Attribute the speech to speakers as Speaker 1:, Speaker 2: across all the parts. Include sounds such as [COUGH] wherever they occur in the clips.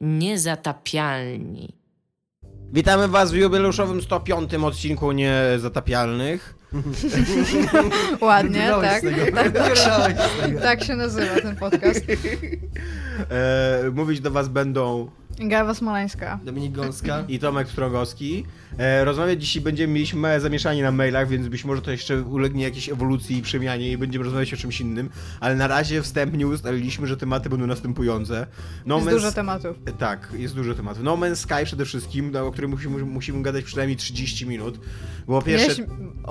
Speaker 1: Niezatapialni.
Speaker 2: Witamy Was w jubileuszowym 105 odcinku Niezatapialnych. [LAUGHS]
Speaker 3: Ładnie, tak. Tak, tak,
Speaker 4: z tego.
Speaker 3: tak się nazywa ten podcast. [LAUGHS]
Speaker 2: E, mówić do Was będą
Speaker 3: Gawa Smoleńska.
Speaker 4: Dominik Gąska.
Speaker 2: i Tomek Strągowski. E, rozmawiać dzisiaj będziemy mieliśmy małe zamieszanie na mailach, więc być może to jeszcze ulegnie jakiejś ewolucji i przemianie i będziemy rozmawiać o czymś innym, ale na razie wstępnie ustaliliśmy, że tematy będą następujące. No
Speaker 3: Jest dużo tematów.
Speaker 2: Tak, jest dużo tematów. No Man's Sky przede wszystkim, o którym musimy, musimy gadać przynajmniej 30 minut, bo po pierwsze...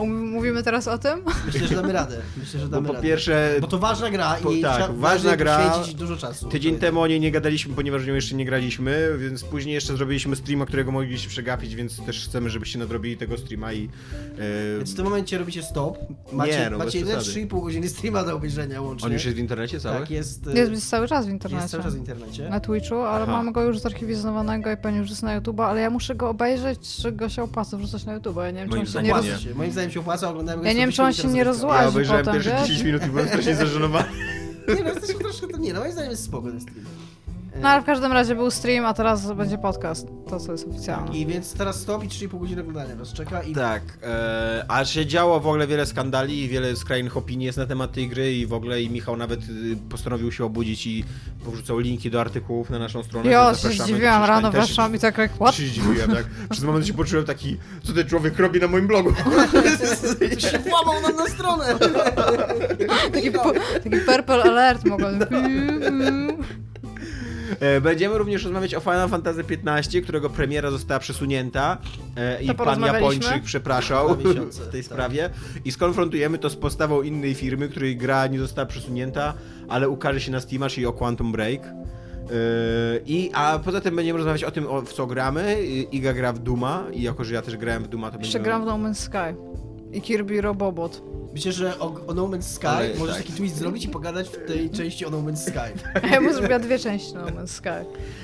Speaker 3: Mówimy teraz o tym?
Speaker 4: Myślę, że damy radę. [LAUGHS] Myślę, że
Speaker 2: Bo
Speaker 4: damy
Speaker 2: po
Speaker 4: radę.
Speaker 2: pierwsze,
Speaker 4: Bo to ważna gra
Speaker 2: Po-
Speaker 4: i
Speaker 2: tak,
Speaker 4: trzeba
Speaker 2: ważna gra.
Speaker 4: dużo czasu.
Speaker 2: Tydzień temu o niej nie gadaliśmy, ponieważ nią jeszcze nie graliśmy, więc później jeszcze zrobiliśmy streama, którego mogliście przegapić, więc też chcemy, żebyście nadrobili tego streama i... e,
Speaker 4: Więc w tym momencie robicie stop. Macie,
Speaker 2: Nie, no,
Speaker 4: macie
Speaker 2: przesady.
Speaker 4: 3,5 godziny streama do obejrzenia łącznie.
Speaker 2: on już jest w internecie cały?
Speaker 4: Tak, jest, e,
Speaker 3: Jest, jest cały czas w internecie.
Speaker 4: jest cały czas w internecie.
Speaker 3: Na Twitchu, ale
Speaker 2: Aha.
Speaker 3: mam go już zarchiwizowanego i pewnie już jest na YouTube, ale ja muszę go obejrzeć, czy go się opłaca wrzucać na YouTube. Ja nie wiem, czy on się nie roz...
Speaker 4: Się. Moim zdaniem się opłaca, oglądałem go
Speaker 3: Ja nie wiem, czy on
Speaker 4: 150
Speaker 3: się nie rozłazi.
Speaker 2: Ja obejrzałem
Speaker 3: potem,
Speaker 2: pierwsze
Speaker 3: wiesz?
Speaker 2: 10 minut i byłem strasznie zażenowany.
Speaker 4: Nie no, jesteśmy troszkę, to nie no, moim zdaniem jest spoko ten stream.
Speaker 3: No ale w każdym razie był stream, a teraz będzie podcast. To, co jest oficjalne.
Speaker 4: I więc teraz stop i 3,5 godziny oglądania was czeka i
Speaker 2: Tak, e, a się działo w ogóle wiele skandali i wiele skrajnych opinii jest na temat tej gry i w ogóle i Michał nawet y, postanowił się obudzić i powrzucał linki do artykułów na naszą stronę. Więc
Speaker 3: się zdziwiłam, rano weszłam i tak jak, what?
Speaker 2: się zdziwiłem, tak. Przez moment się poczułem taki, co ten człowiek robi na moim blogu.
Speaker 4: Ktoś się włamał nam na stronę!
Speaker 3: Taki, pu- taki purple alert mogłem.
Speaker 2: E, Będziemy również rozmawiać o Final Fantasy XV, którego premiera została przesunięta e, i pan? Japończyk przepraszał
Speaker 4: miesiące,
Speaker 2: w tej
Speaker 4: tak.
Speaker 2: sprawie i skonfrontujemy to z postawą innej firmy, której gra nie została przesunięta, ale ukaże się na Steama, czyli o Quantum Break. E, I, a poza tym będziemy rozmawiać o tym, o, w co gramy. I- Iga gra w Duma i jako, że ja też grałem w Duma, to
Speaker 3: Jeszcze
Speaker 2: będziemy...
Speaker 3: gram w No Man's Sky. I Kirby Robobot.
Speaker 4: Myślę, że o, o No Man's Sky
Speaker 2: Ale
Speaker 4: możesz
Speaker 2: tak.
Speaker 4: taki twist zrobić i pogadać w tej części o No Man's Sky.
Speaker 3: A [LAUGHS] ja bym zrobiła dwie części No Man's Sky.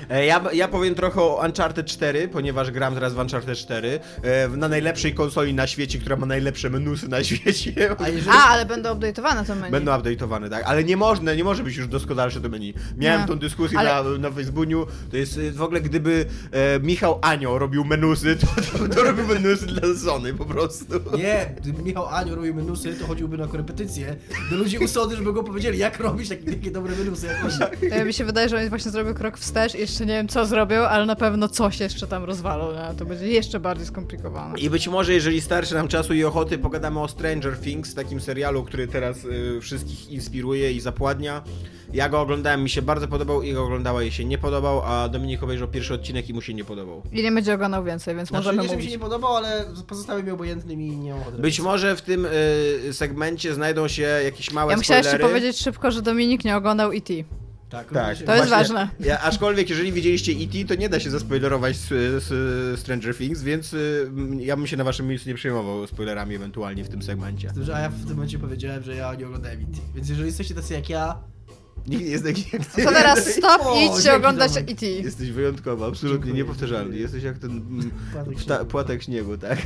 Speaker 2: E, Ja, ja powiem trochę o Uncharted 4, ponieważ gram teraz w Uncharted 4 e, na najlepszej konsoli na świecie, która ma najlepsze menusy na świecie.
Speaker 4: A jeżeli...
Speaker 3: A, ale będą update'owane to menu.
Speaker 2: Będą update'owane, tak, ale nie można, nie może być już doskonalsze to menu. Miałem
Speaker 3: Nie.
Speaker 2: tą dyskusję
Speaker 3: Ale-
Speaker 2: na, na Facebooku, to jest y, w ogóle gdyby e, Michał Anio robił menusy, to, to, to robił menusy dla Sony po prostu.
Speaker 4: Nie, gdyby Michał Anio robił menusy, to chodziłby na korepetycje do ludzi u Sony, żeby go powiedzieli, jak robić takie, takie dobre jak oni.
Speaker 3: Ja mi się wydaje, że oni właśnie zrobią krok wstecz i jeszcze nie wiem co zrobią, ale na pewno coś jeszcze tam rozwalą. Nie? To będzie jeszcze bardziej skomplikowane.
Speaker 2: I być może, jeżeli starczy nam czasu i ochoty, pogadamy o Stranger Things, takim serialu, który teraz y, wszystkich inspiruje i zapładnia. Ja go oglądałem, mi się bardzo podobał, Iga oglądała, jej się nie podobał, a Dominik obejrzał pierwszy odcinek i mu się nie podobał.
Speaker 3: I nie będzie oglądał więcej, więc
Speaker 4: Znaczy,
Speaker 3: możemy
Speaker 4: nie, że mi się nie podobał, ale pozostały mi obojętnym i nie.
Speaker 2: Być może w tym y, segmencie znajdą się jakieś małe
Speaker 3: Ja
Speaker 2: spoilery.
Speaker 3: jeszcze powiedzieć szybko, że Dominik nie oglądał E.T.
Speaker 4: Tak,
Speaker 2: Tak,
Speaker 3: To jest
Speaker 2: właśnie.
Speaker 3: ważne.
Speaker 2: Ja, aczkolwiek, jeżeli widzieliście E.T., to nie da się zaspoilerować z, z Stranger Things, więc y, ja bym się na waszym miejscu nie przejmował spoilerami ewentualnie w tym segmencie.
Speaker 4: Tym, A ja w tym momencie powiedziałem, że ja nie oglądałem IT. Więc jeżeli jesteście tacy jak ja,
Speaker 2: Nikt nie jest taki jak ty.
Speaker 3: To teraz stop
Speaker 4: O,
Speaker 3: i idźcie oglądać. E.T.
Speaker 2: Jesteś wyjątkowy, absolutnie
Speaker 4: Dziękuję,
Speaker 2: niepowtarzalny.
Speaker 4: dziękuję.
Speaker 2: Jesteś jak ten mm,
Speaker 4: Płatek
Speaker 2: płatek śniegu, tak?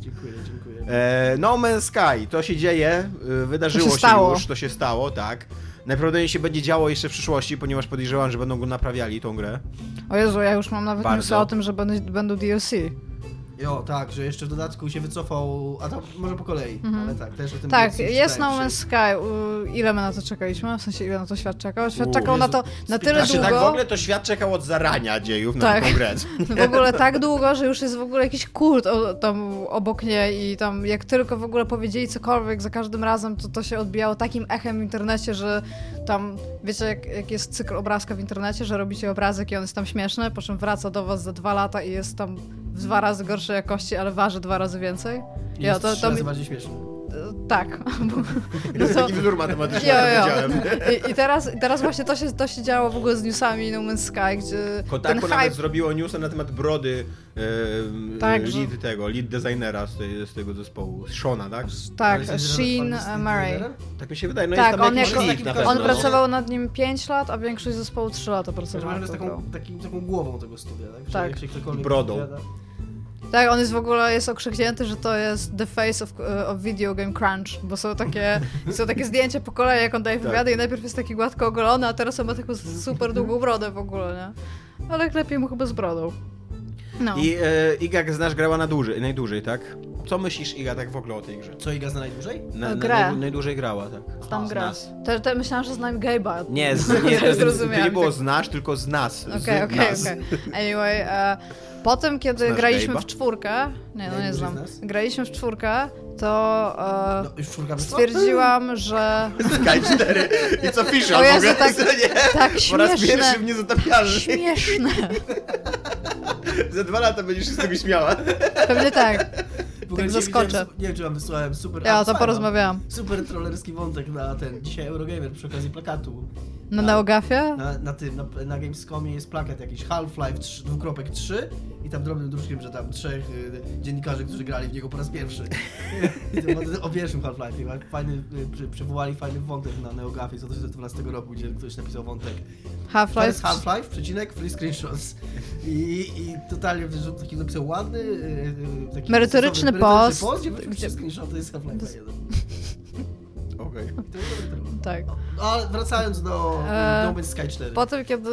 Speaker 4: dziękuję, dziękuję.
Speaker 2: E, no Man's Sky, to się dzieje, y, wydarzyło
Speaker 3: To się stało.
Speaker 2: już, to się stało, tak. Najprawdopodobniej się będzie działo jeszcze w przyszłości, ponieważ podejrzewam, że będą go naprawiali, tą grę.
Speaker 3: O Jezu, ja już mam nawet
Speaker 2: Bardzo.
Speaker 3: o tym, że będą DLC.
Speaker 4: Jo, tak, że jeszcze w dodatku się wycofał, a to może po kolei, ale tak, też o tym
Speaker 3: Tak, jest No Man's. Sky. U, Ile my na to czekaliśmy? W sensie, ile na to świat czekał? Świat
Speaker 2: U,
Speaker 3: czekał na
Speaker 4: Jezu,
Speaker 3: to na tyle
Speaker 4: 15
Speaker 2: Znaczy tak w
Speaker 3: długo.
Speaker 2: ogóle to świat czekał od zarania dziejów na
Speaker 3: Tak.
Speaker 2: taką grę. [LAUGHS]
Speaker 3: W ogóle tak [LAUGHS] długo, że już jest w ogóle jakiś kult o, tam obok niej i tam jak tylko w ogóle powiedzieli cokolwiek za każdym razem, to to się odbijało takim echem w internecie, że tam, wiecie jak, jak jest cykl obrazka w internecie, że robicie obrazek i on jest tam śmieszny, po czym wraca do was za dwa lata i jest tam w dwa razy gorszej jakości, ale waży dwa razy więcej.
Speaker 4: I
Speaker 3: Ja,
Speaker 4: jest
Speaker 3: to, to mi,
Speaker 4: bardziej śmieszne.
Speaker 3: tak. [LAUGHS]
Speaker 2: To jest
Speaker 3: to-
Speaker 2: taki wzór matematyczny,
Speaker 3: Jo, jo. I, I teraz, i teraz właśnie to się, to się działo w ogóle z newsami No Man's Sky, gdzie
Speaker 2: Kotaku
Speaker 3: ten
Speaker 2: nawet
Speaker 3: hype...
Speaker 2: zrobiło newsa na temat brody e,
Speaker 3: Tak,
Speaker 2: e,
Speaker 3: że-
Speaker 2: lead tego, lead designera z, tej, z tego zespołu, Shona, tak?
Speaker 3: Tak, Sheen
Speaker 4: jest
Speaker 3: Murray.
Speaker 2: Tak mi się wydaje, no
Speaker 3: Tak,
Speaker 2: jest tam
Speaker 3: on jako-
Speaker 2: lead na
Speaker 4: On
Speaker 2: pewno.
Speaker 3: On
Speaker 2: no.
Speaker 3: pracował nad nim 5 lat, a większość zespołu 3 lata pracowała.
Speaker 4: on jest
Speaker 3: nad tą
Speaker 4: taką, takim, taką głową tego studia, tak?
Speaker 3: Tak.
Speaker 4: Jak się ktokolwiek
Speaker 2: Brodą.
Speaker 3: Tak, on jest w ogóle jest okrzyknięty, że to jest the face of, of video game crunch, bo są takie, [LAUGHS] są takie zdjęcia po kolei, jak on daje
Speaker 2: Tak.
Speaker 3: wywiady i najpierw jest taki gładko ogolony, a teraz on ma taką super długą brodę w ogóle, nie? ale lepiej mu chyba z brodą. No.
Speaker 2: I e, Iga, jak znasz, grała na dłużej, najdłużej, tak? Co myślisz, Iga, tak w ogóle o tej grze?
Speaker 4: Co Iga zna najdłużej?
Speaker 2: Na, na,
Speaker 3: Grę.
Speaker 2: naj, najdłużej grała, tak.
Speaker 3: Tam
Speaker 2: z
Speaker 3: gra.
Speaker 2: nas.
Speaker 3: Te, te, myślałam, że znam Gabe'a.
Speaker 2: Nie, z, [LAUGHS] nie, to, to
Speaker 3: Zrozumiałam.
Speaker 2: nie było znasz, tylko z nas. z
Speaker 3: Okej, okej,
Speaker 2: nas.
Speaker 3: okej. Anyway, e, potem kiedy
Speaker 2: Znasz
Speaker 3: graliśmy
Speaker 2: Gabe'a?
Speaker 3: w czwórkę, nie, no nie
Speaker 4: Najdłużej
Speaker 3: znam,
Speaker 4: z nas?
Speaker 3: graliśmy w czwórkę, to e,
Speaker 4: No, już czwórka wyszła?
Speaker 3: stwierdziłam, że
Speaker 2: Sky 4. I co pisze?
Speaker 3: O
Speaker 2: w
Speaker 3: Jezu,
Speaker 2: ogóle?
Speaker 3: tak- [LAUGHS]
Speaker 2: nie?
Speaker 3: tak
Speaker 2: Po raz
Speaker 3: śmieszne.
Speaker 2: pierwszy w niezatapialny.
Speaker 3: śmieszne. [LAUGHS]
Speaker 2: Za dwa lata będziesz się z tego śmiała.
Speaker 3: Pewnie tak.
Speaker 4: W ogóle dzisiaj
Speaker 3: zaskoczę.
Speaker 4: Nie wiem, czy wam wysłałem super...
Speaker 3: Ja to porozmawiałam.
Speaker 4: Super trollerski wątek na ten, dzisiaj Eurogamer przy okazji plakatu.
Speaker 3: Na
Speaker 4: A.
Speaker 3: Neogafie?
Speaker 4: Na, na tym, na, na Gamescomie jest plakat jakiś Half-Life 3, dwukropek 3 i tam drobnym druczkiem, że tam trzech y, dziennikarzy, którzy grali w niego po raz pierwszy. [LAUGHS] O pierwszym Half-Life. Fajny, y, przy, przywołali fajny wątek na NeoGafie z 2012 roku, gdzie ktoś napisał wątek. To jest
Speaker 3: Half-Life?
Speaker 4: Half-Life, przecinek, free screenshots. I, i totalnie że taki napisał ładny, y, y, taki
Speaker 3: Merytoryczny
Speaker 4: sensowny,
Speaker 3: post.
Speaker 4: post, gdzie
Speaker 3: Gdzie-
Speaker 4: screenshoty z Half-Life'a 1.
Speaker 2: Okej.
Speaker 4: To jest.
Speaker 3: Tak.
Speaker 4: No, ale wracając do
Speaker 3: Eee,
Speaker 4: No Man's Sky 4.
Speaker 3: Potem, kiedy,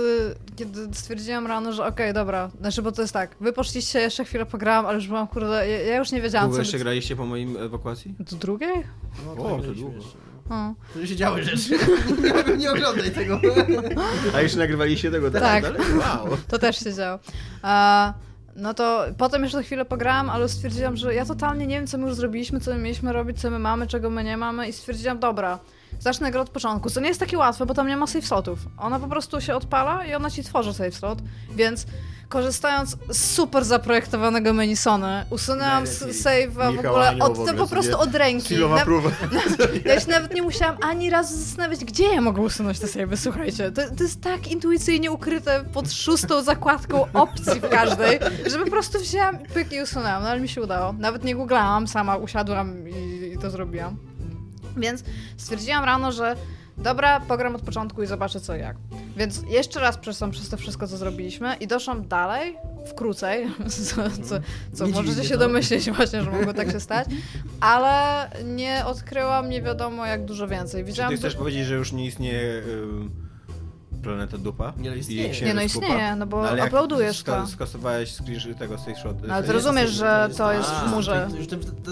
Speaker 3: kiedy stwierdziłam rano, że okej, dobra, znaczy, bo to jest tak, wy poszliście, jeszcze chwilę pograłam, ale już byłam, kurde, ja, ja już nie wiedziałam,
Speaker 2: Długo
Speaker 3: co...
Speaker 2: jeszcze graliście po moim ewakuacji?
Speaker 3: Do drugiej?
Speaker 4: No,
Speaker 2: O,
Speaker 4: tak,
Speaker 2: to długo.
Speaker 4: jeszcze, no.
Speaker 3: O.
Speaker 4: To się działy rzeczy. [LAUGHS] nie, nie oglądaj tego.
Speaker 2: A już nagrywaliście tego?
Speaker 3: Tak.
Speaker 2: dalej? Wow.
Speaker 3: To też się działo. A, no to potem jeszcze chwilę pograłam, ale stwierdziłam, że ja totalnie nie wiem, co my już zrobiliśmy, co my mieliśmy robić, co my mamy, czego my nie mamy i stwierdziłam, dobra, zacznę grę od początku, co nie jest takie łatwe, bo tam nie ma save slotów. Ona po prostu się odpala i ona ci tworzy save slot, więc korzystając z super zaprojektowanego menu Sony, usunęłam save'a w ogóle, od,
Speaker 2: w
Speaker 3: po prostu od ręki. Na-
Speaker 2: próba. [LAUGHS]
Speaker 3: ja się nawet nie musiałam ani razu zastanawiać, gdzie ja mogę usunąć te save'y, słuchajcie. To, to jest tak intuicyjnie ukryte pod szóstą zakładką opcji w każdej, że po prostu wzięłam i pyk i usunęłam, no ale mi się udało. Nawet nie googlałam, sama usiadłam i, i to zrobiłam. Więc stwierdziłam rano, że dobra, pogram od początku i zobaczę co jak. Więc jeszcze raz przeszłam przez to wszystko, co zrobiliśmy i doszłam dalej, w krócej, [LAUGHS] co, co, co możecie się
Speaker 4: to.
Speaker 3: domyślić właśnie, że mogło tak się stać, ale nie odkryłam nie wiadomo jak dużo więcej.
Speaker 2: Czy
Speaker 3: Widziałam
Speaker 2: ty chcesz powiedzieć, że już nie istnieje ym, planeta dupa?
Speaker 4: Nie, no
Speaker 2: I
Speaker 4: istnieje.
Speaker 3: Nie no istnieje, no bo
Speaker 2: jak
Speaker 3: uploadujesz to.
Speaker 2: skasowałeś screenshot tego z tej shot.
Speaker 3: No, ale ty
Speaker 4: To
Speaker 3: rozumiesz, że to jest
Speaker 2: w
Speaker 3: chmurze.
Speaker 4: To już to, to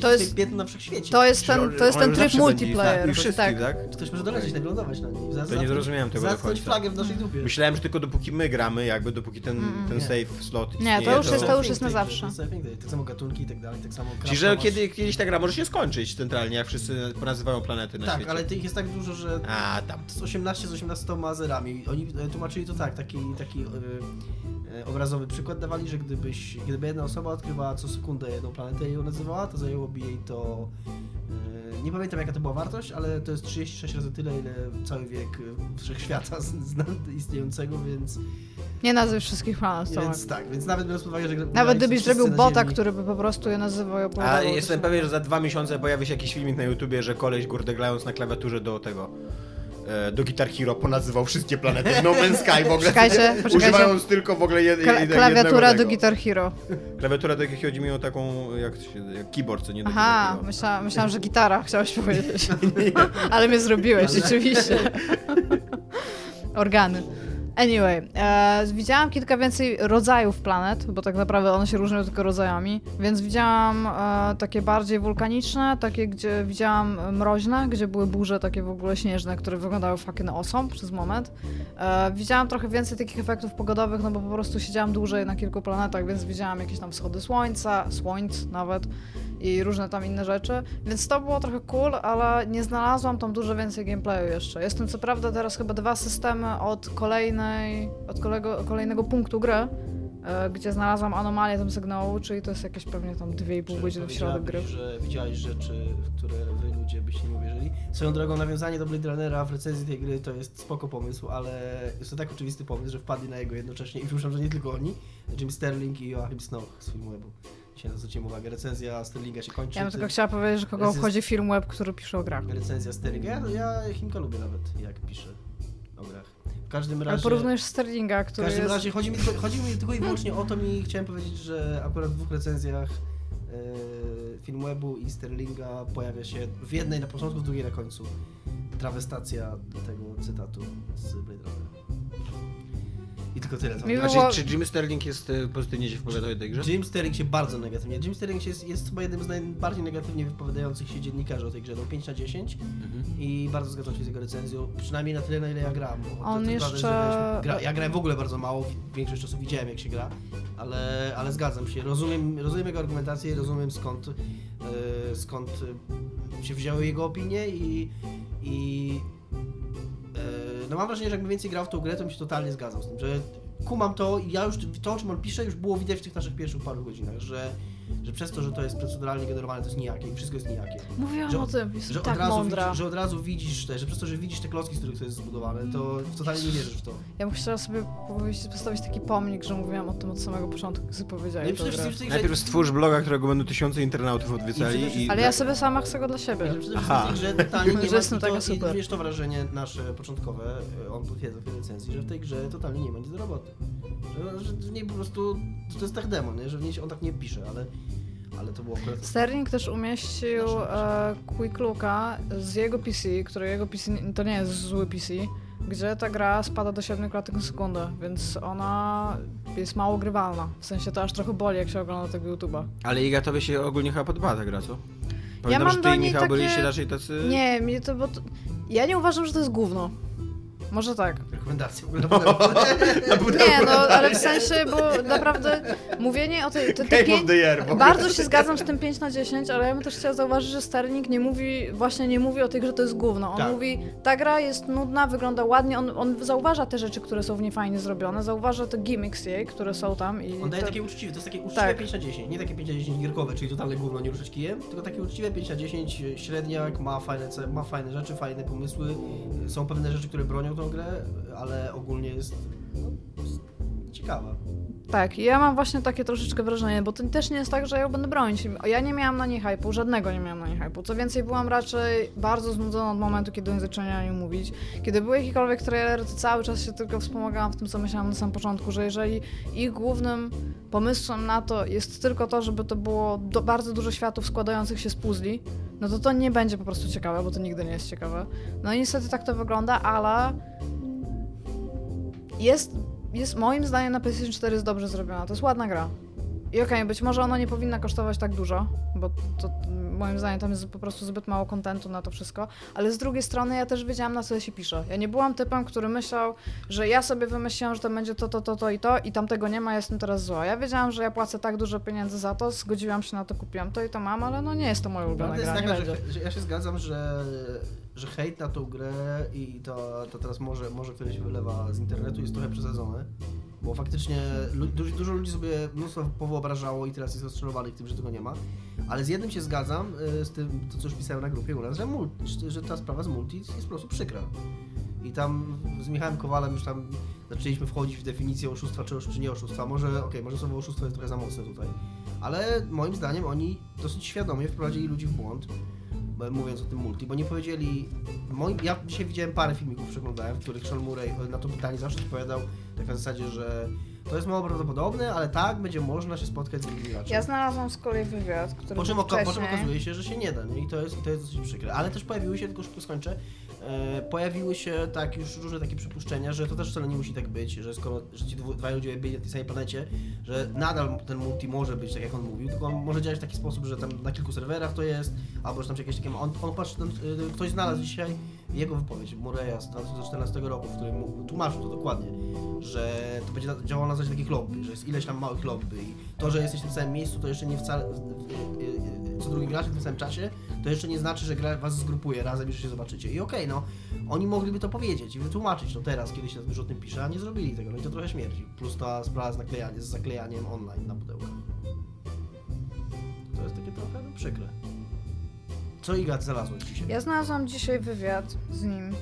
Speaker 3: To jest-
Speaker 4: na wszechświecie.
Speaker 3: To jest ten, to jest ten tryb multiplayer.
Speaker 2: I wszystkich,
Speaker 3: tak.
Speaker 2: tak?
Speaker 4: Ktoś może dolecieć, naglądować na nim.
Speaker 2: To nie zrozumiałem tego do końca.
Speaker 4: flagę w naszej dupie.
Speaker 2: Myślałem, że tylko dopóki my gramy, jakby dopóki ten,
Speaker 3: Mm,
Speaker 2: ten
Speaker 4: nie.
Speaker 2: save slot
Speaker 3: Nie,
Speaker 2: istnieje,
Speaker 3: to już jest-
Speaker 4: Surfing
Speaker 3: jest na zawsze.
Speaker 4: to. Tak samo gatunki i tak dalej, tak samo
Speaker 2: Czyli, że kiedy, kiedyś ta gra może się skończyć centralnie, jak wszyscy ponazywają planety na
Speaker 4: Tak,
Speaker 2: świecie.
Speaker 4: ale tych jest tak dużo, że
Speaker 2: A, tam.
Speaker 4: z 18 z 18 zerami. Oni e, tłumaczyli to tak, taki, taki e, e, obrazowy przykład dawali, że gdybyś, gdyby jedna osoba odkrywała co sekundę jedną planetę i ją nazywała, to zajęłoby jej to nie pamiętam jaka to była wartość, ale to jest 36 razy tyle, ile cały wiek wszechświata [LAUGHS] istniejącego, więc,
Speaker 3: Nie nazwij wszystkich planet, Tomek.
Speaker 4: więc tak, więc nawet biorąc pod uwagę, że
Speaker 3: Nawet gdybyś zrobił bota,
Speaker 4: Ziemi-
Speaker 3: który by po prostu je nazywał i
Speaker 2: jestem pewien, że za dwa miesiące pojawi się jakiś filmik na YouTubie, że koleś gurdeglając na klawiaturze do tego do Guitar Hero ponazywał wszystkie planety No Man's Sky w ogóle.
Speaker 3: Czekajcie.
Speaker 2: Używając tylko w ogóle jed, jed,
Speaker 3: klawiatura do. Guitar Hero.
Speaker 2: Klawiatura do jakiej chodzi mi o taką, jak, jak keyboard, co nie do
Speaker 3: Aha, myślałam, myślałam, że gitara chciałeś powiedzieć. [LAUGHS] Ale mnie zrobiłeś, rzeczywiście. [LAUGHS] Organy. Anyway, e, widziałam kilka więcej rodzajów planet, bo tak naprawdę one się różnią tylko rodzajami, więc widziałam e, takie bardziej wulkaniczne, takie, gdzie widziałam mroźne, gdzie były burze takie w ogóle śnieżne, które wyglądały fucking awesome przez moment. E, widziałam trochę więcej takich efektów pogodowych, no bo po prostu siedziałam dłużej na kilku planetach, więc widziałam jakieś tam wschody słońca, słońc nawet i różne tam inne rzeczy, więc to było trochę cool, ale nie znalazłam tam dużo więcej gameplayu jeszcze. Jestem co prawda teraz chyba dwa systemy od kolejnej, od kolego, kolejnego punktu gry, e, gdzie znalazłam anomalię tam sygnału, czyli to jest jakieś pewnie tam 2,5
Speaker 4: Czy
Speaker 3: godziny w środek gry.
Speaker 4: że widziałeś rzeczy, w które wy ludzie byście nie uwierzyli. Swoją drogą nawiązanie do Blade Runnera w recenzji tej gry to jest spoko pomysł, ale jest to tak oczywisty pomysł, że wpadli na jego jednocześnie i przypuszczam, że nie tylko oni, Jim Sterling i Joachim Snow z filmu Webu. Dzisiaj na zwróciłem uwagę, recenzja Sterlinga się kończy.
Speaker 3: Ja bym tylko chciała powiedzieć, że kogo obchodzi film web, który pisze o grach.
Speaker 4: Recenzja Sterlinga, ja, ja Chimka lubię nawet, jak pisze o grach. W każdym
Speaker 3: Ale
Speaker 4: razie...
Speaker 3: porównujesz Sterlinga,
Speaker 4: W
Speaker 3: który
Speaker 4: każdym
Speaker 3: jest...
Speaker 4: razie chodzi mi, tylko, chodzi mi tylko i wyłącznie o to mi chciałem powiedzieć, że akurat w dwóch recenzjach e, Filmwebu i Sterlinga pojawia się w jednej na początku, w drugiej na końcu trawestacja tego cytatu z Blade Runnera. I tylko tyle.
Speaker 3: Mi
Speaker 4: mam.
Speaker 3: było-
Speaker 2: A czy, czy Jim Sterling jest e, pozytywnie się wypowiadał o tej grze?
Speaker 4: Jim Sterling się bardzo negatywnie. Jim Sterling się jest, jest chyba jednym z najbardziej negatywnie wypowiadających się dziennikarzy o tej grze. Dał 5 na 10
Speaker 2: Mhm.
Speaker 4: i bardzo zgadzam się z jego recenzją. Przynajmniej na tyle, na ile ja gram. bo
Speaker 3: On
Speaker 4: to- to
Speaker 3: jeszcze-
Speaker 4: graliśmy- Gra, ja grałem w ogóle bardzo mało, większość czasu widziałem jak się gra, ale, ale zgadzam się. Rozumiem, rozumiem jego argumentację, rozumiem skąd, e, skąd e, się wzięły jego opinie i, i no mam wrażenie, że jakbym więcej grał w tą grę, to bym się totalnie zgadzał z tym, że kumam to i ja już to, o czym on pisze, już było widać w tych naszych pierwszych paru godzinach, że, że przez to, że to jest proceduralnie generowane, to jest nijakie i wszystko jest nijakie.
Speaker 3: Mówiłam
Speaker 4: Że-
Speaker 3: o tym, jest
Speaker 4: Że,
Speaker 3: tak
Speaker 4: od razu
Speaker 3: mądra.
Speaker 4: Widzisz, że od razu widzisz te, że przez to, że widzisz te klocki, z których to jest zbudowane, to totalnie nie wierzysz w to.
Speaker 3: Ja bym chciała sobie postawić taki pomnik, że mówiłam o tym od samego początku, gdy
Speaker 4: No
Speaker 3: powiedziałem
Speaker 4: grze,
Speaker 2: Najpierw stwórz bloga, którego będą tysiące internautów odwiedzali i...
Speaker 3: Ale ja sobie sama chcę go dla siebie.
Speaker 4: że przede
Speaker 2: Aha.
Speaker 4: wszystkim w tej grze totalnie [LAUGHS] nie
Speaker 3: Że
Speaker 4: ma
Speaker 3: jestem taka super.
Speaker 4: również to wrażenie nasze początkowe, e, on potwierdza w tej recenzji, że w tej grze totalnie nie ma nic do roboty. Że, że w niej po prostu, to jest tak demo, nie? że w niej on tak nie pisze, ale, ale to było akurat...
Speaker 3: Sterling też umieścił e, Quick Looka z jego PC, który jego PC to nie jest zły PC, gdzie ta gra spada do 7 klatek na sekundę, więc ona jest mało grywalna. W sensie to aż trochę boli, jak się ogląda tego YouTube'a.
Speaker 2: Ale Iga, tobie się ogólnie chyba podobała ta gra, co? Pamiętam,
Speaker 3: mam
Speaker 2: że ty
Speaker 3: do
Speaker 2: i
Speaker 3: niej
Speaker 2: Michał
Speaker 3: takie-
Speaker 2: byliście raczej tacy...
Speaker 3: Nie, mnie to, bo to... Ja nie uważam, że to jest gówno. Może tak.
Speaker 4: Rekomendacje w ogóle na [LAUGHS]
Speaker 3: Nie, no ale w sensie, bo naprawdę mówienie o tej... Te, te
Speaker 2: Game
Speaker 3: pięć-
Speaker 2: of the year.
Speaker 3: Bardzo się zgadzam z tym 5 na 10, ale ja bym też chciała zauważyć, że Sterling nie mówi, właśnie nie mówi o tej grze, to jest gówno. On
Speaker 4: Tak.
Speaker 3: mówi, ta gra jest nudna, wygląda ładnie, on, on zauważa te rzeczy, które są w niej fajnie zrobione, zauważa te gimmicks jej, które są tam i...
Speaker 4: On daje
Speaker 3: to-
Speaker 4: takie uczciwe, to jest takie uczciwe
Speaker 3: Tak.
Speaker 4: 5 na 10, nie takie 5 na 10 gierkowe, czyli totalne gówno, nie ruszać kijem, tylko takie uczciwe 5 na 10, średniak, ma fajne, ma fajne rzeczy, fajne pomysły, są pewne rzeczy, które bronią tą grę, ale ogólnie jest ciekawa.
Speaker 3: Tak, ja mam właśnie takie troszeczkę wrażenie, bo to też nie jest tak, że ja ją będę bronić. Ja nie miałam na niej hype'u, żadnego nie miałam na niej hype'u. Co więcej, byłam raczej bardzo znudzona od momentu, kiedy oni zaczęli o nim mówić. Kiedy były jakiekolwiek trailery, to cały czas się tylko wspomagałam w tym, co myślałam na samym początku, że jeżeli ich głównym pomysłem na to jest tylko to, żeby to było do, bardzo dużo światów składających się z puzli, no to to nie będzie po prostu ciekawe, bo to nigdy nie jest ciekawe. No i niestety tak to wygląda, ale jest, jest moim zdaniem na PlayStation 4 jest dobrze zrobiona. To jest ładna gra. I okej, być może ona nie powinna kosztować tak dużo, bo to moim zdaniem tam jest po prostu zbyt mało kontentu na to wszystko, ale z drugiej strony ja też wiedziałam na co się pisze. Ja nie byłam typem, który myślał, że ja sobie wymyśliłam, że to będzie to, to, to, to i to i tamtego nie ma, jestem teraz zła. Ja wiedziałam, że ja płacę tak dużo pieniędzy za to, zgodziłam się na to, kupiłam to i to mam, ale no nie jest to moja ulubiona
Speaker 4: jest
Speaker 3: gra, nie
Speaker 4: taka, że, że ja się zgadzam, że, że hejt na tą grę i to, to teraz może, może który się wylewa z internetu jest trochę przesadzone. Bo faktycznie dużo, dużo ludzi sobie mnóstwo powyobrażało i teraz jest rozczarowanych tym, że tego nie ma. Ale z jednym się zgadzam, y, z tym, to co już pisałem na grupie u nas, że, multi, że ta sprawa z multi jest po prostu przykra. I tam z Michałem Kowalem już tam zaczęliśmy wchodzić w definicję oszustwa czy, czy nie oszustwa. Może, okej, może słowo oszustwo jest trochę za mocne tutaj. Ale moim zdaniem oni dosyć świadomie wprowadzili ludzi w błąd, mówiąc o tym multi, bo nie powiedzieli... Moim, ja dzisiaj widziałem parę filmików, przeglądałem, w których Sean Murray na to pytanie zawsze odpowiadał tak na zasadzie, że to jest mało prawdopodobne, ale tak, będzie można się spotkać z drugim graczem.
Speaker 3: Ja znalazłam z kolei wywiad, który
Speaker 4: Po czym, oka- po czym
Speaker 3: wcześniej.
Speaker 4: okazuje się, że się nie da, nie? I to jest, to jest dosyć przykre. Ale też pojawiły się, tylko szybko skończę, e, pojawiły się tak już różne takie przypuszczenia, że to też wcale nie musi tak być, że skoro że ci dwaj ludzie byli na tej samej planecie, że nadal ten multi może być tak jak on mówił, tylko on może działać w taki sposób, że tam na kilku serwerach to jest, albo że tam jakieś takie... On, on patrz, ten, y, ktoś znalazł dzisiaj jego wypowiedź Mureya z 2014 roku, w którym tłumaczył to dokładnie, że to będzie działało na zasadzie takich lobby, że jest ileś tam małych lobby i to, że jesteś w tym samym miejscu, to jeszcze nie wcale, co drugi gracz w tym samym czasie, to jeszcze nie znaczy, że gra was zgrupuje razem i że się zobaczycie. I okej, no, oni mogliby to powiedzieć i wytłumaczyć to teraz, kiedy się dużo o tym pisze, a nie zrobili tego, no i to trochę śmierdzi. Plus ta sprawa z, naklejanie, z zaklejaniem online na pudełkach. To jest takie trochę no, przykre. Co Iga znalazłeś dzisiaj?
Speaker 3: Ja znalazłam dzisiaj wywiad z nim.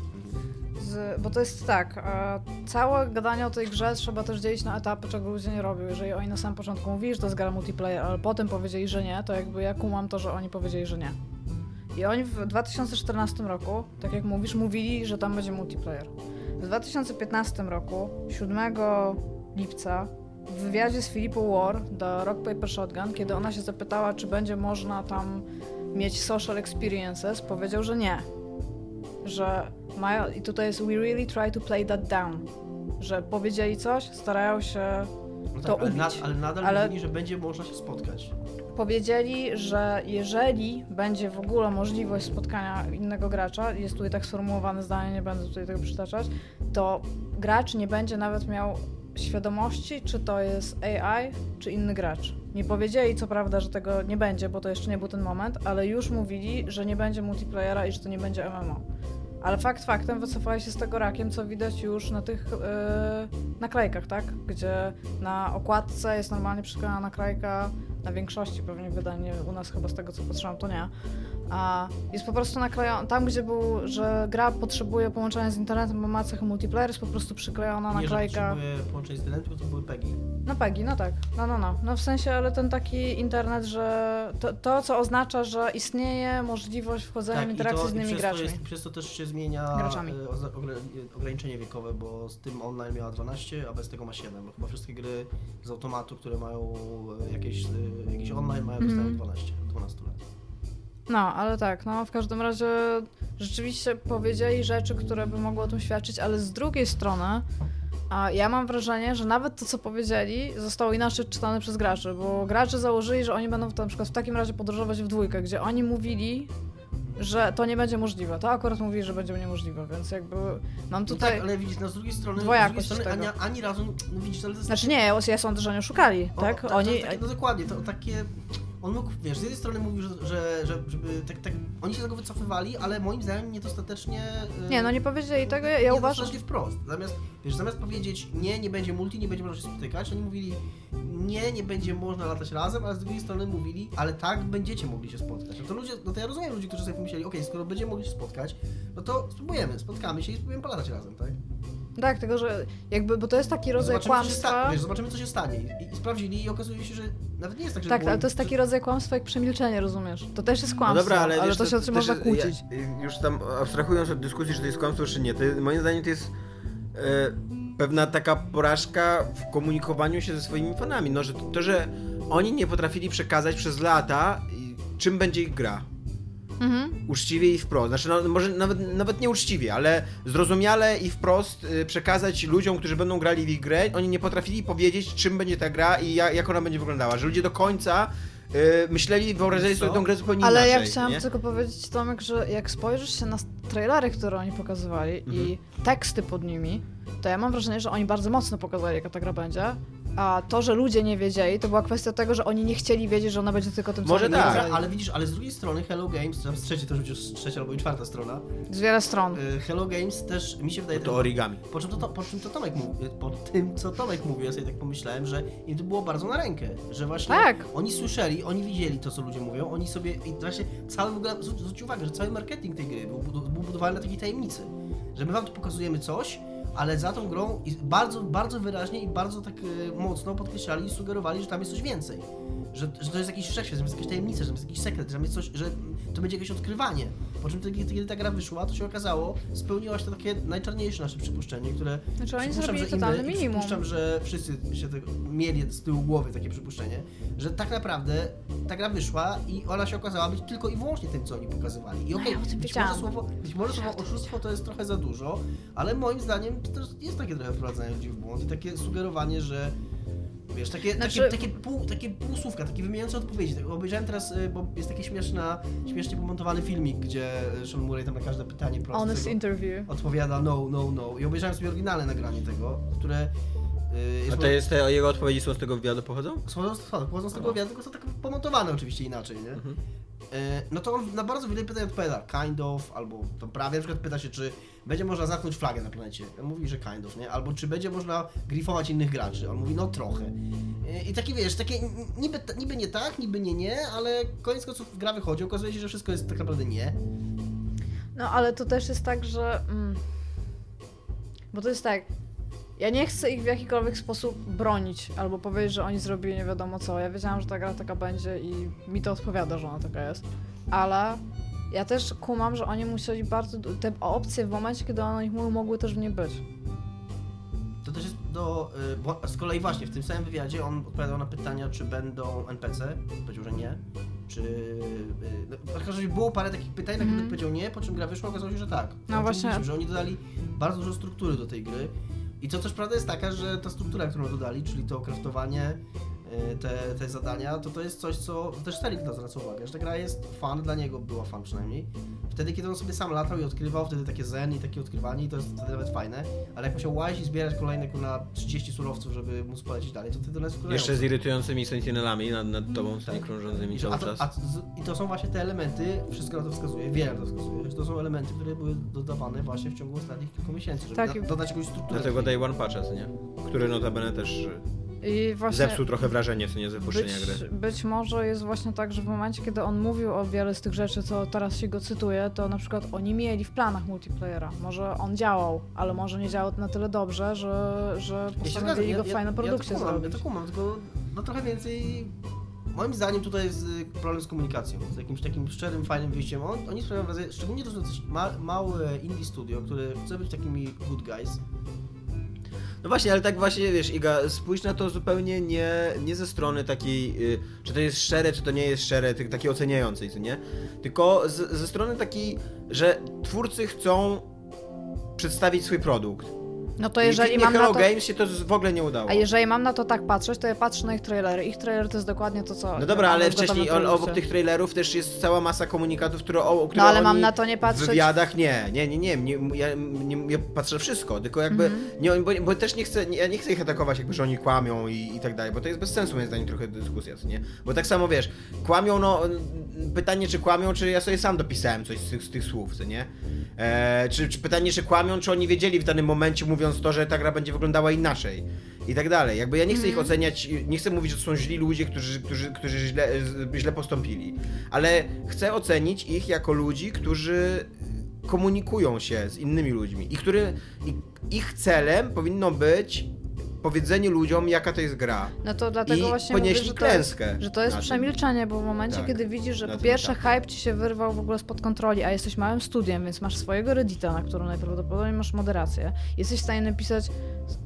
Speaker 3: Z, bo to jest tak, e, całe gadanie o tej grze trzeba też dzielić na etapy, czego ludzie nie robią. Jeżeli oni na samym początku mówili, że to jest gra multiplayer, ale potem powiedzieli, że nie, to jakby ja kumam to, że oni powiedzieli, że nie. I oni w 2014 roku, tak jak mówisz, mówili, że tam będzie multiplayer. W 2015 roku, 7 lipca, w wywiadzie z Filipą War do Rock Paper Shotgun, kiedy ona się zapytała, czy będzie można tam mieć social experiences, powiedział, że nie. Że mają, i tutaj jest we really try to play that down. że powiedzieli coś, starają się
Speaker 4: No
Speaker 3: to
Speaker 4: tak, ale,
Speaker 3: ubić.
Speaker 4: ale nadal
Speaker 3: Ale-
Speaker 4: mówili, że będzie można się spotkać.
Speaker 3: Powiedzieli, że jeżeli będzie w ogóle możliwość spotkania innego gracza, jest tutaj tak sformułowane zdanie, nie będę tutaj tego przytaczać, to gracz nie będzie nawet miał świadomości, czy to jest AI, czy inny gracz. Nie powiedzieli co prawda, że tego nie będzie, bo to jeszcze nie był ten moment, ale już mówili, że nie będzie multiplayera i że to nie będzie MMO. Ale fakt faktem wycofali się z tego rakiem, co widać już na tych yy, naklejkach, tak? Gdzie na okładce jest normalnie przyklejona naklejka, na większości pewnie wydań, nie, u nas chyba z tego co patrzyłam to nie. A jest po prostu naklejona, tam gdzie był, że gra potrzebuje połączenia z internetem, bo ma cechy multiplayer, jest po prostu przyklejona
Speaker 4: Nie,
Speaker 3: naklejka.
Speaker 4: potrzebuje połączeń z internetem, to były PEGI.
Speaker 3: No PEGI, no tak. No, no, no. No w sensie, ale ten taki internet, że to, to co oznacza, że istnieje możliwość wchodzenia w
Speaker 4: Tak, i
Speaker 3: interakcji
Speaker 4: to,
Speaker 3: z innymi
Speaker 4: przez to,
Speaker 3: graczmi.
Speaker 4: jest, przez to też się zmienia
Speaker 3: Graczami.
Speaker 4: e, ograniczenie wiekowe, bo z tym online miała 12, a bez tego ma 7. Bo chyba wszystkie gry z automatu, które mają e, jakieś, e, jakieś online, mają dostają 12, 12 lat.
Speaker 3: No, ale tak, no w każdym razie rzeczywiście powiedzieli rzeczy, które by mogły o tym świadczyć, ale z drugiej strony a ja mam wrażenie, że nawet to, co powiedzieli, zostało inaczej czytane przez graczy, bo gracze założyli, że oni będą w- na przykład w takim razie podróżować w dwójkę, gdzie oni mówili, że to nie będzie możliwe. To akurat mówili, że będzie niemożliwe, więc jakby mam
Speaker 4: No
Speaker 3: tutaj...
Speaker 4: tak, ale widzisz, no z drugiej strony, z drugiej strony
Speaker 3: tego.
Speaker 4: ani, ani razu, no widzisz, ale to jest
Speaker 3: Znaczy nie, ja, sądzę, że oni oszukali,
Speaker 4: O,
Speaker 3: tak?
Speaker 4: tak,
Speaker 3: Oni...
Speaker 4: takie, no dokładnie, to takie. On mógł, wiesz, z jednej strony mówił, że, że, że żeby tak, tak, oni się z tego wycofywali, ale moim zdaniem niedostatecznie. e,
Speaker 3: Nie, no nie powiedzieli tego, ja, ja uważam...
Speaker 4: Wprost. Zamiast, wiesz, zamiast powiedzieć nie, nie będzie multi, nie będzie można się spotykać, oni mówili nie, nie będzie można latać razem, ale z drugiej strony mówili, ale tak będziecie mogli się spotkać. No to ludzie, no to ja rozumiem ludzi, którzy sobie pomyśleli, okej, skoro będziemy mogli się spotkać, no to spróbujemy, spotkamy się i spróbujemy polatać razem, tak?
Speaker 3: Tak, tylko że jakby, bo to jest taki rodzaj
Speaker 4: Zobaczymy, co się sta-
Speaker 3: kłamstwa...
Speaker 4: wiesz, zobaczymy, co się stanie. I, I sprawdzili i okazuje się, że nawet nie jest tak, że
Speaker 3: Tak,
Speaker 4: było
Speaker 3: ale to jest taki rodzaj kłamstwa jak przemilczenie, rozumiesz? To też jest
Speaker 2: No
Speaker 3: kłamstwo,
Speaker 2: dobra, ale, wiesz,
Speaker 3: to się o czym
Speaker 2: też
Speaker 3: można kłócić.
Speaker 2: Ja, już tam abstrahując od dyskusji, czy to jest kłamstwo, czy nie, to jest, moim zdaniem to jest e, pewna taka porażka w komunikowaniu się ze swoimi fanami. No, że to, że oni nie potrafili przekazać przez lata, czym będzie ich gra.
Speaker 3: Mhm.
Speaker 2: Uczciwie i wprost. Znaczy, no, może nawet, nawet nie uczciwie, ale zrozumiale i wprost y, przekazać ludziom, którzy będą grali w ich grę. Oni nie potrafili powiedzieć, czym będzie ta gra i ja, jak ona będzie wyglądała. Że ludzie do końca y, myśleli, wyobrażali sobie tą grę zupełnie
Speaker 3: Ale
Speaker 2: inaczej.
Speaker 3: ja chciałam
Speaker 2: nie?
Speaker 3: tylko powiedzieć, Tomek, że jak spojrzysz się na trailery, które oni pokazywali i
Speaker 2: Mhm.
Speaker 3: teksty pod nimi, to ja mam wrażenie, że oni bardzo mocno pokazali, jaka ta gra będzie. A to, że ludzie nie wiedzieli, to była kwestia tego, że oni nie chcieli wiedzieć, że ona będzie tylko tym
Speaker 2: Może
Speaker 3: samym.
Speaker 2: tak.
Speaker 4: Dobra, ale widzisz, ale z drugiej strony Hello Games, tam z trzeciej to już będzie trzecia albo i czwarta strona,
Speaker 3: Z wiele stron.
Speaker 4: y, Hello Games też mi się wydaje...
Speaker 2: To origami.
Speaker 4: Po czym to, to, po czym to Tomek mówi, po tym co Tomek mówił, ja sobie tak pomyślałem, że im to było bardzo na rękę, że właśnie
Speaker 3: Tak.
Speaker 4: oni słyszeli, oni widzieli to, co ludzie mówią, oni sobie, i właśnie cały w ogóle, zwróć, zwróć uwagę, że cały marketing tej gry był, był budowany na takiej tajemnicy, że my wam tu pokazujemy coś, ale za tą grą bardzo, bardzo wyraźnie i bardzo tak e, mocno podkreślali i sugerowali, że tam jest coś więcej. Że, że to jest jakiś wszechświat, że tam jest jakaś tajemnica, że tam jest jakiś sekret, że tam jest coś, że to będzie jakieś odkrywanie. Po czym kiedy, kiedy ta gra wyszła, to się okazało, spełniło się to takie najczarniejsze nasze przypuszczenie, które
Speaker 3: Znaczy oni
Speaker 4: Przypuszczam, że inne-
Speaker 3: minimum.
Speaker 4: Przypuszczam, że wszyscy się tego, mieli z tyłu głowy takie przypuszczenie, że tak naprawdę ta gra wyszła i ona się okazała być tylko i wyłącznie tym, co oni pokazywali. I
Speaker 3: No,
Speaker 4: okej,
Speaker 3: ja o tym
Speaker 4: być, może słowo, być może słowo oszustwo to jest trochę za dużo, ale moim zdaniem to też jest takie trochę wprowadzenie ludzi w błąd i takie sugerowanie, że Wiesz, takie,
Speaker 3: Znaczy-
Speaker 4: takie, takie, pół, takie półsłówka, takie wymijające odpowiedzi. Tak, Obejrzałem teraz, y, bo jest taki śmieszna, śmiesznie pomontowany filmik, gdzie y, Sean Murray tam na każde pytanie proste
Speaker 3: Honest interview.
Speaker 4: odpowiada no, no, no. I obejrzałem sobie oryginalne nagranie tego, które y,
Speaker 2: A to jest te, jego odpowiedzi są z tego wywiadu pochodzą?
Speaker 4: Są z, pochodzą z tego wywiadu, tylko są tak pomontowane oczywiście inaczej, nie?
Speaker 2: Mhm.
Speaker 4: E, No to on na bardzo wiele pytań odpowiada kind of, albo to prawie, na przykład pyta się, czy będzie można zamknąć flagę na planecie. On mówi, że kind of, nie? Albo czy będzie można grifować innych graczy. On mówi, no trochę. E, I taki wiesz, takie niby, niby nie tak, niby nie nie, ale koniec końców gra wychodzi, okazuje się, że wszystko jest tak naprawdę nie.
Speaker 3: No ale to też jest tak, że. Mm, bo to jest tak. Ja nie chcę ich w jakikolwiek sposób bronić albo powiedzieć, że oni zrobili nie wiadomo co. Ja wiedziałam, że ta gra taka będzie i mi to odpowiada, że ona taka jest. Ale ja też kumam, że oni musieli bardzo. Te opcje w momencie, kiedy one ich mówią, mogły też w nie być.
Speaker 4: To też jest do. y, Bo z kolei właśnie w tym samym wywiadzie on odpowiadał na pytania, czy będą NPC. Powiedział, że nie. Czy. y, No, było parę takich pytań, na które
Speaker 3: Mhm.
Speaker 4: powiedział nie, po czym gra wyszła, okazało się, że tak.
Speaker 3: No właśnie.
Speaker 4: mówiliśmy, Że oni dodali bardzo dużo struktury do tej gry. I to też prawda jest taka, że ta struktura, którą dodali, czyli to kraftowanie, te, te zadania, to to jest coś, co też Telik na zwraca uwagę, że ta gra jest fan, dla niego była fan przynajmniej. Wtedy, kiedy on sobie sam latał i odkrywał, wtedy takie zen i takie odkrywanie i to jest wtedy nawet fajne, ale jak musiał łazić i zbierać kolejne na 30 surowców, żeby móc polecieć dalej, to wtedy nas wkurzało.
Speaker 2: Jeszcze z irytującymi sentinelami nad, nad tobą,
Speaker 4: Tak.
Speaker 2: krążącymi
Speaker 4: I
Speaker 2: cały
Speaker 4: a to,
Speaker 2: czas.
Speaker 4: a, z- I to są właśnie te elementy, wszystko na to wskazuje, wiele na to wskazuje, że to są elementy, które były dodawane właśnie w ciągu ostatnich kilku miesięcy, żeby
Speaker 3: Tak.
Speaker 4: da, dodać jakąś strukturę.
Speaker 2: Dlatego Day One Patcha, co nie? Który notabene też
Speaker 3: I właśnie
Speaker 2: zepsuł trochę wrażenie, co nie, z wypuszczenia
Speaker 3: być,
Speaker 2: gry.
Speaker 3: być może jest właśnie tak, że w momencie, kiedy on mówił o wiele z tych rzeczy, co teraz się go cytuje, to na przykład oni mieli w planach multiplayera. Może on działał, ale może nie działał na tyle dobrze, że, że
Speaker 4: Ja
Speaker 3: postanowili
Speaker 4: zgadzam,
Speaker 3: go w fajną produkcję
Speaker 4: ja to kumam,
Speaker 3: zrobić.
Speaker 4: Ja to kumam, tylko no trochę więcej... Moim zdaniem tutaj jest y, problem z komunikacją, z jakimś takim szczerym, fajnym wyjściem. On, oni sprawiają wrażenie, szczególnie to są coś ma, małe indie studio, które chce być takimi good guys.
Speaker 2: No właśnie, ale tak właśnie, wiesz, Iga, spójrz na to zupełnie nie, nie ze strony takiej, y, czy to jest szczere, czy to nie jest szczere, ty- takiej oceniającej, co nie? Tylko z, ze strony takiej, że twórcy chcą przedstawić swój produkt.
Speaker 3: No to jeżeli mam na
Speaker 2: Hello
Speaker 3: to...
Speaker 2: Games się to w ogóle nie udało.
Speaker 3: A jeżeli mam na to tak patrzeć, to ja patrzę na ich trailery. Ich trailer to jest dokładnie to, co...
Speaker 2: No dobra, ale
Speaker 3: w
Speaker 2: wcześniej o- obok tych trailerów też jest cała masa komunikatów, które, o, które
Speaker 3: No ale mam na to nie
Speaker 2: w
Speaker 3: patrzeć...
Speaker 2: wywiadach nie, nie, nie, nie, nie ja, nie, ja patrzę wszystko, tylko jakby,
Speaker 3: Mhm.
Speaker 2: nie, bo, bo też nie chcę, nie, ja nie chcę ich atakować jakby, że oni kłamią i, i tak dalej, bo to jest bez sensu moim zdaniem trochę dyskusja, co nie? Bo tak samo wiesz, kłamią, no, pytanie czy kłamią, czy ja sobie sam dopisałem coś z tych, z tych słów, co nie? E, czy, czy pytanie, czy kłamią, czy oni wiedzieli w danym momencie, mówiąc to, że ta gra będzie wyglądała inaczej i tak dalej. Jakby ja nie chcę ich oceniać, nie chcę mówić, że to są źli ludzie, którzy, którzy, którzy źle, źle postąpili, ale chcę ocenić ich jako ludzi, którzy komunikują się z innymi ludźmi i który i, ich celem powinno być powiedzenie ludziom, jaka to jest gra.
Speaker 3: No to dlatego
Speaker 2: I
Speaker 3: właśnie
Speaker 2: ponieśli
Speaker 3: mówię, że to jest,
Speaker 2: klęskę
Speaker 3: że to jest przemilczenie, bo w momencie,
Speaker 2: Tak,
Speaker 3: kiedy widzisz, że po pierwsze
Speaker 2: etapie.
Speaker 3: hype ci się wyrwał w ogóle spod kontroli, a jesteś małym studiem, więc masz swojego reddita, na którym najprawdopodobniej masz moderację, jesteś w stanie napisać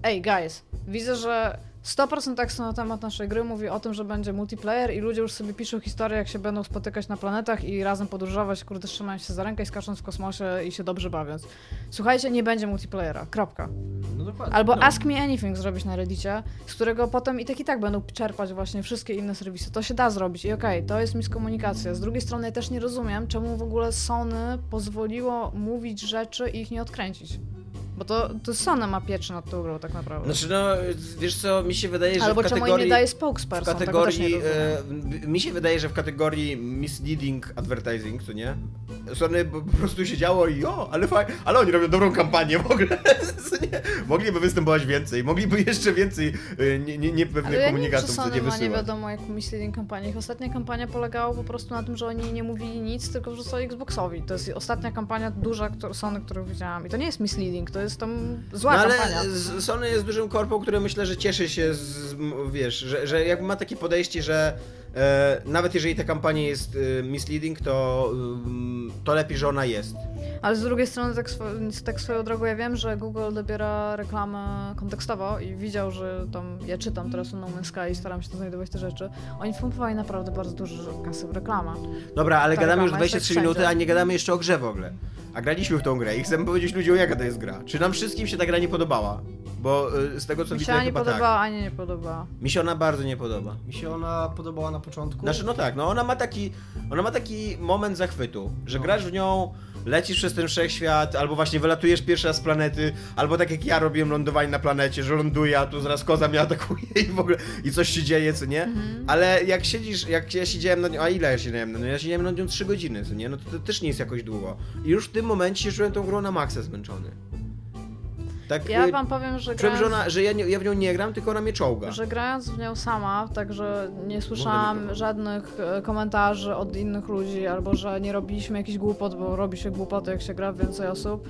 Speaker 3: Ej, guys, widzę, że 100% tekstu na temat naszej gry mówi o tym, że będzie multiplayer i ludzie już sobie piszą historię, jak się będą spotykać na planetach i razem podróżować, kurde, trzymając się za rękę i skacząc w kosmosie i się dobrze bawiąc. Słuchajcie, nie będzie multiplayera, kropka.
Speaker 4: No dokładnie.
Speaker 3: Albo
Speaker 4: no.
Speaker 3: Ask Me Anything zrobić na Reddicie, z którego potem i tak i tak będą czerpać właśnie wszystkie inne serwisy. To się da zrobić i okej, to jest miskomunikacja. Z drugiej strony ja też nie rozumiem, czemu w ogóle Sony pozwoliło mówić rzeczy i ich nie odkręcić. Bo to, to Sony ma pieczę nad tą grą tak naprawdę.
Speaker 2: Znaczy no, wiesz co, mi się wydaje, że
Speaker 3: Albo
Speaker 2: w
Speaker 3: czemu im
Speaker 2: kategorii...
Speaker 3: nie daje
Speaker 2: w
Speaker 3: spokesperson, nie
Speaker 2: kategorii, e, mi się wydaje, że w kategorii misleading advertising, co nie? Sony po, prostu siedziało i o, ale fajnie, ale oni robią dobrą kampanię w ogóle, [LAUGHS] nie? Mogliby występować więcej, mogliby jeszcze więcej e, nie, nie, niepewnych
Speaker 3: Ale ja nie wiem, czy
Speaker 2: komunikatów, co
Speaker 3: Sony
Speaker 2: nie
Speaker 3: ma nie wiadomo jaką misleading kampanię. Ich ostatnia kampania polegała po prostu na tym, że oni nie mówili nic, tylko wrzucali Xboxowi. To jest ostatnia kampania duża Sony, którą widziałam. I to nie jest misleading, to jest tam zła
Speaker 2: No ale
Speaker 3: kampania.
Speaker 2: Sony jest dużym korpą, które myślę, że cieszy się z, wiesz, że, że jakby ma takie podejście, że nawet jeżeli ta kampania jest e, misleading, to, ym, to lepiej, że ona jest.
Speaker 3: Ale z drugiej strony, tak, swo tak swoją drogą, ja wiem, że Google dobiera reklamę kontekstowo i widział, że tam, ja czytam teraz o No Man's Sky i staram się tam znajdować te rzeczy. Oni wpompowali naprawdę bardzo dużo kasy w reklamę.
Speaker 2: Dobra, ale
Speaker 3: Ta
Speaker 2: gadamy już
Speaker 3: reklama jest
Speaker 2: 23
Speaker 3: jak
Speaker 2: minuty, a nie gadamy jeszcze o grze w ogóle. A graliśmy w tą grę i chcemy powiedzieć ludziom, jaka to jest gra. Czy nam wszystkim się ta gra nie podobała? Bo z tego co
Speaker 3: Mi
Speaker 2: widzę,
Speaker 3: się ani
Speaker 2: chyba
Speaker 3: podobała,
Speaker 2: tak.
Speaker 3: ani nie podobała.
Speaker 2: Mi się ona bardzo nie podoba.
Speaker 4: Mi się ona podobała na początku.
Speaker 2: Znaczy, no tak, no ona ma taki, ona ma taki moment zachwytu, że
Speaker 4: No.
Speaker 2: grasz w nią, lecisz przez ten wszechświat, albo właśnie wylatujesz pierwszy raz z planety, albo tak jak ja robiłem lądowanie na planecie, że ląduję, a tu zaraz koza mnie atakuje i w ogóle, i coś się dzieje, co nie?
Speaker 3: Mhm.
Speaker 2: Ale jak siedzisz, jak ja siedziałem na nią, a ile ja siedziałem na nią? Ja siedziałem na nią 3 godziny, co nie? No to, to też nie jest jakoś długo. I już w tym momencie czułem tą grą na maksa zmęczony. Tak,
Speaker 3: Ja
Speaker 2: y,
Speaker 3: wam powiem, że
Speaker 2: czułem, że,
Speaker 3: grając,
Speaker 2: ona, że ja, nie, ja w nią nie gram, tylko ona mnie czołga.
Speaker 3: że grając w nią sama, także nie słyszałam żadnych e, komentarzy od innych ludzi, albo że nie robiliśmy jakichś głupot, bo robi się głupoty, jak się gra w więcej osób.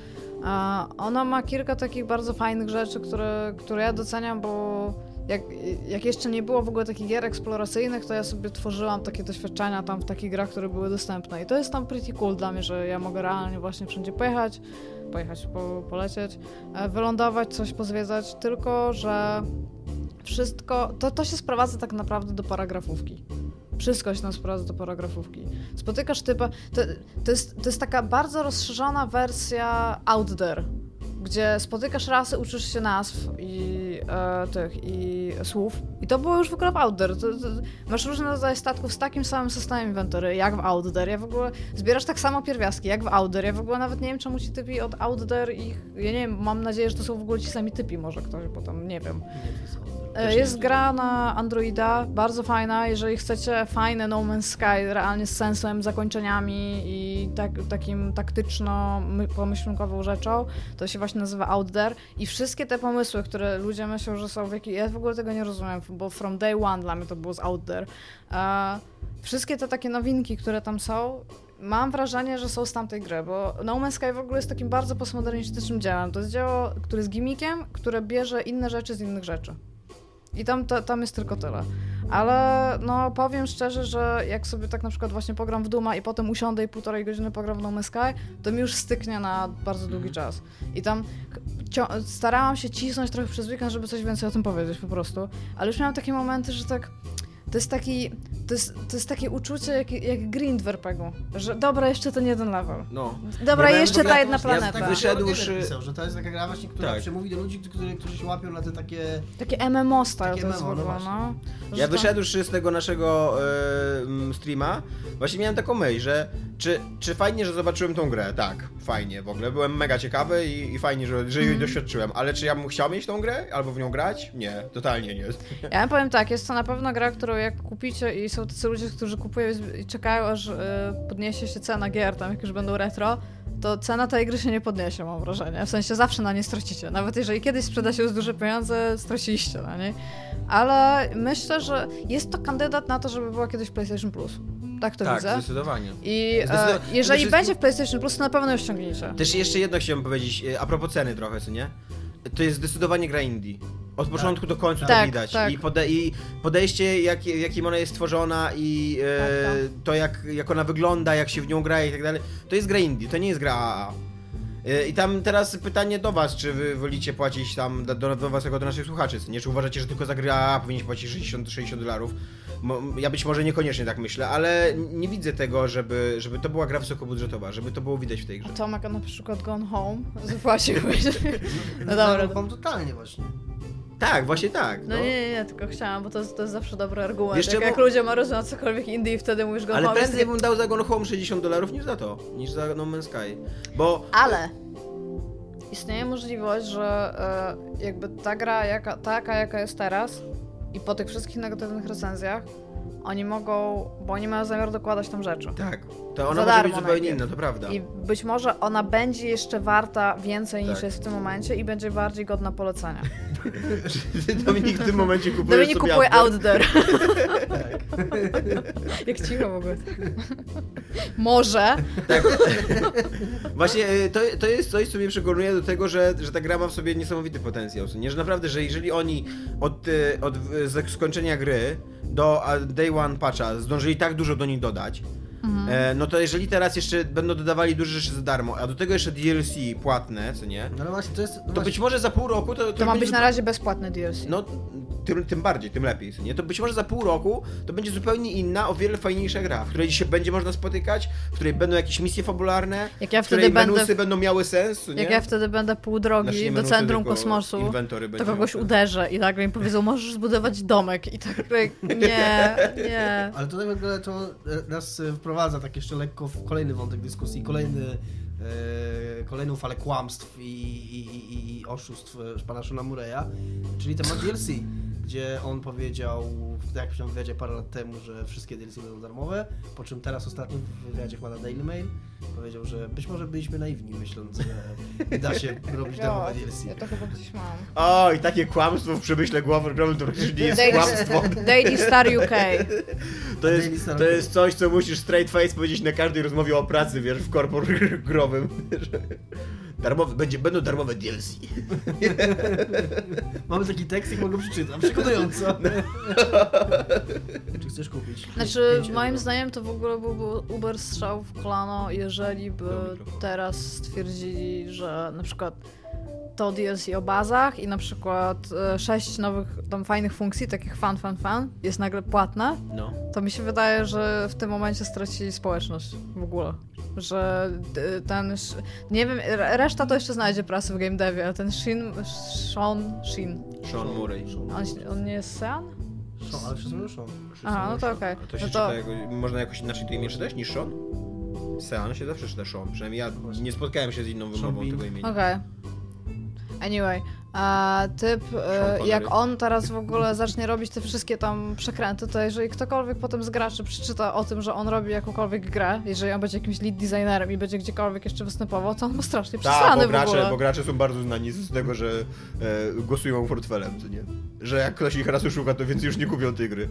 Speaker 3: Ona ma kilka takich bardzo fajnych rzeczy, które, które ja doceniam, bo jak, jak jeszcze nie było w ogóle takich gier eksploracyjnych, to ja sobie tworzyłam takie doświadczenia tam w takich grach, które były dostępne. I to jest tam pretty cool dla mnie, że ja mogę realnie właśnie wszędzie pojechać, pojechać, po, polecieć, e, wylądować, coś pozwiedzać, tylko że wszystko, to, to się sprowadza tak naprawdę do paragrafówki. Wszystko się tam sprowadza do paragrafówki. Spotykasz typa, to, to, jest, to jest taka bardzo rozszerzona wersja out there, gdzie spotykasz rasy, uczysz się nazw i e, tych i słów. I to było już w ogóle w Outdoor. To, to, masz różne rodzaje statków z takim samym systemem inwentory, jak w Outdoor. Ja w ogóle zbierasz tak samo pierwiastki, jak w Outdoor. Ja w ogóle nawet nie wiem, czemu ci typi od Outdoor ich. Ja nie wiem, mam nadzieję, że to są w ogóle ci sami typi, może ktoś, bo tam nie wiem. E, Jest gra na Androida, bardzo fajna. Jeżeli chcecie fajne No Man's Sky, realnie z sensem, zakończeniami i tak, takim taktyczno-pomyślnikową rzeczą, to się właśnie nazywa Out There. I wszystkie te pomysły, które ludzie myślą, że są w jakiej... Ja w ogóle tego nie rozumiem, bo from day one dla mnie to było z Out There. Wszystkie te takie nowinki, które tam są, mam wrażenie, że są z tamtej gry, bo No Man's Sky w ogóle jest takim bardzo postmodernistycznym dziełem. To jest dzieło, które jest gimmickiem, które bierze inne rzeczy z innych rzeczy. I tam, to, tam jest tylko tyle. Ale no powiem szczerze, że jak sobie tak na przykład właśnie pogram w Duma i potem usiądę i półtorej godziny pogram w No Man's Sky, to mi już styknie na bardzo długi czas. I tam starałam się cisnąć trochę przez weekend, żeby coś więcej o tym powiedzieć po prostu. Ale już miałam takie momenty, że tak... To jest taki... To jest, to jest takie uczucie jak, jak grind w RPG-u. Że dobra, jeszcze ten jeden level.
Speaker 2: No.
Speaker 3: Dobra, jeszcze ta jedna
Speaker 2: ja
Speaker 3: planeta.
Speaker 2: tak wyszedł-
Speaker 4: Wyszedł,
Speaker 2: Wyszedłszy-
Speaker 4: pisał, że to jest taka gra właśnie, która
Speaker 2: Tak.
Speaker 4: przemówi do ludzi, którzy, którzy się łapią na te takie...
Speaker 3: Takie MMO style
Speaker 4: Takie
Speaker 3: to jest w
Speaker 4: MMO, no
Speaker 3: ogóle, no.
Speaker 2: Ja
Speaker 3: tam-
Speaker 2: wyszedłszy z tego naszego mm, streama, właśnie miałem taką myśl, że czy, czy fajnie, że zobaczyłem tą grę? Tak, fajnie w ogóle. Byłem mega ciekawy i, i fajnie, że, że jej
Speaker 3: Mhm.
Speaker 2: doświadczyłem. Ale czy ja bym chciał mieć tą grę? Albo w nią grać? Nie, totalnie nie.
Speaker 3: Ja powiem tak, jest to na pewno gra, którą jak kupicie i są tacy ludzie, którzy kupują i czekają, aż y, podniesie się cena gier, tam jak już będą retro, to cena tej gry się nie podniesie, mam wrażenie. W sensie zawsze na nie stracicie. Nawet jeżeli kiedyś sprzeda się za duże pieniądze, straciliście na niej. Ale myślę, że jest to kandydat na to, żeby była kiedyś PlayStation Plus. Tak to
Speaker 2: tak,
Speaker 3: widzę.
Speaker 2: zdecydowanie.
Speaker 3: I e,
Speaker 2: Zdecydowanie.
Speaker 3: jeżeli
Speaker 2: Przede wszystkim-
Speaker 3: będzie w PlayStation Plus, to na pewno ją ściągnijcie.
Speaker 2: Też jeszcze jedno chciałem powiedzieć, e, a propos ceny trochę, co nie? To jest zdecydowanie gra indie. Od początku do końca
Speaker 3: Tak,
Speaker 2: to widać.
Speaker 3: tak.
Speaker 2: I, pode, I podejście, jak, jakim ona jest stworzona i e,
Speaker 3: Tak, tak.
Speaker 2: to, jak, jak ona wygląda, jak się w nią gra i tak dalej, to jest gra indie, to nie jest gra AAA. E, I tam teraz pytanie do was, czy wy wolicie płacić tam do, do, do was jako do naszych słuchaczy, nie? Czy uważacie, że tylko za grę AAA powinniście płacić 60, 60 dolarów? Ja być może niekoniecznie tak myślę, ale nie widzę tego, żeby, żeby to była gra wysokobudżetowa, żeby to było widać w tej grze.
Speaker 3: A Tomek a na przykład Gone Home zapłacił. [LAUGHS] no
Speaker 4: Dobra,
Speaker 3: dobra.
Speaker 4: Mam totalnie właśnie.
Speaker 2: Tak, właśnie tak.
Speaker 3: No nie, nie, nie, tylko chciałam, bo to, jest- to jest zawsze dobry argument.
Speaker 2: Wiesz
Speaker 3: jak,
Speaker 2: czemu?
Speaker 3: jak ludzie marudzą cokolwiek indie i wtedy mówisz go
Speaker 2: Ale prędzej
Speaker 3: jest-
Speaker 2: bym dał za Gone Home 60 dolarów niż za to, niż za No Man's Sky. Bo
Speaker 3: Ale istnieje możliwość, że e, jakby ta gra jaka, taka, jaka jest teraz i po tych wszystkich negatywnych recenzjach, oni mogą, bo oni mają zamiar dokładać tam rzeczy.
Speaker 2: tak, to ona
Speaker 3: Za
Speaker 2: może być zupełnie inna, to prawda.
Speaker 3: I być może ona będzie jeszcze warta więcej niż
Speaker 2: Tak.
Speaker 3: jest w tym momencie i będzie bardziej godna polecenia. [LAUGHS]
Speaker 2: Dominik w tym momencie kupuje
Speaker 3: Dominik
Speaker 2: sobie
Speaker 3: kupuje
Speaker 2: Outdoor. Tak.
Speaker 3: Jak cicho w ogóle. Może.
Speaker 2: Tak. Właśnie e, to, to jest coś, co mnie przekonuje do tego, że, że ta gra ma w sobie niesamowity potencjał. Nie, że naprawdę, że jeżeli oni od, e, od e, z- skończenia gry do day one patcha zdążyli tak dużo do niej dodać,
Speaker 3: Mhm.
Speaker 2: e, no to jeżeli teraz jeszcze będą dodawali duże rzeczy za darmo, a do tego jeszcze DLC płatne, co nie,
Speaker 4: No ale właśnie, to jest... No
Speaker 2: to
Speaker 4: właśnie,
Speaker 2: być może za pół roku to...
Speaker 3: To ma
Speaker 2: będzie
Speaker 3: być na razie bezpłatny DLC.
Speaker 2: No, tym, tym bardziej, tym lepiej, nie? To być może za pół roku to będzie zupełnie inna, o wiele fajniejsza gra, w której się będzie można spotykać, w której będą jakieś misje fabularne,
Speaker 3: Jak ja
Speaker 2: w której
Speaker 3: będę
Speaker 2: menusy będą miały sens, nie?
Speaker 3: Jak ja wtedy będę pół
Speaker 2: Znaczy,
Speaker 3: drogi
Speaker 2: nie
Speaker 3: do centrum kosmosu, to kogoś uderzę i nagle mi powiedzą, możesz zbudować domek. I tak, [LAUGHS] nie, nie.
Speaker 4: Ale tutaj w ogóle to e, nas e, wprowadza tak jeszcze lekko w kolejny wątek dyskusji, kolejny, e, kolejną falę kłamstw i, i, i, i oszustw pana Shona Murray'a, czyli temat DLC, gdzie on powiedział, w jakimś wywiadzie parę lat temu, że wszystkie DLC będą darmowe, po czym teraz ostatnio w wywiadzie chyba na Daily Mail powiedział, że być może byliśmy naiwni myśląc, że da się [LAUGHS] robić darmowe DLC.
Speaker 3: Ja to chyba gdzieś mam.
Speaker 2: O, i takie kłamstwo w przemyśle głowy to przecież nie jest
Speaker 3: Daily-
Speaker 2: kłamstwo. [LAUGHS]
Speaker 3: Daily Star UK.
Speaker 2: To jest,
Speaker 4: Star
Speaker 2: to jest coś, co musisz straight face powiedzieć na każdej rozmowie o pracy, wiesz, w korpor [LAUGHS] growym. Że Darmowe, będzie, będą darmowe DLC. [LAUGHS]
Speaker 4: Mamy taki tekst, jak mogę przeczytam, przekonująco. [LAUGHS] Czy chcesz kupić?
Speaker 3: Znaczy, moim
Speaker 4: euro.
Speaker 3: zdaniem to w ogóle byłby Uber strzał w kolano, jeżeli by teraz stwierdzili, że na przykład to DLC o bazach i na przykład e, sześć nowych tam fajnych funkcji, takich fan, fan, fan, jest nagle płatna,
Speaker 2: No.
Speaker 3: to mi się wydaje, że w tym momencie straci społeczność w ogóle. Że ten. Nie wiem, re- reszta to jeszcze znajdzie prasy w game devie, ale ten Shin. Sean. Shin.
Speaker 2: Sean Murray.
Speaker 3: On, on nie jest Sean?
Speaker 4: Sean, ale wszyscy mówią Sean.
Speaker 3: Aha, no to okej.
Speaker 2: A to się
Speaker 3: No
Speaker 2: czyta
Speaker 3: to-
Speaker 2: jako, można jakoś inaczej to imię czytać niż Sean? Sean się zawsze czyta Sean, przynajmniej ja nie spotkałem się z inną wymową tego imienia.
Speaker 3: Okej. Anyway, a typ, e, jak on teraz w ogóle zacznie robić te wszystkie tam przekręty, to jeżeli ktokolwiek potem z graczy przeczyta o tym, że on robi jakąkolwiek grę, jeżeli on będzie jakimś lead designerem i będzie gdziekolwiek jeszcze występował, to on ma strasznie
Speaker 2: Tak,
Speaker 3: przesrany
Speaker 2: bo
Speaker 3: w
Speaker 2: gracze,
Speaker 3: ogóle.
Speaker 2: bo gracze są bardzo znani z tego, że e, głosują portfelem, co nie? Że jak ktoś ich raz oszuka, to więcej już nie kupią tej gry.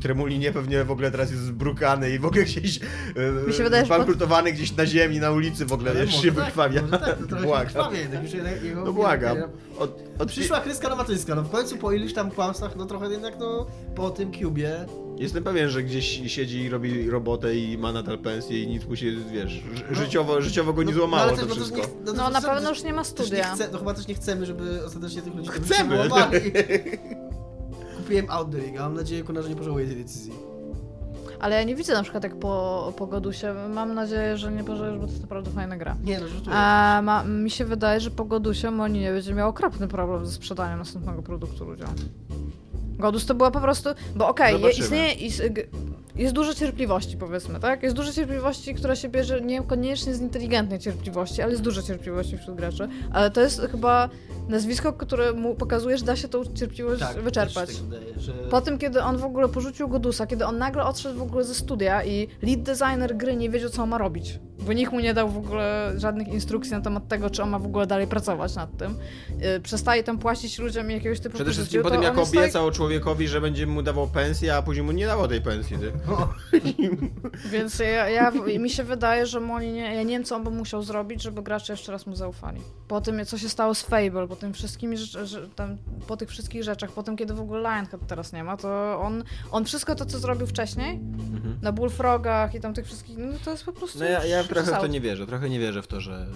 Speaker 2: Peter Mulinie pewnie w ogóle teraz jest zbrukany i w ogóle gdzieś e,
Speaker 3: Mi się wydaje, że
Speaker 2: gdzieś na ziemi, na ulicy w ogóle, jeszcze się
Speaker 4: tak,
Speaker 2: wykrwawia.
Speaker 4: tak, to
Speaker 2: Błagam. No błagam. Od, od,
Speaker 4: Przyszła kryska nowatyńska, no w końcu po iluś tam kłamstwach, no trochę jednak no po tym Cubie.
Speaker 2: Jestem pewien, że gdzieś siedzi i robi robotę i ma nadal pensję i nic mu się, wiesz,
Speaker 4: No.
Speaker 2: życiowo, życiowo go nie złamało
Speaker 4: ale
Speaker 2: to
Speaker 4: też, też
Speaker 2: wszystko.
Speaker 4: nie- no,
Speaker 3: No
Speaker 4: to
Speaker 3: na pewno już nie ma
Speaker 4: też nie
Speaker 3: studia.
Speaker 4: chce, no chyba też nie chcemy, żeby ostatecznie tych ludzi
Speaker 2: Chcemy. [LAUGHS]
Speaker 4: Kupiłem Outdoing, a mam nadzieję, że nie pożałuję tej decyzji.
Speaker 3: Ale ja nie widzę na przykład jak po, po Godusie. Mam nadzieję, że nie pożejesz, bo to jest naprawdę fajna gra.
Speaker 4: Nie, no żartuję.
Speaker 3: A ma, mi się wydaje, że po Godusie Moni nie będzie miał okropny problem ze sprzedaniem następnego produktu ludziom. Godus to była po prostu, bo okej, okay, istnieje, is, g- jest dużo cierpliwości powiedzmy, tak? Jest dużo cierpliwości, która się bierze niekoniecznie z inteligentnej cierpliwości, ale jest dużo cierpliwości wśród graczy. Ale to jest chyba nazwisko, które mu pokazuje, że da się tą cierpliwość
Speaker 4: tak,
Speaker 3: wyczerpać.
Speaker 4: tak że...
Speaker 3: Po tym, kiedy on w ogóle porzucił Godusa, kiedy on nagle odszedł w ogóle ze studia i lead designer gry nie wiedział, co on ma robić, bo nikt mu nie dał w ogóle żadnych instrukcji na temat tego, czy on ma w ogóle dalej pracować nad tym, yy, przestaje tam płacić ludziom jakiegoś typu
Speaker 2: Przede wszystkim po tym, jak
Speaker 3: tak-
Speaker 2: obiecał człowiekowi, że będzie mu dawał pensję, a później mu nie dało tej pensji, ty. [LAUGHS]
Speaker 3: Więc ja, ja, mi się wydaje, że Moni nie, ja nie wiem, co on by musiał zrobić, żeby gracze jeszcze raz mu zaufali. Po tym, co się stało z Fable, po tym wszystkimi rzecz, że, tam, po tych wszystkich rzeczach, po tym, kiedy w ogóle Lionhead teraz nie ma, to on, on wszystko to, co zrobił wcześniej, na Bullfrogach i tam tych wszystkich, no to jest po prostu
Speaker 2: No ja, ja trochę w to nie wierzę, trochę nie wierzę w to, że...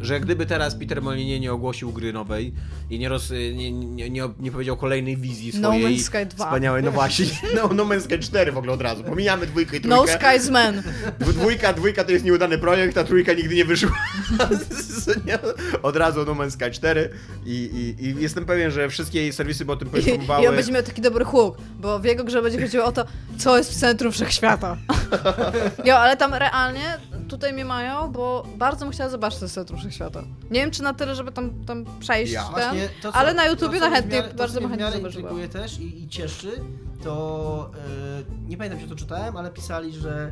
Speaker 2: Że gdyby teraz Peter Molyneux nie ogłosił gry nowej i nie, roz, nie, nie, nie, nie powiedział kolejnej wizji
Speaker 3: No
Speaker 2: swojej
Speaker 3: Man's Sky 2.
Speaker 2: wspaniałej, no właśnie, [LAUGHS] no, no Man's Sky 4 w ogóle od razu, pomijamy dwójkę i
Speaker 3: No
Speaker 2: trójkę.
Speaker 3: Sky's Man.
Speaker 2: Dwójka, dwójka to jest nieudany projekt, a trójka nigdy nie wyszła. [LAUGHS] Od razu No Man's Sky 4 I, i, i jestem pewien, że wszystkie jej serwisy by o tym poinformowały.
Speaker 3: I on będzie miał taki dobry hook, bo w jego grze będzie chodziło o to, co jest w centrum wszechświata. [LAUGHS] jo, ale tam realnie tutaj mnie mają, bo bardzo bym chciała zobaczyć to centrum wszechświata. Nie wiem, czy na tyle, żeby tam, tam przejść
Speaker 2: Ja.
Speaker 3: ten,
Speaker 4: Właśnie to, co-
Speaker 3: ale na
Speaker 4: to,
Speaker 3: YouTubie
Speaker 4: co
Speaker 3: na chętnie,
Speaker 4: miarę- to,
Speaker 3: bardzo
Speaker 4: w
Speaker 3: chętnie
Speaker 4: intryguje też i, i cieszy, to e, nie pamiętam, czy to czytałem, ale pisali, że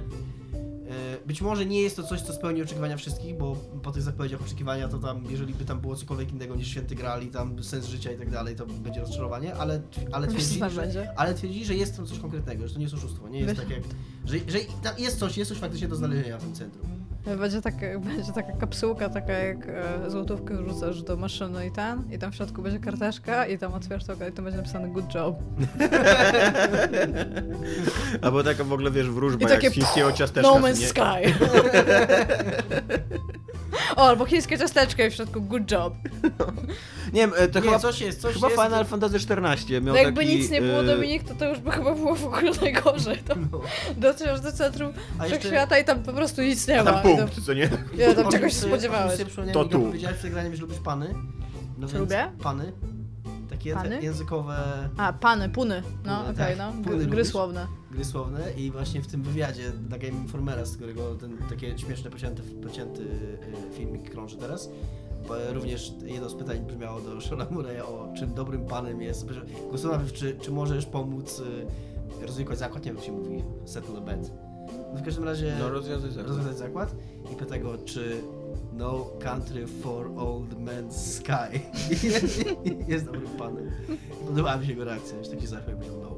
Speaker 4: e, być może nie jest to coś, co spełni oczekiwania wszystkich, bo po tych zapowiedziach oczekiwania to tam, jeżeli by tam było cokolwiek innego niż święty grali, tam sens życia i tak dalej, to będzie rozczarowanie, ale, ale, twierdzi, że, ale twierdzi, że jest tam coś konkretnego, że to nie jest oszustwo, nie jest
Speaker 3: Wiesz-
Speaker 4: tak jak, że, że tam jest coś, jest coś faktycznie do znalezienia w tym centrum.
Speaker 3: Będzie taka, [LAUGHS] będzie taka kapsułka, taka jak e, złotówkę wrzucasz do maszyny i ten, i tam w środku będzie karteczka i tam otwierasz to i tam będzie napisane good job. [LAUGHS]
Speaker 2: Albo taka w ogóle, wiesz, wróżba,
Speaker 3: I
Speaker 2: jak
Speaker 3: takie
Speaker 2: chińskiego ciasteczka.
Speaker 3: No Man's
Speaker 2: nie?
Speaker 3: Sky. [LAUGHS] o, albo chińskie ciasteczko i w środku good job.
Speaker 2: Nie wiem, e, to
Speaker 4: Nie,
Speaker 2: chyba,
Speaker 4: coś jest, coś
Speaker 2: chyba
Speaker 4: jest.
Speaker 2: Final Fantasy XIV miał
Speaker 3: No jakby
Speaker 2: taki,
Speaker 3: nic nie było,
Speaker 2: e,
Speaker 3: Dominik, to to już by chyba było w ogóle najgorzej. To
Speaker 4: No.
Speaker 3: docierasz do centrum
Speaker 4: A jeszcze-
Speaker 3: wszechświata i tam po prostu nic nie
Speaker 2: A
Speaker 3: ma.
Speaker 2: Punkt, co nie?
Speaker 3: ja tam czegoś się spodziewałeś.
Speaker 2: To tu.
Speaker 4: powiedziałeś przed graniem, że lubisz pany. No
Speaker 3: Co
Speaker 4: więc
Speaker 3: lubię?
Speaker 4: Pany. Takie
Speaker 3: Pany?
Speaker 4: Te językowe
Speaker 3: A, pany, puny. No, okej,
Speaker 4: tak.
Speaker 3: no.
Speaker 4: Puny
Speaker 3: Gry, gry
Speaker 4: lubisz?
Speaker 3: słowne.
Speaker 4: gry słowne i właśnie w tym wywiadzie dla Game Informera, z którego ten takie śmieszne, pocięty, pocięty filmik krąży teraz, bo również jedno z pytań brzmiało do Shona Murray'a o czym dobrym panem jest. Głosował, czy, czy możesz pomóc y, rozwiązać zakład, nie wiem jak się mówi, settle a bet. No w każdym razie
Speaker 2: No rozwiązać zakład.
Speaker 4: rozwiązać zakład i pyta go, czy no country for old man's sky [LAUGHS] jest dobrym panem. Podobała mi się jego reakcja, już taki zachwyt powiedział no.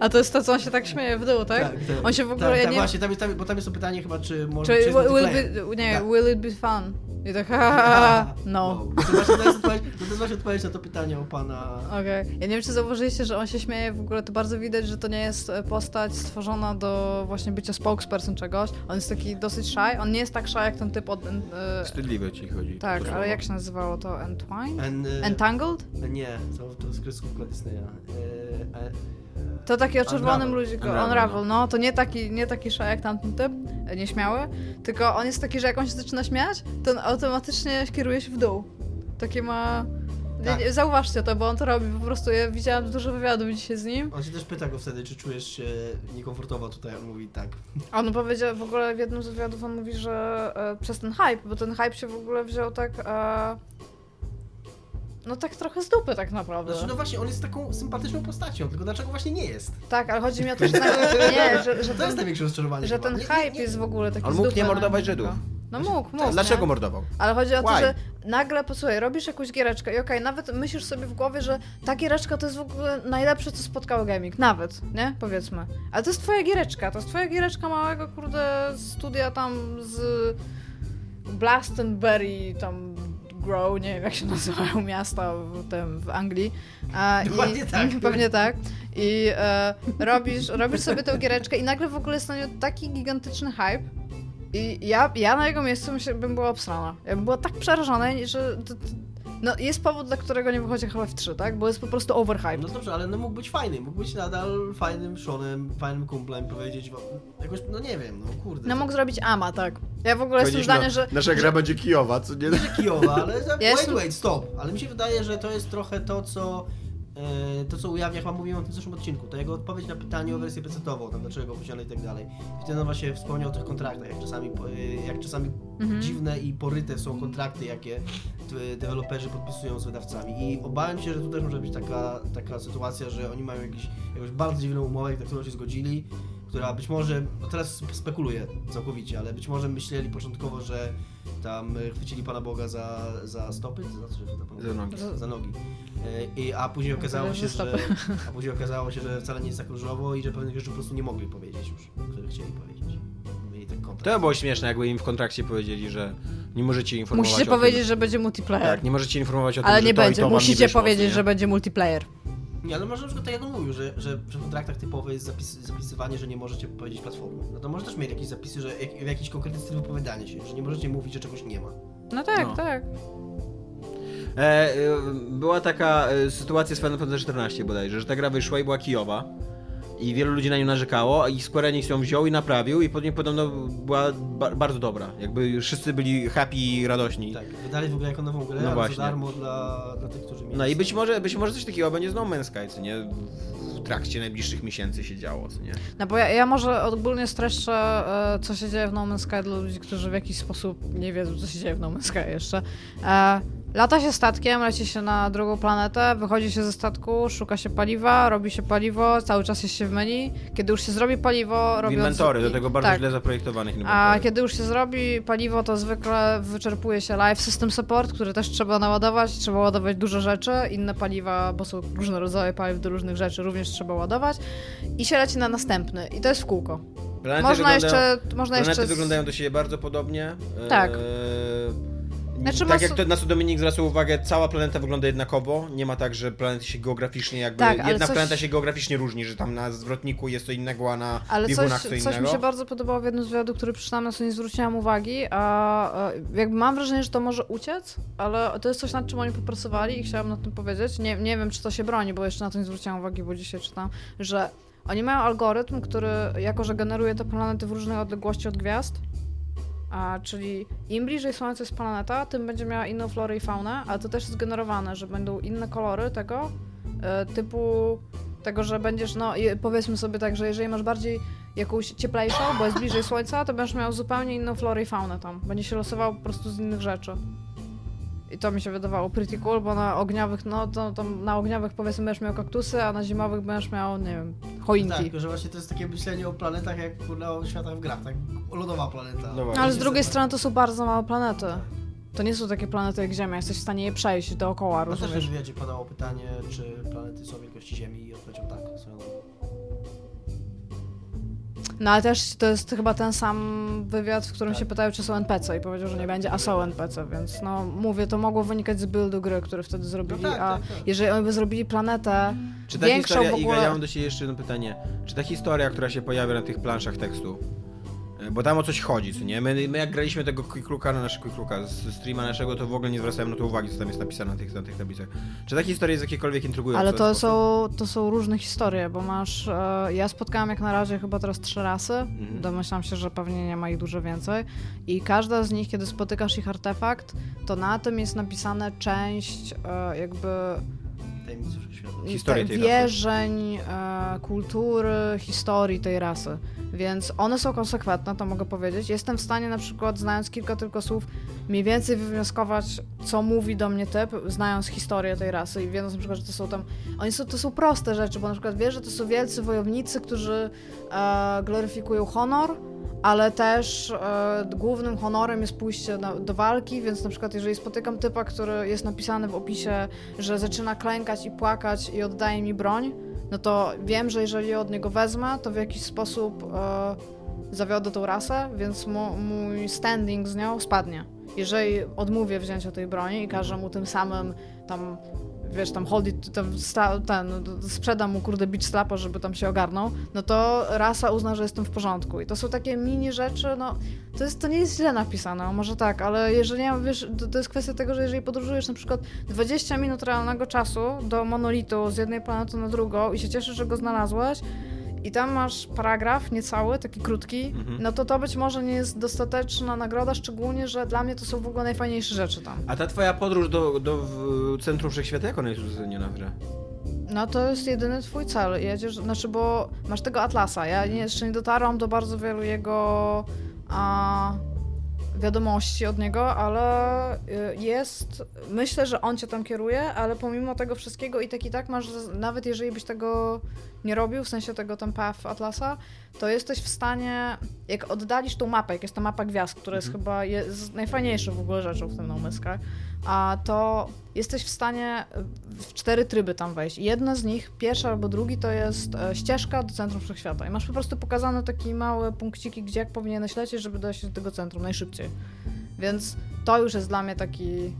Speaker 3: A to jest to, co on się tak śmieje w dół, tak? On się w ogóle,
Speaker 4: tak,
Speaker 3: ja
Speaker 4: tak,
Speaker 3: nie
Speaker 4: właśnie, tam, jest- tam, bo tam jest to pytanie chyba, czy może
Speaker 3: Czy
Speaker 4: czy jest
Speaker 3: will, be, nie,
Speaker 4: Tak.
Speaker 3: will it be fun? I tak, [LAUGHS] ha, no.
Speaker 4: No to, właśnie, to, jest odpowiedź, to jest właśnie odpowiedź na to pytanie o pana...
Speaker 3: Okej. Ja nie wiem, czy zauważyliście, że on się śmieje, w ogóle to bardzo widać, że to nie jest e, postać stworzona do właśnie bycia spokesperson czegoś. On jest taki dosyć shy. On nie jest tak shy jak ten typ od... E,
Speaker 2: Wstydliwe ci chodzi.
Speaker 3: tak, ale jak się nazywało to? Entwined?
Speaker 4: En, y,
Speaker 3: Entangled?
Speaker 4: Nie, to, to jest kreskówka Disneya. E, e,
Speaker 3: To taki o czerwonym
Speaker 4: Unravel.
Speaker 3: ludziku.
Speaker 2: Unravel,
Speaker 3: Unravel, no. To nie taki, nie taki shy jak tamten typ, e, nieśmiały, tylko on jest taki, że jak on się zaczyna śmiać, to on automatycznie kieruje się w dół. Takie ma...
Speaker 4: Tak.
Speaker 3: zauważcie to, bo on to robi po prostu. Ja widziałam dużo wywiadów dzisiaj z nim.
Speaker 4: On się też pyta go wtedy, czy czujesz się niekomfortowo tutaj, on mówi tak.
Speaker 3: On powiedział w ogóle w jednym z wywiadów, on mówi, że e, przez ten hype, bo ten hype się w ogóle wziął tak. E, no tak trochę z dupy tak naprawdę.
Speaker 4: Znaczy, no właśnie, on jest taką sympatyczną postacią, tylko dlaczego właśnie nie jest?
Speaker 3: Tak, ale chodzi mi o to, że, ten, nie, [LAUGHS] że, że
Speaker 4: To jest
Speaker 3: ten,
Speaker 4: największe rozczarowanie
Speaker 3: że
Speaker 4: chyba.
Speaker 3: ten hype
Speaker 4: nie- nie-
Speaker 3: jest w ogóle taki
Speaker 2: On
Speaker 3: z
Speaker 2: mógł
Speaker 3: dupy
Speaker 2: nie
Speaker 3: na
Speaker 2: mordować. Żydów.
Speaker 3: No mógł, mógł.
Speaker 2: Dlaczego
Speaker 3: nie?
Speaker 2: mordował?
Speaker 3: Ale chodzi o to,
Speaker 2: Why?
Speaker 3: że nagle, posłuchaj, robisz jakąś giereczkę i okej, nawet myślisz sobie w głowie, że ta giereczka to jest w ogóle najlepsze, co spotkało gaming. Nawet, nie? Powiedzmy. Ale to jest twoja giereczka, to jest twoja giereczka małego, kurde, studia tam z Blastonbury, tam Grow, nie wiem jak się [LAUGHS] nazywają miasta w, tym, w Anglii. A,
Speaker 4: Dokładnie
Speaker 3: i,
Speaker 4: tak. [LAUGHS]
Speaker 3: Pewnie tak. I e, robisz, robisz sobie tę giereczkę i nagle w ogóle jest na nią taki gigantyczny hype, i ja, ja na jego miejscu bym była obstrana. Ja bym była tak przerażona, że. To, no, jest powód, dla którego nie wychodzi Half-Life 3, tak? Bo jest po prostu overhyped.
Speaker 4: No dobrze, ale no mógł być fajny, mógł być nadal fajnym Seanem, fajnym kumplem, powiedzieć wam, jakoś, no nie wiem, no kurde.
Speaker 3: No mógł zrobić Ama, tak. Ja w ogóle jestem zdania,
Speaker 2: no,
Speaker 3: że.
Speaker 2: Nasza gra będzie kijowa, co nie?
Speaker 4: Że Kijowa, ale za- wait,
Speaker 3: jestem-
Speaker 4: wait, stop. Ale mi się wydaje, że to jest trochę to, co to, co ujawnia, chyba mówiłem o tym w zeszłym odcinku, to jego odpowiedź na pytanie o wersję PC-ową, tam dlaczego opóźnione i tak dalej. I wtedy on właśnie wspomniał o tych kontraktach, jak czasami, e, jak czasami
Speaker 3: Mhm.
Speaker 4: dziwne i poryte są kontrakty, jakie deweloperzy podpisują z wydawcami. I obawiam się, że tu też może być taka, taka sytuacja, że oni mają jakiś, jakąś bardzo dziwną umowę, na którą się zgodzili, która być może, no teraz spekuluję całkowicie, ale być może myśleli początkowo, że tam e, chwycili Pana Boga za, za stopy, za, co się chwyta Pana Boga?
Speaker 2: Za nogi.
Speaker 3: Za-
Speaker 4: za nogi. E, I, a później okazało
Speaker 3: za
Speaker 4: się, że, a później okazało się, że wcale nie jest tak różowo i że pewnych rzeczy po prostu nie mogli powiedzieć już, które chcieli powiedzieć.
Speaker 2: To by było śmieszne, jakby im w kontrakcie powiedzieli, że nie możecie informować
Speaker 3: Musicie
Speaker 2: o
Speaker 3: powiedzieć,
Speaker 2: tym.
Speaker 3: że będzie multiplayer.
Speaker 2: Tak, nie możecie informować o tym,
Speaker 3: ale
Speaker 2: że
Speaker 3: nie
Speaker 2: to i
Speaker 3: będzie.
Speaker 2: to wam nie
Speaker 3: Musicie powiedzieć,
Speaker 2: nie?
Speaker 3: że będzie multiplayer.
Speaker 4: Nie, ale może na przykład tak jak on mówił, że, że, że w kontraktach typowych jest zapis, zapisywanie, że nie możecie powiedzieć platformy. No to może też mieli jakieś zapisy, że jak, w jakiś konkretny styl wypowiadania się, że nie możecie mówić, że czegoś nie ma.
Speaker 3: No tak,
Speaker 2: No.
Speaker 3: tak.
Speaker 2: E, e, była taka e, sytuacja z Final Fantasy XIV bodajże, że ta gra wyszła i była kijowa. I wielu ludzi na nią narzekało, a i Square Enix ją wziął i naprawił i potem podobno była ba bardzo dobra. Jakby wszyscy byli happy i radośni.
Speaker 4: Tak, wydali w ogóle jako nową grę,
Speaker 2: No właśnie.
Speaker 4: za darmo dla, dla tych, którzy mieli.
Speaker 2: No i być może, być może coś takiego będzie z No Man's Sky, co nie? W trakcie najbliższych miesięcy się działo, co nie?
Speaker 3: No bo ja, ja może ogólnie streszczę, e, co się dzieje w No Man's Sky dla ludzi, którzy w jakiś sposób nie wiedzą, co się dzieje w No Man's Sky jeszcze. E, lata się statkiem, leci się na drugą planetę, wychodzi się ze statku, szuka się paliwa, robi się paliwo, cały czas jest się w menu. Kiedy już się zrobi paliwo, robiąc...
Speaker 2: Inwentory, do tego bardzo
Speaker 3: tak.
Speaker 2: źle zaprojektowanych
Speaker 3: A
Speaker 2: inwentory.
Speaker 3: kiedy już się zrobi paliwo, to zwykle wyczerpuje się live system support, który też trzeba naładować. Trzeba ładować dużo rzeczy, inne paliwa, bo są różne rodzaje paliw do różnych rzeczy, również trzeba ładować. I się leci na następny. I to jest w kółko.
Speaker 2: Planety
Speaker 3: Można jeszcze. Można
Speaker 2: Planety
Speaker 3: jeszcze
Speaker 2: wyglądają do siebie bardzo podobnie.
Speaker 3: Tak.
Speaker 2: Eee,
Speaker 3: Znaczy
Speaker 2: tak jak to, na co Dominik zwracał uwagę, cała planeta wygląda jednakowo. Nie ma tak, że planety się geograficznie jakby...
Speaker 3: Tak,
Speaker 2: jedna
Speaker 3: coś-
Speaker 2: planeta się geograficznie różni, że tam na zwrotniku jest co innego, a na
Speaker 3: Ale coś,
Speaker 2: biegunach co
Speaker 3: coś
Speaker 2: innego.
Speaker 3: mi się bardzo podobało w jednym z wywiadów, który przeczytałam, na co nie zwróciłam uwagi, a jakby mam wrażenie, że to może uciec, ale to jest coś, nad czym oni popracowali i chciałam na tym powiedzieć. Nie, nie wiem, czy to się broni, bo jeszcze na to nie zwróciłam uwagi, bo dzisiaj czytam, że oni mają algorytm, który jako, że generuje te planety w różnej odległości od gwiazd, a, czyli im bliżej Słońca jest planeta, tym będzie miała inną florę i faunę, ale to też jest generowane, że będą inne kolory tego, e, typu tego, że będziesz, no powiedzmy sobie tak, że jeżeli masz bardziej jakąś cieplejszą, bo jest bliżej Słońca, to będziesz miał zupełnie inną florę i faunę tam. Będzie się losował po prostu z innych rzeczy. I to mi się wydawało pretty cool, bo na ogniowych, no to, to na ogniowych powiedzmy będziesz miał kaktusy, a na zimowych będziesz miał, nie wiem, choinki.
Speaker 4: Tak, tylko że właśnie to jest takie myślenie o planetach jak kurde o światach w grach, tak? Lodowa planeta.
Speaker 2: No właśnie.
Speaker 3: Ale z drugiej strony to są bardzo małe planety. To nie są takie planety jak Ziemia, jesteś w stanie je przejść dookoła,
Speaker 4: No też w
Speaker 3: rozumiesz?
Speaker 4: wywiadzie padało pytanie, czy planety są wielkości Ziemi i odpowiedział tak. Swoją drogą.
Speaker 3: No ale też to jest chyba ten sam wywiad, w którym się pytają, czy są NPC i powiedział, że nie będzie, a są NPC, więc no mówię, to mogło wynikać z buildu gry, który wtedy zrobili,
Speaker 4: tak,
Speaker 3: a
Speaker 4: tak, tak.
Speaker 3: jeżeli oni by zrobili planetę
Speaker 2: Czy ta
Speaker 3: większą
Speaker 2: historia,
Speaker 3: w ogóle...
Speaker 2: Iga, ja mam do Ciebie jeszcze jedno pytanie. Czy ta historia, która się pojawia na tych planszach tekstu, bo tam o coś chodzi, co nie? My, my jak graliśmy tego Quick Looka na naszego Quick Looka z streama naszego, to w ogóle nie zwracałem na to uwagi, co tam jest napisane na tych, na tych tablicach. Czy ta historia jest jakiekolwiek intrygująca?
Speaker 3: Ale to są, to są różne historie, bo masz. E, ja spotkałam jak na razie chyba teraz trzy rasy.
Speaker 2: Mhm.
Speaker 3: Domyślam się, że pewnie nie ma ich dużo więcej. I każda z nich, kiedy spotykasz ich artefakt, to na tym jest napisane część e, jakby te-
Speaker 2: tej rasy.
Speaker 3: wierzeń, e, kultury, historii tej rasy. Więc one są konsekwentne, to mogę powiedzieć. Jestem w stanie na przykład, znając kilka tylko słów, mniej więcej wywnioskować, co mówi do mnie typ, znając historię tej rasy i wiedząc na przykład, że to są tam... Oni są, to są proste rzeczy, bo na przykład wiesz, że to są wielcy wojownicy, którzy e, gloryfikują honor, ale też e, głównym honorem jest pójście na, do walki, więc na przykład jeżeli spotykam typa, który jest napisany w opisie, że zaczyna klękać i płakać i oddaje mi broń, no to wiem, że jeżeli od niego wezmę, to w jakiś sposób e, zawiodę tą rasę, więc mój standing z nią spadnie. Jeżeli odmówię wzięcia tej broni i każę mu tym samym tam wiesz, tam hold it, tam sta, ten, sprzedam mu kurde beach slapa, żeby tam się ogarnął, no to rasa uzna, że jestem w porządku. I to są takie mini rzeczy, no to, jest, to nie jest źle napisane, może tak, ale jeżeli, wiesz, to, to jest kwestia tego, że jeżeli podróżujesz na przykład 20 minut realnego czasu do monolitu z jednej planety na drugą i się cieszysz, że go znalazłeś, i tam masz paragraf niecały, taki krótki,
Speaker 2: Mhm.
Speaker 3: no to to być może nie jest dostateczna nagroda, szczególnie, że dla mnie to są w ogóle najfajniejsze rzeczy tam.
Speaker 2: A ta twoja podróż do, do Centrum Wszechświata, jak ona jest uzasadniona w grze?
Speaker 3: No to jest jedyny twój cel. Jedziesz, znaczy, bo masz tego Atlasa. Ja nie, jeszcze nie dotarłam do bardzo wielu jego a, wiadomości od niego, ale y, jest. Myślę, że on cię tam kieruje, ale pomimo tego wszystkiego i tak i tak masz, nawet jeżeli byś tego nie robił, w sensie tego tam path Atlasa, to jesteś w stanie, jak oddalisz tą mapę, jak jest ta mapa gwiazd, która jest chyba jest najfajniejszą w ogóle rzeczą w tym No Man's Sky, a to jesteś w stanie w cztery tryby tam wejść. I jedno z nich, pierwszy albo drugi, to jest e, ścieżka do centrum wszechświata. I masz po prostu pokazane takie małe punkciki, gdzie jak powinieneś lecieć, żeby dojść do tego centrum najszybciej. Więc to już jest dla mnie taki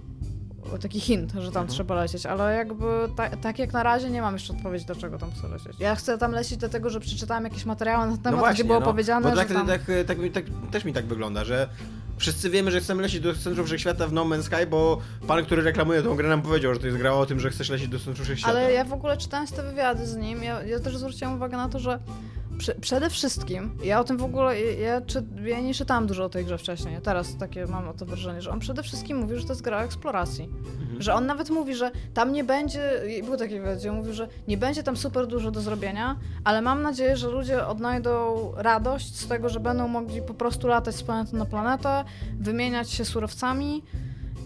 Speaker 3: taki hint, że tam trzeba lecieć, ale jakby ta, tak jak na razie nie mam jeszcze odpowiedzi, dlaczego tam chcę lecieć. Ja chcę tam lecieć dlatego, że przeczytałem jakieś materiały na ten temat, gdzie było powiedziane,
Speaker 2: bo tak,
Speaker 3: że tam...
Speaker 2: tak, tak, tak, tak, też mi tak wygląda, że wszyscy wiemy, że chcemy lecieć do Centrum Wszechświata w No Man's Sky, bo pan, który reklamuje tą grę nam powiedział, że to jest gra o tym, że chcesz lecieć do Centrum Wszechświata.
Speaker 3: Ale ja w ogóle czytając te wywiady z nim, ja, ja też zwróciłam uwagę na to, że przede wszystkim, ja o tym w ogóle, ja, czy, ja nie czytałam dużo o tej grze wcześniej, teraz takie mam o to wrażenie, że on przede wszystkim mówi, że to jest gra o eksploracji.
Speaker 2: Mhm.
Speaker 3: Że on nawet mówi, że tam nie będzie, i był taki wywiad, mówił, że nie będzie tam super dużo do zrobienia, ale mam nadzieję, że ludzie odnajdą radość z tego, że będą mogli po prostu latać z planety na planetę, wymieniać się surowcami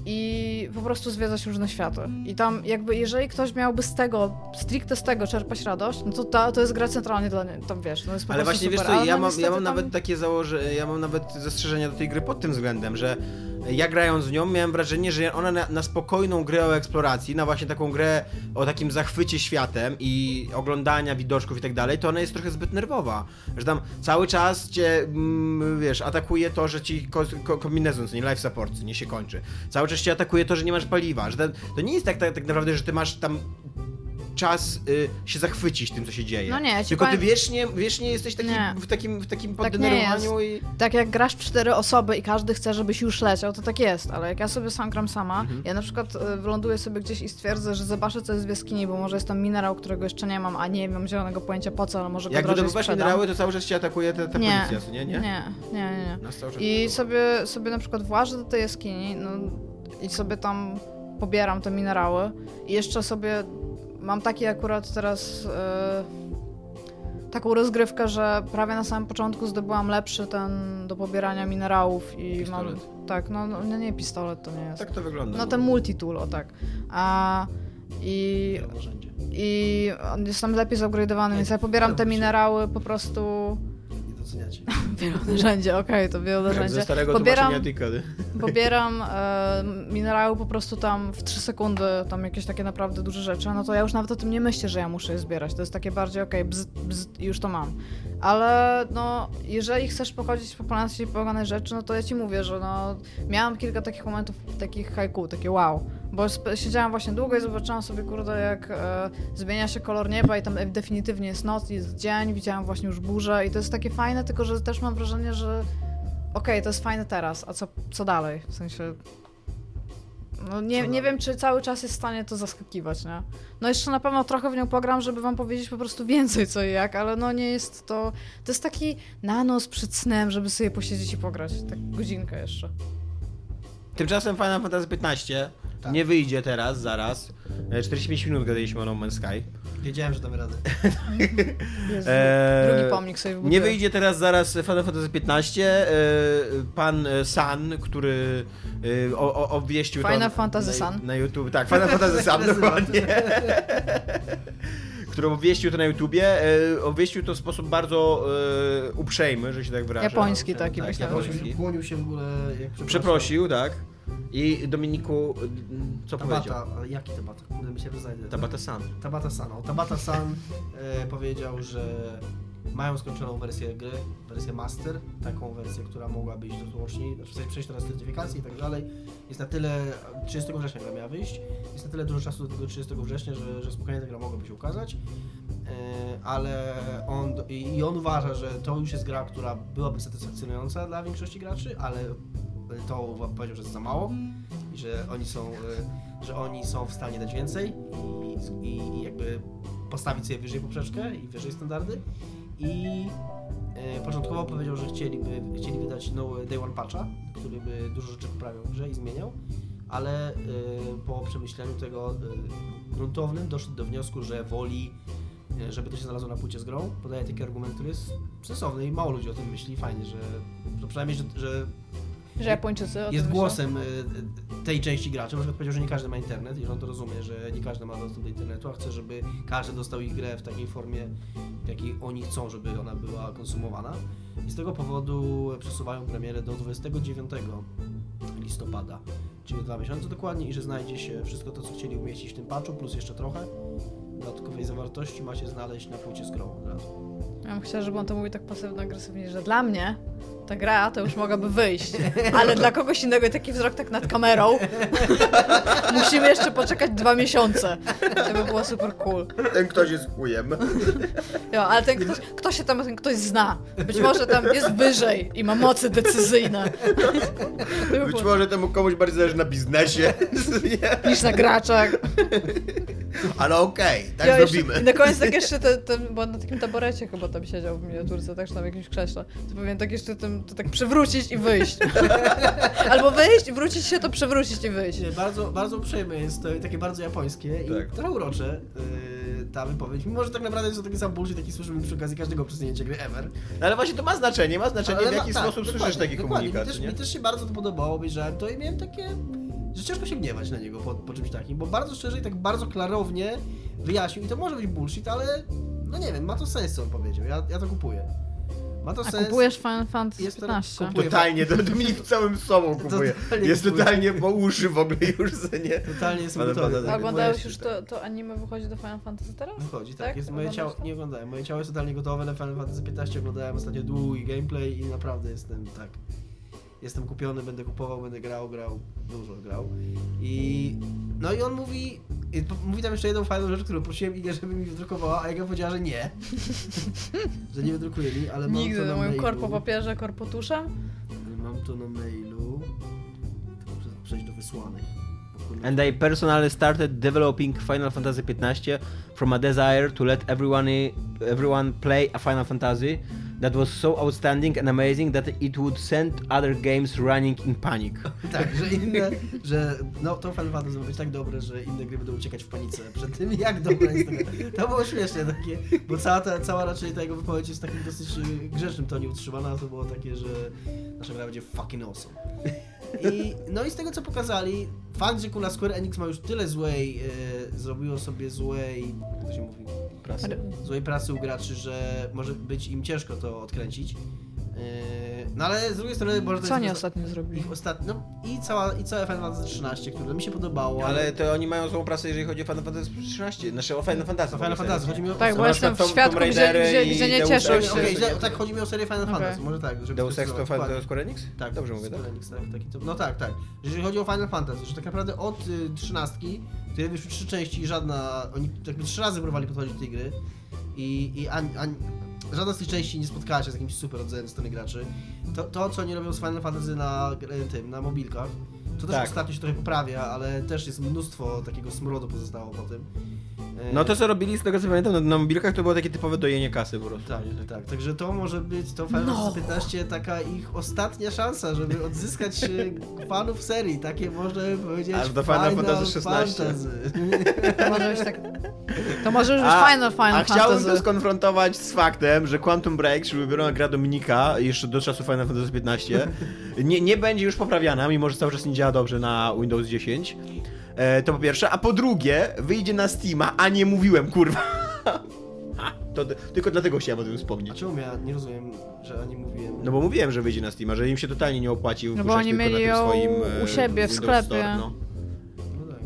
Speaker 3: i po prostu zwiedzać różne światy. I tam jakby, jeżeli ktoś miałby z tego, stricte z tego czerpać radość, no to ta, to jest gra centralnie dla nie, tam wiesz, no jest po
Speaker 2: Ale właśnie wiesz
Speaker 3: super.
Speaker 2: co,
Speaker 3: Ale
Speaker 2: ja mam, ja mam
Speaker 3: tam-
Speaker 2: nawet takie założenie, ja mam nawet zastrzeżenia do tej gry pod tym względem, że ja grając w nią miałem wrażenie, że ona na, na spokojną grę o eksploracji, na właśnie taką grę o takim zachwycie światem i oglądania widoczków i tak dalej, to ona jest trochę zbyt nerwowa. Że tam cały czas cię, mm, wiesz, atakuje to, że ci ko, ko, kombinezon, nie life support, nie się kończy. Cały czas cię atakuje to, że nie masz paliwa. Że tam, to nie jest tak, tak, tak naprawdę, że ty masz tam czas y, się zachwycić tym, co się dzieje.
Speaker 3: No nie,
Speaker 2: Tylko ty wiecznie, wiecznie jesteś taki,
Speaker 3: Nie.
Speaker 2: w takim, w takim
Speaker 3: Tak
Speaker 2: poddenerwowaniu i...
Speaker 3: Tak jak grasz w cztery osoby i każdy chce, żebyś już leciał, to tak jest, ale jak ja sobie sam gram sama,
Speaker 2: Mhm.
Speaker 3: ja na przykład y, wyląduję sobie gdzieś i stwierdzę, że zobaczę co jest w jaskini, bo może jest tam minerał, którego jeszcze nie mam, a nie mam zielonego pojęcia po co, ale może go
Speaker 2: Jak wydobywasz minerały, to cały czas cię atakuje ta, ta
Speaker 3: nie,
Speaker 2: policja, nie? Nie?
Speaker 3: nie, nie, nie, I sobie, sobie na przykład włażę do tej jaskini no, i sobie tam pobieram te minerały i jeszcze sobie mam taki akurat teraz e, taką rozgrywkę, że prawie na samym początku zdobyłam lepszy ten do pobierania minerałów i
Speaker 2: Pistolet.
Speaker 3: mam tak, no, no nie, nie pistolet to nie jest.
Speaker 2: Tak to wygląda.
Speaker 3: No ten multitool, o tak. A i i on jest tam lepiej zupgrade'owany, więc ja pobieram te minerały po prostu [LAUGHS] Wiele narzędzie, okej, to wiele
Speaker 2: Jak ze starego
Speaker 3: Pobieram,
Speaker 2: Tikady. [LAUGHS]
Speaker 3: pobieram e, minerały po prostu tam w 3 sekundy, tam jakieś takie naprawdę duże rzeczy, no to ja już nawet o tym nie myślę, że ja muszę je zbierać. To jest takie bardziej, okej, bzz, bzz, i już to mam. Ale no, jeżeli chcesz pochodzić po planecie i rzeczy, no to ja ci mówię, że no, miałam kilka takich momentów, takich haiku, takie wow. Bo siedziałam właśnie długo i zobaczyłam sobie, kurde, jak e, zmienia się kolor nieba i tam e, definitywnie jest noc, jest dzień, widziałam właśnie już burzę i to jest takie fajne, tylko że też mam wrażenie, że okej, to jest fajne teraz, a co, co dalej? W sensie... No nie, nie wiem, czy cały czas jest w stanie to zaskakiwać, nie? No jeszcze na pewno trochę w nią pogram, żeby wam powiedzieć po prostu więcej co i jak, ale no nie jest to... To jest taki nanos przed snem, żeby sobie posiedzieć i pograć. Tak godzinkę jeszcze.
Speaker 2: Tymczasem Final Fantasy 15
Speaker 4: Tak.
Speaker 2: nie wyjdzie teraz, zaraz. E, 45 minut gadaliśmy o No Man's Sky.
Speaker 4: Wiedziałem, że damy radę. [LAUGHS]
Speaker 3: Jezu,
Speaker 2: Eee,
Speaker 3: drugi pomnik sobie
Speaker 2: Nie
Speaker 3: wybuduję.
Speaker 2: wyjdzie teraz zaraz Final Fantasy 15. E, pan e, San, który e, o, o, obwieścił to
Speaker 3: Final Fantasy
Speaker 2: na,
Speaker 3: Sun.
Speaker 2: na YouTube. Tak, Final Fantasy Sun, [LAUGHS] dokładnie. [LAUGHS] który obwieścił to na YouTubie. E, obwieścił to w sposób bardzo e, uprzejmy, że się tak wyrażę.
Speaker 3: Japoński taki,
Speaker 2: tak,
Speaker 3: myślę.
Speaker 2: japoński.
Speaker 4: Kłonił, się w ogóle, jak.
Speaker 2: Przeprosił, tak. I Dominiku, m, co powiedział?
Speaker 4: Tabata, a jaki Tabata? Kurde, mi się wyznajdę.
Speaker 2: Tabata San.
Speaker 4: Tabata San. O, Tabata San e, powiedział, że mają skończoną wersję gry, wersję master, taką wersję, która mogłaby iść do tłoczni, znaczy przejść teraz certyfikację i tak dalej. Jest na tyle, 30 września gra miała wyjść, jest na tyle dużo czasu do tego 30 września, że, że spokojnie ta gra mogłaby się ukazać. E, ale on, i on uważa, że to już jest gra, która byłaby satysfakcjonująca dla większości graczy, ale to powiedział, że jest za mało i że oni są, e, że oni są w stanie dać więcej i, i, jakby postawić sobie wyżej poprzeczkę i wyżej standardy. I e, początkowo powiedział, że chcieliby, chcieli wydać nowy Day One Patcha, który by dużo rzeczy poprawiał w grze i zmieniał, ale e, po przemyśleniu tego gruntownym doszli do wniosku, że woli żeby to się znalazło na płycie z grą. Podaje taki argument, który jest sensowny i mało ludzi o tym myśli. Fajnie, że, że przynajmniej, że, że
Speaker 3: Że Japończycy o
Speaker 4: jest
Speaker 3: myślą.
Speaker 4: głosem y, y, tej części graczy. Przykład powiedział, że nie każdy ma internet i on to rozumie, że nie każdy ma dostęp do internetu, a chce, żeby każdy dostał ich grę w takiej formie, w jakiej oni chcą, żeby ona była konsumowana. I z tego powodu przesuwają premierę do 29 listopada, czyli dwa miesiące dokładnie i że znajdzie się wszystko to, co chcieli umieścić w tym patchu, plus jeszcze trochę dodatkowej zawartości macie znaleźć na płycie z grą od razu.
Speaker 3: Ja bym chciała, żeby on to mówił tak pasywno-agresywnie, że dla mnie ta gra to już mogłaby wyjść, [LAUGHS] ale dla kogoś innego taki wzrok tak nad kamerą [LAUGHS] musimy jeszcze poczekać dwa miesiące. To by było super cool.
Speaker 2: Ten ktoś jest chujem.
Speaker 3: Jo, ale ten ktoś, kto się tam, ten ktoś zna. Być może tam jest wyżej i ma mocy decyzyjne.
Speaker 2: Być może temu komuś bardziej zależy na biznesie. [LAUGHS]
Speaker 3: Niż na graczach.
Speaker 2: Ale okej, tak
Speaker 3: Jo, jeszcze-
Speaker 2: zrobimy.
Speaker 3: I na koniec tak jeszcze ten, ten, bo na takim taborecie chyba tam siedział w miniaturce, tak, czy tam w jakimś krześle. To powinien tak jeszcze tym, to tak przewrócić i wyjść. [LAUGHS] Albo wyjść, wrócić się, to przewrócić i wyjść.
Speaker 4: Nie, bardzo, bardzo uprzejme jest to i takie bardzo japońskie i
Speaker 2: Tak.
Speaker 4: trochę urocze yy, ta wypowiedź. Mimo, że tak naprawdę jest to taki sam bullshit, jaki słyszymy przy okazji każdego przesunięcia gry ever.
Speaker 2: No ale właśnie to ma znaczenie, ma znaczenie
Speaker 4: Ale
Speaker 2: w
Speaker 4: ma-
Speaker 2: jaki
Speaker 4: tak,
Speaker 2: sposób
Speaker 4: dokładnie,
Speaker 2: słyszysz taki komunikat,
Speaker 4: Mi też,
Speaker 2: nie?
Speaker 4: mi też się bardzo to podobało, obejrzałem to i miałem takie, że ciężko się gniewać na niego po, po czymś takim, bo bardzo szczerze i tak bardzo klarownie wyjaśnił i to może być bullshit, ale no nie wiem, ma to sens, co on powiedział. Ja, ja to kupuję. Ma to
Speaker 3: A
Speaker 4: sens.
Speaker 3: kupujesz Final Fantasy
Speaker 4: Jest to-
Speaker 3: 15?
Speaker 4: kupuję.
Speaker 2: Totalnie, to Dominik [LAUGHS] całym sobą kupuje.
Speaker 4: Totalnie
Speaker 2: Jest
Speaker 4: kupuję.
Speaker 2: totalnie po uszy w ogóle już, że nie.
Speaker 4: Totalnie
Speaker 2: Ale
Speaker 4: gotowy.
Speaker 3: oglądałeś już to, to anime wychodzi do Final Fantasy teraz?
Speaker 4: Wychodzi, tak.
Speaker 3: Tak?
Speaker 4: Jest, moje ciało,
Speaker 3: to?
Speaker 4: nie oglądałem. Moje ciało jest totalnie gotowe. Na Final Fantasy 15 oglądałem ostatnio długi gameplay i naprawdę jestem tak. Jestem kupiony, będę kupował, będę grał, grał, dużo grał. I no i on mówi, mówi tam jeszcze jedną fajną rzecz, którą prosiłem Igę, żeby mi wydrukowała, a Iga powiedziała, że nie. [LAUGHS] że nie wydrukuje mi, ale mam
Speaker 3: Nigdy,
Speaker 4: to na
Speaker 3: moim korpo papierze, korpotuszem.
Speaker 4: Mam to na mailu. Tylko muszę przejść do wysłanych.
Speaker 2: And I personally started developing Final Fantasy XV from a desire to let everyone, everyone play a Final Fantasy that was so outstanding and amazing that it would send other games running in panic. [LAUGHS]
Speaker 4: Tak, że inne, że no to Final Fantasy ma być tak dobre, że inne gry będą uciekać w panice przed tym, jak dobre jest to. To było śmieszne takie, bo cała, ta, cała raczej ta jego wypowiedź jest w takim dosyć y, grzecznym tonie utrzymana, a to było takie, że nasza gra będzie fucking awesome. I, no i z tego co pokazali, fakt, że Kula Square Enix ma już tyle złej, y, zrobiło sobie złej, jak to się mówi,
Speaker 2: Prasy.
Speaker 4: złej pracy u graczy, że może być im ciężko to odkręcić. No ale z drugiej strony może
Speaker 3: Co oni ostatnio zrobili?
Speaker 4: ich ostatni, no i cała, i całe Final Fantasy 13, które mi się podobało,
Speaker 2: Ale to oni mają złą prasę, jeżeli chodzi o Final Fantasy 13. Znaczy o Final Fantasy.
Speaker 4: Final Fantasy, chodzi mi o
Speaker 3: Tak, bo jestem w świadku, gdzie,
Speaker 2: i
Speaker 3: gdzie nie cieszą się.
Speaker 4: Okej, źle- tak, chodzi mi o serię Final
Speaker 3: Okej.
Speaker 4: Fantasy, może tak, żeby
Speaker 2: Deus Ex to Final. Square Enix?
Speaker 4: Tak,
Speaker 2: Dobrze mówię, tak?
Speaker 4: Enix, tak, taki to, no tak, tak. Jeżeli chodzi o Final Fantasy, że tak naprawdę od y, 13, które wyszły trzy części i żadna, oni jakby trzy razy próbowali podchodzić do tej gry i, i ani, ani, żadna z tych części nie spotkała się z jakimś super odzewem ze strony graczy. To, to, co oni robią z Final Fantasy na gr- tym, na mobilkach, to też
Speaker 2: Tak.
Speaker 4: ostatnio się trochę poprawia, ale też jest mnóstwo takiego smrodu pozostało po tym. E,
Speaker 2: No to co robili, z tego co pamiętam, na, na mobilkach to było takie typowe dojenie kasy po prostu.
Speaker 4: Tak, tak. Także to może być to Final
Speaker 3: No.
Speaker 4: Fantasy 15 taka ich ostatnia szansa, żeby odzyskać e, fanów serii. Takie można by powiedzieć
Speaker 2: Aż do Final Fantasy 16.
Speaker 4: Fantasy.
Speaker 3: To może być tak... To może już być
Speaker 2: A-
Speaker 3: Final Final
Speaker 2: A chciałbym
Speaker 3: Fantasy.
Speaker 2: to skonfrontować z faktem, że Quantum Break, czyli ulubiona gra Dominika, jeszcze do czasu Final Fantasy 15, nie, nie będzie już poprawiana, mimo że cały czas nie działa dobrze na Windows 10. E, to po pierwsze, a po drugie, wyjdzie na Steama, a nie mówiłem, kurwa. [LAUGHS] Ha, To d- tylko dlatego chciałem o tym
Speaker 4: A
Speaker 2: wspomnieć.
Speaker 4: czemu ja nie rozumiem, że o nim mówiłem?
Speaker 2: No bo mówiłem, że wyjdzie na Steama, że im się totalnie nie opłaci
Speaker 3: No bo
Speaker 2: wpuszczać
Speaker 3: oni
Speaker 2: tylko
Speaker 3: mieli
Speaker 2: na tym
Speaker 3: ją
Speaker 2: swoim
Speaker 3: u
Speaker 2: e,
Speaker 3: siebie w
Speaker 2: Windows
Speaker 3: sklepie.
Speaker 2: Store, no.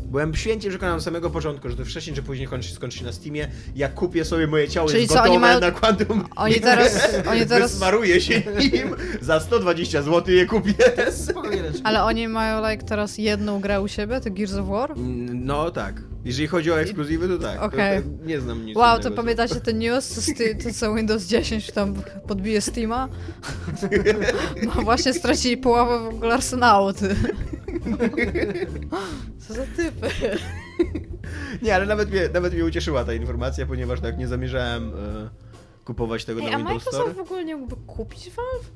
Speaker 2: Byłem święcie przekonany od samego początku, że to wcześniej czy później kończy, skończy się na Steamie. Jak kupię sobie moje ciało
Speaker 3: Czyli
Speaker 2: jest
Speaker 3: co, oni
Speaker 2: gotowe
Speaker 3: mają-
Speaker 2: na Quantum
Speaker 3: Oni teraz... [LAUGHS] Oni teraz...
Speaker 2: Wysmaruję się nim, za 120 zł je kupię.
Speaker 4: Spokojnie [LAUGHS] lecz.
Speaker 3: Ale oni mają like teraz jedną grę u siebie, to Gears of War?
Speaker 2: No tak. Jeżeli chodzi o ekskluzywy, to tak. To-
Speaker 3: Okej.
Speaker 2: to Nie znam nic
Speaker 3: Wow, to pamiętacie ten news, Sti- to co Windows 10 tam podbije Steama? [LAUGHS] No właśnie stracili połowę w ogóle arsenału, ty. Co za typy?
Speaker 2: Nie, ale nawet mnie, nawet mnie ucieszyła ta informacja, ponieważ tak nie zamierzałem e, kupować tego
Speaker 3: Ej,
Speaker 2: na
Speaker 3: a
Speaker 2: Windows Store.
Speaker 3: Microsoft w ogóle nie mógłby kupić Valve?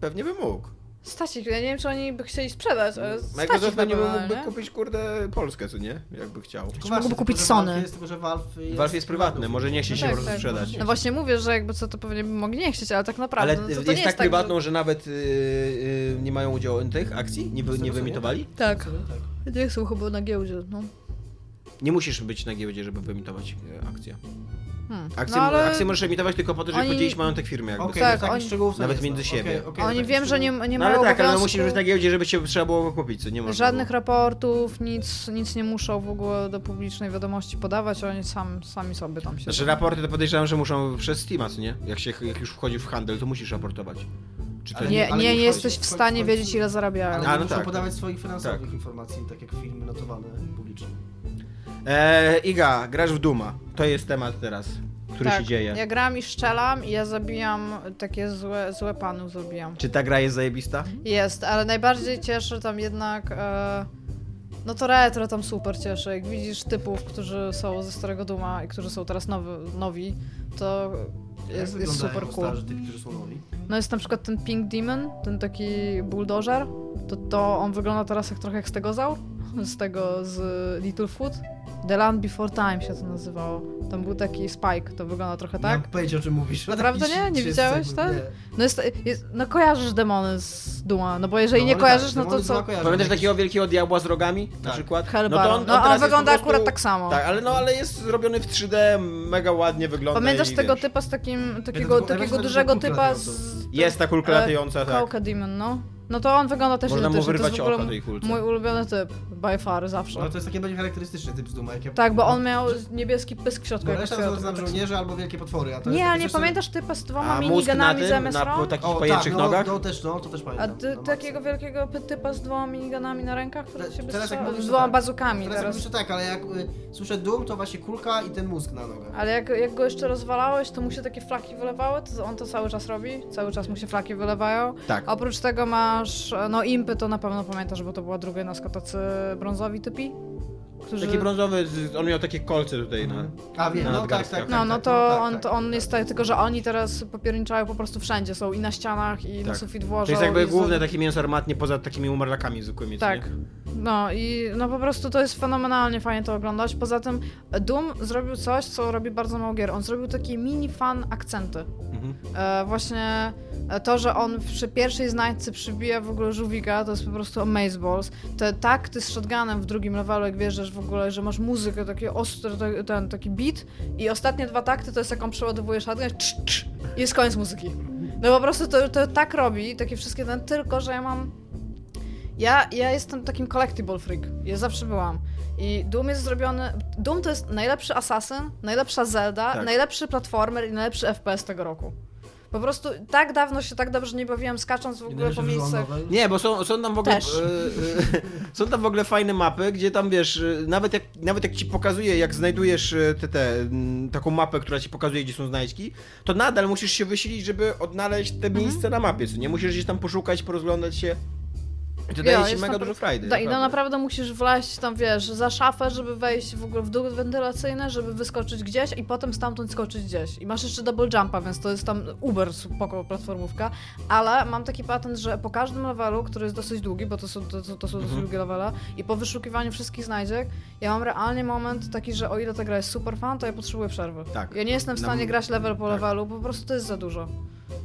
Speaker 2: Pewnie by mógł.
Speaker 3: Stacik, ja nie wiem, czy oni by chcieli sprzedać, ale
Speaker 2: Microsoft
Speaker 3: stacik
Speaker 2: pewnie by
Speaker 3: pewnie,
Speaker 2: mógłby
Speaker 3: nie?
Speaker 2: kupić, kurde, Polskę, co nie? Jakby chciał.
Speaker 4: Tylko
Speaker 3: mógłby
Speaker 4: właśnie,
Speaker 3: kupić
Speaker 4: tylko, że
Speaker 3: Sony.
Speaker 4: Valve Jest, tylko, że Valve jest,
Speaker 2: Valve jest prywatny, może nie chce
Speaker 3: No
Speaker 2: się
Speaker 3: tak,
Speaker 2: po prostu
Speaker 3: tak.
Speaker 2: sprzedać.
Speaker 3: No właśnie mówię, że jakby co to pewnie by mogli nie chcieć, ale tak naprawdę
Speaker 2: Ale
Speaker 3: no to, to
Speaker 2: jest,
Speaker 3: nie jest
Speaker 2: tak
Speaker 3: tak,
Speaker 2: prywatną,
Speaker 3: że...
Speaker 2: że, nawet y, y, nie mają udziału tych akcji? Nie, wy, nie wyemitowali?
Speaker 3: Tak,
Speaker 4: Tak.
Speaker 3: nie są chyba na giełdzie, no.
Speaker 2: Nie musisz być na giełdzie, żeby wyemitować e, akcje.
Speaker 3: Hmm.
Speaker 2: Akcje,
Speaker 3: no ale
Speaker 2: akcje możesz emitować tylko po to, żeby
Speaker 3: oni-
Speaker 2: podzielić majątek firmy. Jakby.
Speaker 4: Okej,
Speaker 3: Tak,
Speaker 4: tak,
Speaker 3: oni-
Speaker 4: szczegółów
Speaker 2: Nawet między
Speaker 4: znam.
Speaker 2: siebie.
Speaker 4: Okej, okej,
Speaker 3: oni
Speaker 4: takich
Speaker 3: wiem, że nie, nie
Speaker 2: No
Speaker 3: mają
Speaker 2: ale tak, ale no
Speaker 3: obowiązku...
Speaker 2: musisz być na giełdzie, żeby cię trzeba było kupić, co nie można
Speaker 3: Żadnych
Speaker 2: było.
Speaker 3: raportów, nic, nic nie muszą w ogóle do publicznej wiadomości podawać, oni sam, sami sobie tam się...
Speaker 2: Znaczy raporty to podejrzewam, że muszą przez Steama, co nie? Jak, się, jak już wchodzi w handel, to musisz raportować. Czy to
Speaker 4: Ale
Speaker 3: Nie,
Speaker 4: ale
Speaker 3: nie,
Speaker 4: nie
Speaker 3: jesteś w stanie wiedzieć, ile zarabiają.
Speaker 4: Ale
Speaker 2: A,
Speaker 4: nie
Speaker 2: no
Speaker 4: muszą
Speaker 2: tak,
Speaker 4: podawać
Speaker 2: tak.
Speaker 4: swoich finansowych
Speaker 2: Tak.
Speaker 4: informacji, tak jak filmy notowane publicznie.
Speaker 2: E, Iga, grasz w Duma. To jest temat teraz, który
Speaker 3: tak,
Speaker 2: się dzieje.
Speaker 3: Ja gram i strzelam i ja zabijam takie złe, złe panów, zabijam.
Speaker 2: Czy ta gra jest zajebista?
Speaker 3: Jest, ale najbardziej cieszy tam jednak... E, no to retro tam super cieszy. Jak widzisz typów, którzy są ze Starego Duma i którzy są teraz nowy, nowi, to jest, jest
Speaker 4: wyglądają
Speaker 3: super cool.
Speaker 4: starzy, tych, którzy są nowi?
Speaker 3: No jest na przykład ten Pink Demon, ten taki bulldozer, to, to on wygląda teraz jak trochę jak stegozaur, z tego z Littlefoot. The Land Before Time się to nazywało. Tam był taki Spike, to wygląda trochę tak.
Speaker 4: mam pojęcia o czym mówisz.
Speaker 3: Naprawdę nie? Nie
Speaker 4: 30
Speaker 3: widziałeś, tak? No, jest, jest, no kojarzysz demony z Duma, no bo jeżeli nie
Speaker 4: ale
Speaker 3: kojarzysz,
Speaker 4: tak,
Speaker 3: no to co?
Speaker 2: Pamiętasz takiego wielkiego diabła z rogami na
Speaker 4: Tak.
Speaker 2: przykład?
Speaker 3: Hellbaron. No,
Speaker 2: teraz
Speaker 3: on
Speaker 2: jest
Speaker 3: wygląda
Speaker 2: po prostu-
Speaker 3: akurat tak samo.
Speaker 2: Tak, ale no ale jest zrobiony w 3D, mega ładnie wygląda
Speaker 3: Pamiętasz
Speaker 2: i
Speaker 3: tego
Speaker 2: wiesz,
Speaker 3: typa z takim, takiego,
Speaker 4: ja
Speaker 3: takiego dużego typa z...
Speaker 2: Jest ta kulka
Speaker 3: e,
Speaker 2: latająca, tak.
Speaker 3: Kołka Demon, no. No to on wygląda też
Speaker 2: Można mu
Speaker 3: identycznie, to jest
Speaker 2: wyrwać
Speaker 3: w ogóle
Speaker 2: oko tej kulce.
Speaker 3: mój ulubiony typ, by far, zawsze.
Speaker 4: No to jest taki będzie charakterystyczny typ z Duma. Jak ja...
Speaker 3: Tak, bo on miał niebieski pysk w środku.
Speaker 4: Bo
Speaker 3: jak
Speaker 4: reszta
Speaker 3: otwierał
Speaker 4: to znam żołnierze albo wielkie potwory, a to
Speaker 3: Nie,
Speaker 4: jest
Speaker 3: ale
Speaker 4: taki
Speaker 3: nie
Speaker 4: coś, co-
Speaker 3: pamiętasz typa z dwoma
Speaker 2: A mózg na
Speaker 3: minigunami
Speaker 2: tym,
Speaker 3: zamiast
Speaker 2: na
Speaker 3: rąk?
Speaker 2: takich
Speaker 4: O,
Speaker 2: pajęczych
Speaker 4: tak, no,
Speaker 2: nogach?
Speaker 4: to też, no, to też
Speaker 3: A
Speaker 4: pamiętam.
Speaker 3: ty,
Speaker 4: no,
Speaker 3: takiego wielkiego py- typa z dwoma minigunami na rękach, który
Speaker 4: Te-
Speaker 3: siebie
Speaker 4: teraz jak mówisz,
Speaker 3: Z
Speaker 4: to
Speaker 3: dwoma
Speaker 4: tak.
Speaker 3: bazukami
Speaker 4: Teraz,
Speaker 3: teraz.
Speaker 4: teraz... Mówisz, tak, ale jak y, słyszę Doom, to właśnie kulka i ten mózg na nogach.
Speaker 3: Ale jak, jak go jeszcze rozwalałeś, to mu się takie flaki wylewały, to on to cały czas robi, cały czas mu się flaki wylewają.
Speaker 2: Tak.
Speaker 3: Oprócz tego masz, no impy to na pewno pamiętasz, bo to była druga jednostka, tacy brązowi typi, którzy...
Speaker 2: Taki brązowy, z- on miał takie kolce tutaj na...
Speaker 4: A wiem,
Speaker 2: Na
Speaker 4: no tak,
Speaker 2: nadgarstkach.
Speaker 4: tak,
Speaker 3: No,
Speaker 4: tak,
Speaker 3: no
Speaker 4: tak,
Speaker 3: to,
Speaker 4: tak,
Speaker 3: on,
Speaker 4: tak.
Speaker 3: to on jest tak, tylko że oni teraz popierniczają po prostu wszędzie, są i na ścianach, i na
Speaker 2: Tak.
Speaker 3: sufit
Speaker 2: To
Speaker 3: włożą.
Speaker 2: jest jakby
Speaker 3: i
Speaker 2: główne
Speaker 3: z-
Speaker 2: takie mięso armatnie poza takimi umarlakami zwykłymi, co
Speaker 3: Tak.
Speaker 2: nie?
Speaker 3: No i no po prostu to jest fenomenalnie fajnie to oglądać. Poza tym Doom zrobił coś, co robi bardzo mało gier. On zrobił takie mini fan akcenty.
Speaker 2: Mhm.
Speaker 3: E, właśnie e, to, że on przy pierwszej znajdźce przybija w ogóle żółwika, to jest po prostu amazeballs. Te takty z shotgunem w drugim levelu, jak wierzysz w ogóle, że masz muzykę, taki ostry, ten taki beat i ostatnie dwa takty to jest jak on przeładowuje cz, i jest koniec muzyki. No po prostu to, to tak robi, takie wszystkie ten, tylko że ja mam... Ja, ja jestem takim collectible freak, ja zawsze byłam. I Doom jest zrobiony... Doom to jest najlepszy Assassin, najlepsza Zelda,
Speaker 2: Tak.
Speaker 3: najlepszy platformer i najlepszy FPS tego roku. Po prostu tak dawno się tak dobrze nie bawiłam skacząc w ogóle po miejscach.
Speaker 2: Nie, bo są, są tam w ogóle.
Speaker 3: Też.
Speaker 2: e, e, [LAUGHS] są tam w ogóle fajne mapy, gdzie tam wiesz, e, nawet jak, nawet jak ci pokazuje, jak znajdujesz te, te, taką mapę, która ci pokazuje, gdzie są znajdźki, to nadal musisz się wysilić, żeby odnaleźć te
Speaker 3: Mhm.
Speaker 2: miejsce na mapie. Co nie musisz gdzieś tam poszukać, porozglądać się. I to daje ci mega dużo frajdy.
Speaker 3: Da, I no
Speaker 2: naprawdę.
Speaker 3: musisz wleźć tam, wiesz, za szafę, żeby wejść w ogóle w dół wentylacyjny, żeby wyskoczyć gdzieś i potem stamtąd skoczyć gdzieś. I masz jeszcze double jumpa, więc to jest tam uber spoko platformówka, ale mam taki patent, że po każdym levelu, który jest dosyć długi, bo to są, to, to, to są dosyć
Speaker 2: Mhm.
Speaker 3: długie levele, i po wyszukiwaniu wszystkich znajdziek, ja mam realnie moment taki, że o ile ta gra jest super fan, to ja potrzebuję przerwy.
Speaker 2: Tak.
Speaker 3: Ja nie jestem w stanie grać level po
Speaker 2: tak.
Speaker 3: levelu, po prostu to jest za dużo.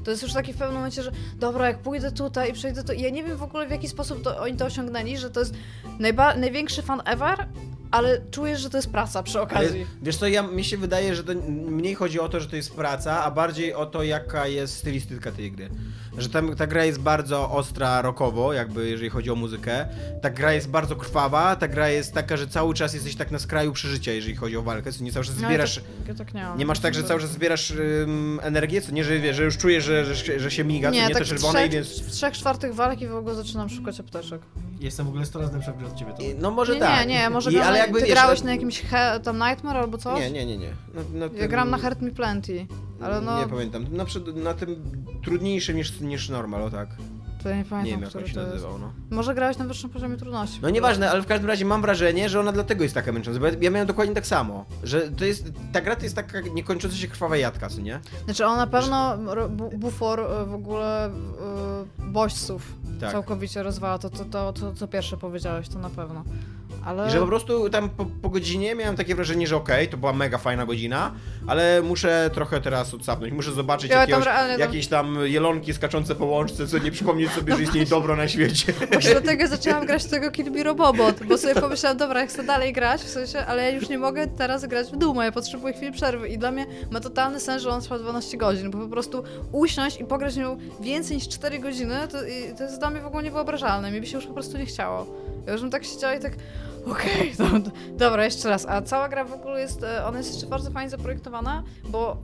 Speaker 3: To jest już taki w pewnym momencie, że dobra, jak pójdę tutaj i przejdę to. Ja nie wiem w ogóle w jaki sposób to, oni to osiągnęli, że to jest najba- największy fan ever, ale czujesz, że to jest praca przy
Speaker 2: Ale,
Speaker 3: okazji.
Speaker 2: wiesz co, ja, mi się wydaje, że to mniej chodzi o to, że to jest praca, a bardziej o to, jaka jest stylistyka tej gry. Że tam, ta gra jest bardzo ostra rockowo, jakby jeżeli chodzi o muzykę. Ta gra jest bardzo krwawa, ta gra jest taka, że cały czas jesteś tak na skraju przeżycia, jeżeli chodzi o walkę, co nie cały czas
Speaker 3: No,
Speaker 2: zbierasz...
Speaker 3: Ja tak, ja tak nie.
Speaker 2: Nie masz tak, że cały czas zbierasz ym, energię, co nie, że, wiesz, że już czujesz, że, że, że się miga, co
Speaker 3: Nie,
Speaker 2: nie,
Speaker 3: tak
Speaker 2: te
Speaker 3: w
Speaker 2: czerwone i
Speaker 3: trzech,
Speaker 2: więc...
Speaker 3: w trzech czwartych walki w ogóle zaczynam szukać apteczek.
Speaker 4: Jestem w ogóle 100 razy lepszy w grze od ciebie. To...
Speaker 2: I- No może
Speaker 3: nie,
Speaker 2: tak.
Speaker 3: nie, nie, może
Speaker 2: I,
Speaker 3: gram,
Speaker 2: ale jakby,
Speaker 3: ty
Speaker 2: wiesz,
Speaker 3: grałeś
Speaker 2: no-
Speaker 3: na jakimś he, tam Nightmare albo coś?
Speaker 2: Nie, nie, nie, nie. Na, na
Speaker 3: Ja
Speaker 2: tym-
Speaker 3: gram na Hurt Me Plenty, ale no,
Speaker 2: Nie pamiętam. Na, na tym trudniejszym niż, niż normal, o tak.
Speaker 3: to ja nie
Speaker 2: Nie
Speaker 3: pamiętam,
Speaker 2: wiem jak on się nazywał, no.
Speaker 3: Może grałeś na wyższym poziomie trudności.
Speaker 2: No nieważne, ale w każdym razie mam wrażenie, że ona dlatego jest taka męcząca, bo ja, miałem dokładnie tak samo, że to jest, ta gra to jest taka niekończąca się krwawa jadka, co nie?
Speaker 3: Znaczy on na pewno bufor e, w ogóle e, bodźców
Speaker 2: Tak.
Speaker 3: całkowicie rozwala, to, to, to, to co pierwsze powiedziałeś, to na pewno. Ale
Speaker 2: I że po prostu tam po, po godzinie miałem takie wrażenie, że okej, to była mega fajna godzina, ale muszę trochę teraz odsapnąć, muszę zobaczyć
Speaker 3: Ja
Speaker 2: jakiegoś,
Speaker 3: tam-
Speaker 2: jakieś tam jelonki skaczące po łączce, co nie przypomnieć sobie, że istnieje dobro na świecie. [LAUGHS]
Speaker 3: właśnie dlatego zaczęłam grać tego Kill Me Robobot, bo sobie pomyślałam, dobra, jak chcę dalej grać, w sensie, ale ja już nie mogę teraz grać w Duma, ja potrzebuję chwili przerwy i dla mnie ma totalny sens, że on trwa 12 godzin, bo po prostu usiąść i pograć nią więcej niż 4 godziny, to, to jest dla mnie w ogóle niewyobrażalne, mi by się już po prostu nie chciało. Ja już bym tak siedziała i tak, okej, [LAUGHS] do, dobra, jeszcze raz. A cała gra w ogóle jest, e, ona jest jeszcze bardzo fajnie zaprojektowana, bo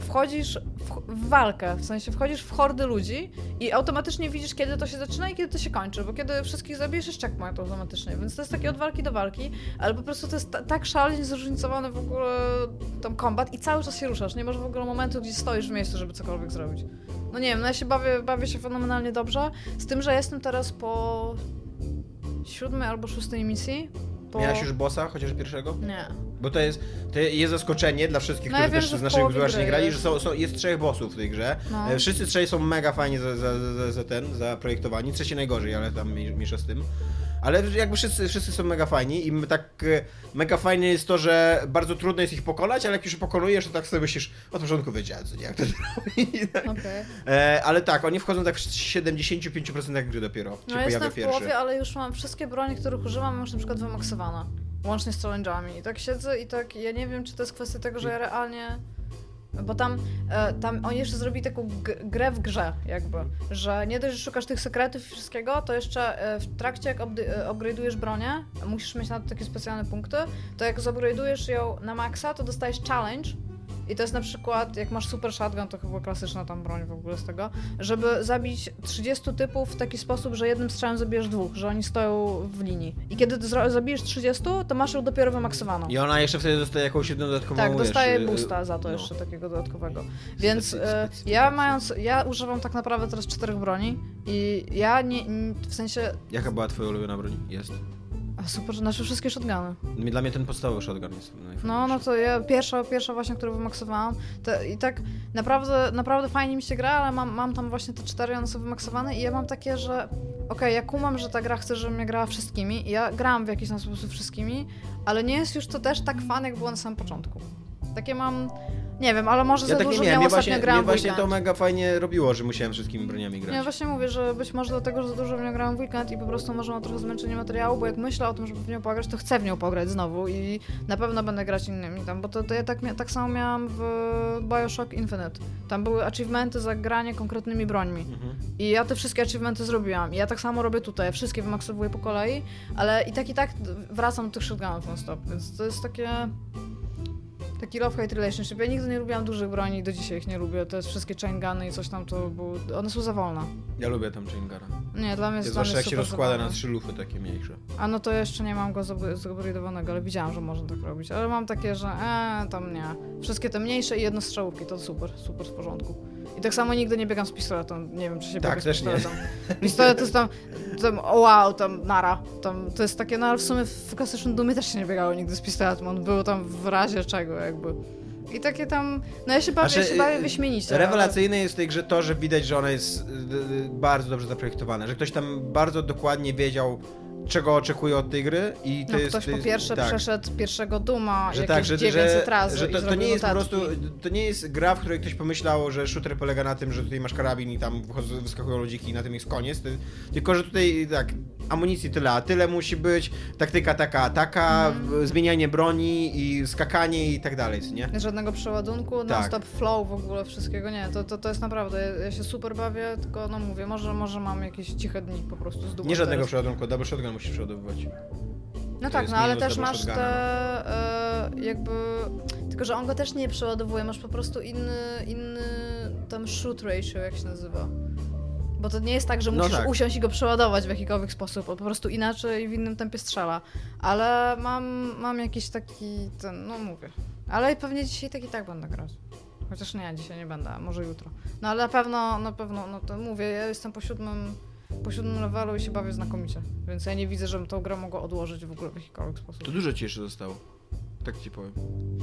Speaker 3: wchodzisz w, walkę, w sensie wchodzisz w hordy ludzi i automatycznie widzisz, kiedy to się zaczyna i kiedy to się kończy, bo kiedy wszystkich zabijesz, jest checkpoint automatycznie, więc to jest takie od walki do walki, ale po prostu to jest ta, tak szalenie zróżnicowany w ogóle tam kombat i cały czas się ruszasz, nie masz w ogóle momentu, gdzie stoisz w miejscu, żeby cokolwiek zrobić. No nie wiem, no ja się bawię, bawię się fenomenalnie dobrze, z tym, że jestem teraz po siódmej albo szóstej misji. Po...
Speaker 2: Miałaś już bossa, chociaż pierwszego?
Speaker 3: Nie.
Speaker 2: Bo to jest, to jest zaskoczenie dla wszystkich,
Speaker 3: No ja
Speaker 2: którzy
Speaker 3: wiem,
Speaker 2: też z naszych
Speaker 3: połowie
Speaker 2: słuchaczy nie
Speaker 3: gry
Speaker 2: grali, że są, są, jest trzech bossów w tej grze.
Speaker 3: No.
Speaker 2: E, Wszyscy trzej są mega fajnie za, za, za, za ten, zaprojektowani. Trzeci najgorzej, ale tam mniej- mniejsza z tym. Ale jakby wszyscy, wszyscy są mega fajni i tak e, mega fajne jest to, że bardzo trudno jest ich pokonać, ale jak już je pokonujesz, to tak sobie myślisz, od początku wiedziałem, co nie, jak to zrobić. Tak.
Speaker 3: Okej.
Speaker 2: E, ale tak, oni wchodzą tak w 75% gry dopiero, się
Speaker 3: No
Speaker 2: pojawia
Speaker 3: jestem w
Speaker 2: pierwszy.
Speaker 3: połowie, ale już mam wszystkie broni, których używam, już na przykład wymaksowane. Łącznie z challenge'ami. I tak siedzę i tak, ja nie wiem, czy to jest kwestia tego, że ja realnie... Bo tam, e, tam oni jeszcze zrobili taką grę w grze, jakby. Że nie dość, że szukasz tych sekretów i wszystkiego, to jeszcze e, w trakcie, jak e, upgrade'ujesz bronię, musisz mieć na to takie specjalne punkty, to jak zupgrade'ujesz ją na maksa, to dostajesz challenge. I to jest na przykład, jak masz super shotgun, to chyba klasyczna tam broń w ogóle z tego, żeby zabić 30 typów w taki sposób, że jednym strzałem zabijesz dwóch, że oni stoją w linii. I kiedy zabijesz 30, to masz ją dopiero wymaksowaną.
Speaker 2: I ona jeszcze wtedy dostaje jakąś jedną dodatkową
Speaker 3: Tak,
Speaker 2: wiesz,
Speaker 3: dostaje
Speaker 2: e,
Speaker 3: boosta za to
Speaker 2: no.
Speaker 3: jeszcze takiego dodatkowego. Więc
Speaker 2: Specy- specy-
Speaker 3: ja mając, ja używam tak naprawdę teraz czterech broni i ja nie, w sensie,
Speaker 2: Jaka była twoja ulubiona broń? Jest.
Speaker 3: A super, znaczy wszystkie shotguny.
Speaker 2: Dla mnie ten podstawowy shotgun jest.
Speaker 3: No, no to ja pierwsza, pierwsza właśnie, którą wymaksowałam i tak naprawdę, naprawdę fajnie mi się gra, ale mam, mam tam właśnie te cztery, one są wymaksowane i ja mam takie, że okej, ja kumam, że ta gra chce, żebym ja grała wszystkimi i ja grałam w jakiś tam sposób wszystkimi, ale nie jest już to też tak fan, jak było na samym początku. Takie mam... Nie wiem, ale może
Speaker 2: Ja
Speaker 3: za
Speaker 2: tak nie
Speaker 3: dużo
Speaker 2: miałem,
Speaker 3: miał
Speaker 2: mnie
Speaker 3: ostatnio
Speaker 2: właśnie,
Speaker 3: grałem
Speaker 2: mnie właśnie to mega fajnie robiło, że musiałem wszystkimi broniami grać.
Speaker 3: Ja właśnie mówię, że być może dlatego, że za dużo w nią grałem w weekend i po prostu może mam trochę zmęczenie materiału, bo jak myślę o tym, żeby w nią pograć, to chcę w nią pograć znowu i na pewno będę grać innymi tam, bo to, to ja tak, tak samo miałam w Bioshock Infinite. Tam były achievementy za granie konkretnymi brońmi.
Speaker 2: Mhm.
Speaker 3: I ja te wszystkie achievementy zrobiłam. I ja tak samo robię tutaj, wszystkie wymaksowuję po kolei, ale i tak i tak wracam do tych shotgunów non stop, więc to jest takie... Taki love-hate relationship. Ja nigdy nie lubiłam dużych broni, do dzisiaj ich nie lubię. Te wszystkie chain guny i coś tam, to były... One są za wolne.
Speaker 2: Ja lubię tam Chingara.
Speaker 3: Nie, dla mnie jest,
Speaker 2: Zwłaszcza jak się rozkłada
Speaker 3: zabawne.
Speaker 2: na trzy lufy takie mniejsze.
Speaker 3: A no to jeszcze nie mam go zupgrade'owanego, ale widziałam, że można tak robić. Ale mam takie, że e, tam nie. Wszystkie te mniejsze i jednostrzałówki, to super, super w porządku. I tak samo nigdy nie biegam z pistoletem. Nie wiem, czy się
Speaker 2: Tak,
Speaker 3: biega z
Speaker 2: też nie.
Speaker 3: pistoletem. [LAUGHS] Pistolet to jest tam, tam, o wow, tam nara. Tam, to jest takie, no ale w sumie w klasycznym Dumie też się nie biegało nigdy z pistoletem. On był tam w razie czego jakby. I takie tam, no ja się bawię,
Speaker 2: Znaczy,
Speaker 3: ja się bawię wyśmienicie. ale-
Speaker 2: Rewelacyjne jest w tej grze to, że widać, że ona jest y, y, bardzo dobrze zaprojektowana, że ktoś tam bardzo dokładnie wiedział, czego oczekuje od tej gry i to
Speaker 3: No,
Speaker 2: jest...
Speaker 3: ktoś
Speaker 2: to
Speaker 3: po
Speaker 2: jest-
Speaker 3: pierwsze
Speaker 2: tak.
Speaker 3: przeszedł pierwszego Duma
Speaker 2: Że
Speaker 3: jakieś
Speaker 2: tak, że,
Speaker 3: 900
Speaker 2: że,
Speaker 3: razy
Speaker 2: że
Speaker 3: i
Speaker 2: to, to nie jest po prostu, to nie jest gra, w której ktoś pomyślał, że shooter polega na tym, że tutaj masz karabin i tam wyskakują ludziki i na tym jest koniec, Ty- tylko że tutaj tak, amunicji tyle, a tyle musi być, taktyka taka, taka,
Speaker 3: Mhm.
Speaker 2: zmienianie broni i skakanie i tak dalej, nie?
Speaker 3: Żadnego przeładunku,
Speaker 2: Tak.
Speaker 3: non-stop flow w ogóle wszystkiego, nie, to, to, to jest naprawdę, ja, się super bawię, tylko no mówię, może, może mam jakieś ciche dni po prostu z dumą
Speaker 2: Nie żadnego
Speaker 3: teraz.
Speaker 2: przeładunku, double shotgun musisz przeładowywać.
Speaker 3: No tak, no ale też masz te
Speaker 2: shotguna.
Speaker 3: e, jakby, tylko że on go też nie przeładowuje, masz po prostu inny, inny tam shoot ratio, jak się nazywa. Bo to nie jest tak, że
Speaker 2: No
Speaker 3: musisz
Speaker 2: tak.
Speaker 3: usiąść i go przeładować w jakikolwiek sposób, po prostu inaczej w innym tempie strzela. Ale mam, mam jakiś taki, ten, no mówię. Ale pewnie dzisiaj tak i tak będę grać. Chociaż nie, dzisiaj nie będę, może jutro. No ale na pewno, na pewno, no to mówię, ja jestem po siódmym, po siódmym levelu i się bawię znakomicie. Więc ja nie widzę, żebym tą grę mogła odłożyć w ogóle w jakikolwiek sposób.
Speaker 2: To dużo ci jeszcze zostało. Tak ci powiem.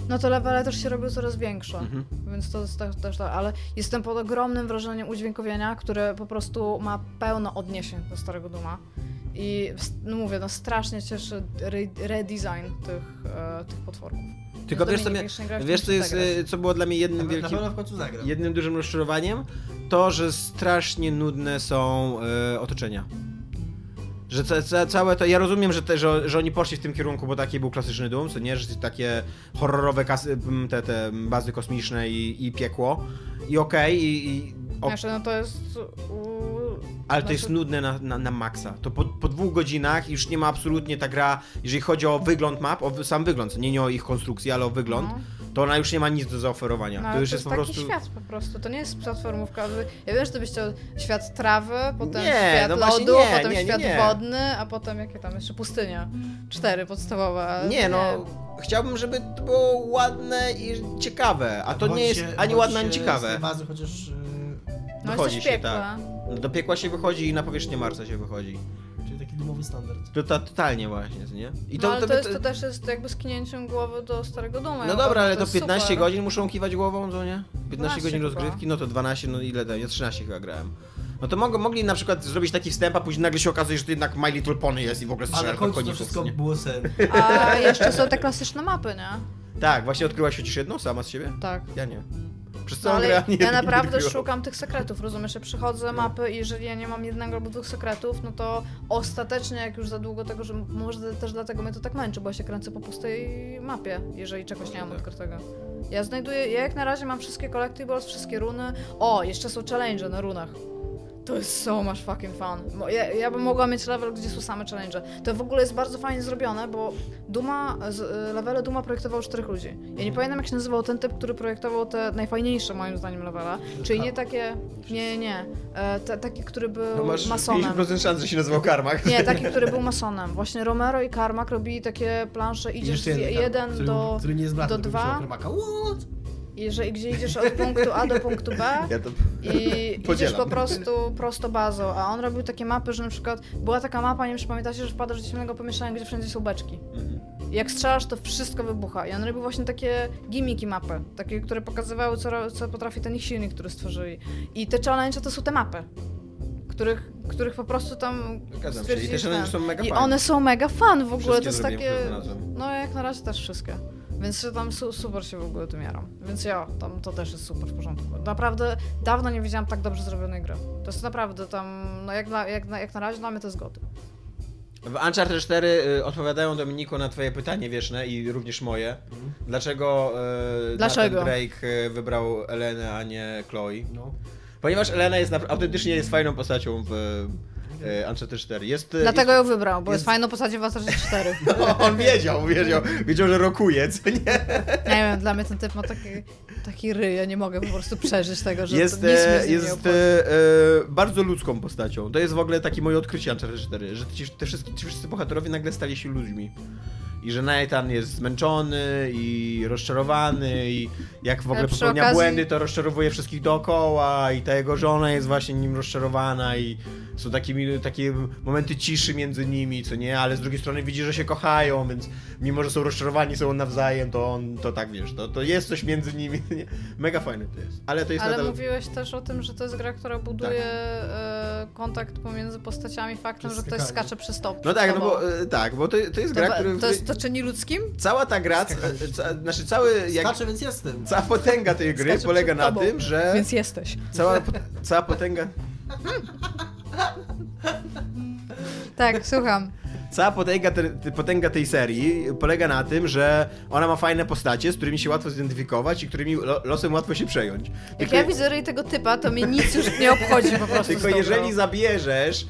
Speaker 3: No to levele też się robią coraz większe.
Speaker 2: Mhm.
Speaker 3: Więc to jest też, tak, ale jestem pod ogromnym wrażeniem udźwiękowienia, które po prostu ma pełno odniesień do Starego Duma. I no mówię, no strasznie cieszy re- redesign tych, e, tych potworków.
Speaker 2: Tylko wiesz co, mnie, wiesz co jest,
Speaker 3: zagrać.
Speaker 2: y, co było dla mnie jednym
Speaker 4: na
Speaker 2: wielkim,
Speaker 4: pewno w końcu zagram.
Speaker 2: jednym dużym rozczarowaniem? To, że strasznie nudne są y, otoczenia. Że ca, ca, całe to, ja rozumiem, że, te, że, że oni poszli w tym kierunku, bo taki był klasyczny Doom, co nie, że takie horrorowe kasy, te, te bazy kosmiczne i, i piekło. I okej, i, i o,
Speaker 3: Znaczy, no to jest... U...
Speaker 2: ale to jest nudne na, na, na maksa. To po, po dwóch godzinach już nie ma absolutnie ta gra, jeżeli chodzi o wygląd map, o sam wygląd, nie, nie o ich konstrukcję, ale o wygląd,
Speaker 3: No.
Speaker 2: to ona już nie ma nic do zaoferowania.
Speaker 3: No,
Speaker 2: to już
Speaker 3: to
Speaker 2: jest,
Speaker 3: jest
Speaker 2: po
Speaker 3: taki
Speaker 2: prostu...
Speaker 3: świat po prostu. To nie jest platformówka. Ja wiem, że ty byś chciał świat trawy, potem
Speaker 2: Nie,
Speaker 3: świat
Speaker 2: no
Speaker 3: lodu,
Speaker 2: nie,
Speaker 3: potem
Speaker 2: nie,
Speaker 3: świat
Speaker 2: nie.
Speaker 3: wodny, a potem jakie tam jeszcze pustynia. Cztery podstawowe.
Speaker 2: Nie, no, chciałbym, żeby to było ładne i ciekawe, a to nie jest
Speaker 4: się-
Speaker 2: ani ładne, ani ciekawe.
Speaker 4: Z tej bazy chociaż... Yy,
Speaker 3: No
Speaker 2: wychodzi
Speaker 3: jesteś
Speaker 2: się,
Speaker 3: piekła.
Speaker 2: Do piekła się wychodzi i na powierzchnię Marsa się wychodzi.
Speaker 4: czyli taki domowy standard.
Speaker 2: To, to totalnie właśnie, nie? I
Speaker 3: no, ale to,
Speaker 2: to,
Speaker 3: jest, to też jest jakby skinięciem głowy do starego domu.
Speaker 2: No dobra, ale to
Speaker 3: jest
Speaker 2: 15
Speaker 3: super.
Speaker 2: godzin muszą kiwać głową, co nie? 15
Speaker 3: 12
Speaker 2: godzin
Speaker 3: chyba.
Speaker 2: rozgrywki, no to 12, no ile dałem? Ja 13 chyba grałem. No to mogą, mogli na przykład zrobić taki wstęp, a później nagle się okazuje, że to jednak My Little Pony jest i w ogóle strzela do
Speaker 4: to
Speaker 2: koników,
Speaker 4: wszystko
Speaker 2: nie?
Speaker 4: było sen.
Speaker 3: A jeszcze są te klasyczne mapy, nie?
Speaker 2: Tak, właśnie odkryłaś chociaż jedną sama z siebie?
Speaker 3: Tak.
Speaker 2: Ja nie. Przez
Speaker 3: No,
Speaker 2: całą
Speaker 3: ale
Speaker 2: grę ani
Speaker 3: ja
Speaker 2: nie
Speaker 3: naprawdę szukam tych sekretów, rozumiesz? Ja przychodzę mapy i jeżeli ja nie mam jednego albo dwóch sekretów, no to ostatecznie, jak już za długo tego, że może też dlatego mnie to tak męczy, bo ja się kręcę po pustej mapie, jeżeli czegoś nie mam
Speaker 2: Tak.
Speaker 3: odkrytego. Ja znajduję, ja jak na razie mam wszystkie collectibles, wszystkie runy. O, jeszcze są challenge na runach. To jest so much fucking fun. Ja, ja bym mogła mieć level, gdzie są same challenge. To w ogóle jest bardzo fajnie zrobione, bo Duma, z, y, levele Duma projektował czterech ludzi. Ja nie pamiętam jak się nazywał ten typ, który projektował te najfajniejsze moim zdaniem levele. Czyli nie takie, nie, nie, e, te, taki, który był
Speaker 2: No masz
Speaker 3: masonem.
Speaker 2: 50% szans, że się nazywał Karmak.
Speaker 3: Nie, [LAUGHS] taki, który był masonem. Właśnie Romero i Carmack robili takie plansze, idziesz z
Speaker 4: jeden,
Speaker 3: jeden do...
Speaker 4: Który nie jest bratem,
Speaker 3: do dwa.
Speaker 4: się Kremaka. What?
Speaker 3: I że gdzie idziesz od punktu A do punktu B, [LAUGHS]
Speaker 2: Ja
Speaker 3: i [LAUGHS] idziesz
Speaker 2: Podzielam.
Speaker 3: po prostu prosto bazą, a on robił takie mapy, że na przykład była taka mapa, nie wiem czy pamiętacie, że wpadasz do ciemnego pomieszczenia, gdzie wszędzie są beczki.
Speaker 2: Mhm.
Speaker 3: I jak strzelasz, to wszystko wybucha. I on robił właśnie takie gimmiki mapy, takie, które pokazywały, co, co potrafi ten ich silnik, który stworzyli. I te challenge to są te mapy, których, których po prostu tam
Speaker 2: Zgadzam się. I
Speaker 3: ten-
Speaker 2: są mega
Speaker 3: I
Speaker 2: fajne.
Speaker 3: one są mega fun w ogóle,
Speaker 2: Wszystkie
Speaker 3: to jest takie... No jak na razie też wszystkie. Więc tam su super się w ogóle tym jaram. Więc ja, tam to też jest super w porządku. Naprawdę dawno nie widziałam tak dobrze zrobionej gry. To jest naprawdę tam, no jak na, jak na, jak na razie dla mnie to jest goty.
Speaker 2: W Uncharted 4 y, odpowiadają Dominiku na twoje pytanie wieczne i również moje. Dlaczego, y,
Speaker 3: Dlaczego?
Speaker 2: Drake y, wybrał Elenę, a nie Chloe?
Speaker 4: No.
Speaker 2: Ponieważ Elena jest autentycznie jest fajną postacią w Uncharted 4. Jest, y,
Speaker 3: Dlatego ją wybrał, bo jest,
Speaker 2: jest-
Speaker 3: fajną postacią w Uncharted 4. [LAUGHS]
Speaker 2: No, on wiedział, wiedział, wiedział, że rokuje, co nie?
Speaker 3: Nie wiem, dla mnie ten typ ma taki, taki ryj, ja nie mogę po prostu przeżyć tego, że
Speaker 2: Jest,
Speaker 3: to nic mnie
Speaker 2: e, jest e, e, bardzo ludzką postacią. To jest w ogóle takie moje odkrycie Uncharted 4, że ci, te wszystkie, ci wszyscy bohaterowie nagle stali się ludźmi. I że Nathan jest zmęczony i rozczarowany i jak w ogóle
Speaker 3: przy
Speaker 2: popełnia
Speaker 3: okazji-
Speaker 2: błędy, to rozczarowuje wszystkich dookoła i ta jego żona jest właśnie nim rozczarowana i są takimi, takie momenty ciszy między nimi, co nie, ale z drugiej strony widzi, że się kochają, więc mimo, że są rozczarowani są nawzajem, to on, to tak wiesz, to, to jest coś między nimi? [LAUGHS] Mega fajne to jest. Ale to jest
Speaker 3: Ale
Speaker 2: nadal...
Speaker 3: mówiłeś też o tym, że to jest gra, która buduje e, kontakt pomiędzy postaciami faktem, że ktoś skacze przez stop.
Speaker 2: No tak, no bo e, tak, bo to, to jest
Speaker 3: To,
Speaker 2: gra, który...
Speaker 3: to, jest, to czyni ludzkim?
Speaker 2: Cała ta gra,
Speaker 4: Skakanie.
Speaker 2: e, ca, znaczy cały, jak,
Speaker 4: Skaczę, więc jestem.
Speaker 2: cała potęga tej gry
Speaker 3: Skacze
Speaker 2: polega na
Speaker 3: tobą.
Speaker 2: tym, że
Speaker 3: Więc jesteś.
Speaker 2: cała, cała potęga...
Speaker 3: Tak, słucham.
Speaker 2: Cała potęga, te, potęga tej serii polega na tym, że ona ma fajne postacie, z którymi się łatwo zidentyfikować i którymi lo, losem łatwo się przejąć.
Speaker 3: Jak
Speaker 2: Tylko,
Speaker 3: ja widzę ryj tego typa, to mnie nic już nie obchodzi po prostu
Speaker 2: tylko jeżeli zabierzesz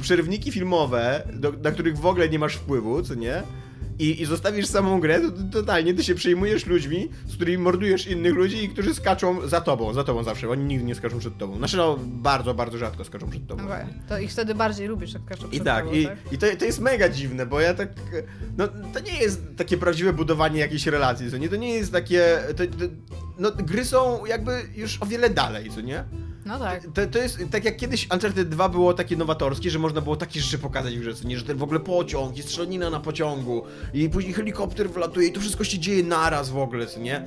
Speaker 2: przerywniki filmowe, do, na których w ogóle nie masz wpływu, co nie? I, I zostawisz samą grę, to, to totalnie ty się przejmujesz ludźmi, z którymi mordujesz innych ludzi i którzy skaczą za tobą, za tobą zawsze. Oni nigdy nie skaczą przed tobą. Znaczy no, bardzo, bardzo rzadko skaczą przed tobą.
Speaker 3: Okej, To ich wtedy bardziej lubisz, jak każdy
Speaker 2: I tak, i, i to, to jest mega dziwne, bo ja tak. No, to nie jest takie prawdziwe budowanie jakiejś relacji, co nie? To nie jest takie. To, to, no, gry są jakby już o wiele dalej, co nie?
Speaker 3: No tak.
Speaker 2: To, to jest tak jak kiedyś Uncharted 2 było takie nowatorskie, że można było takie rzeczy pokazać w grze, nie? Że ten w ogóle pociąg, jest strzelanina na pociągu i później helikopter wlatuje i to wszystko się dzieje naraz w ogóle, nie?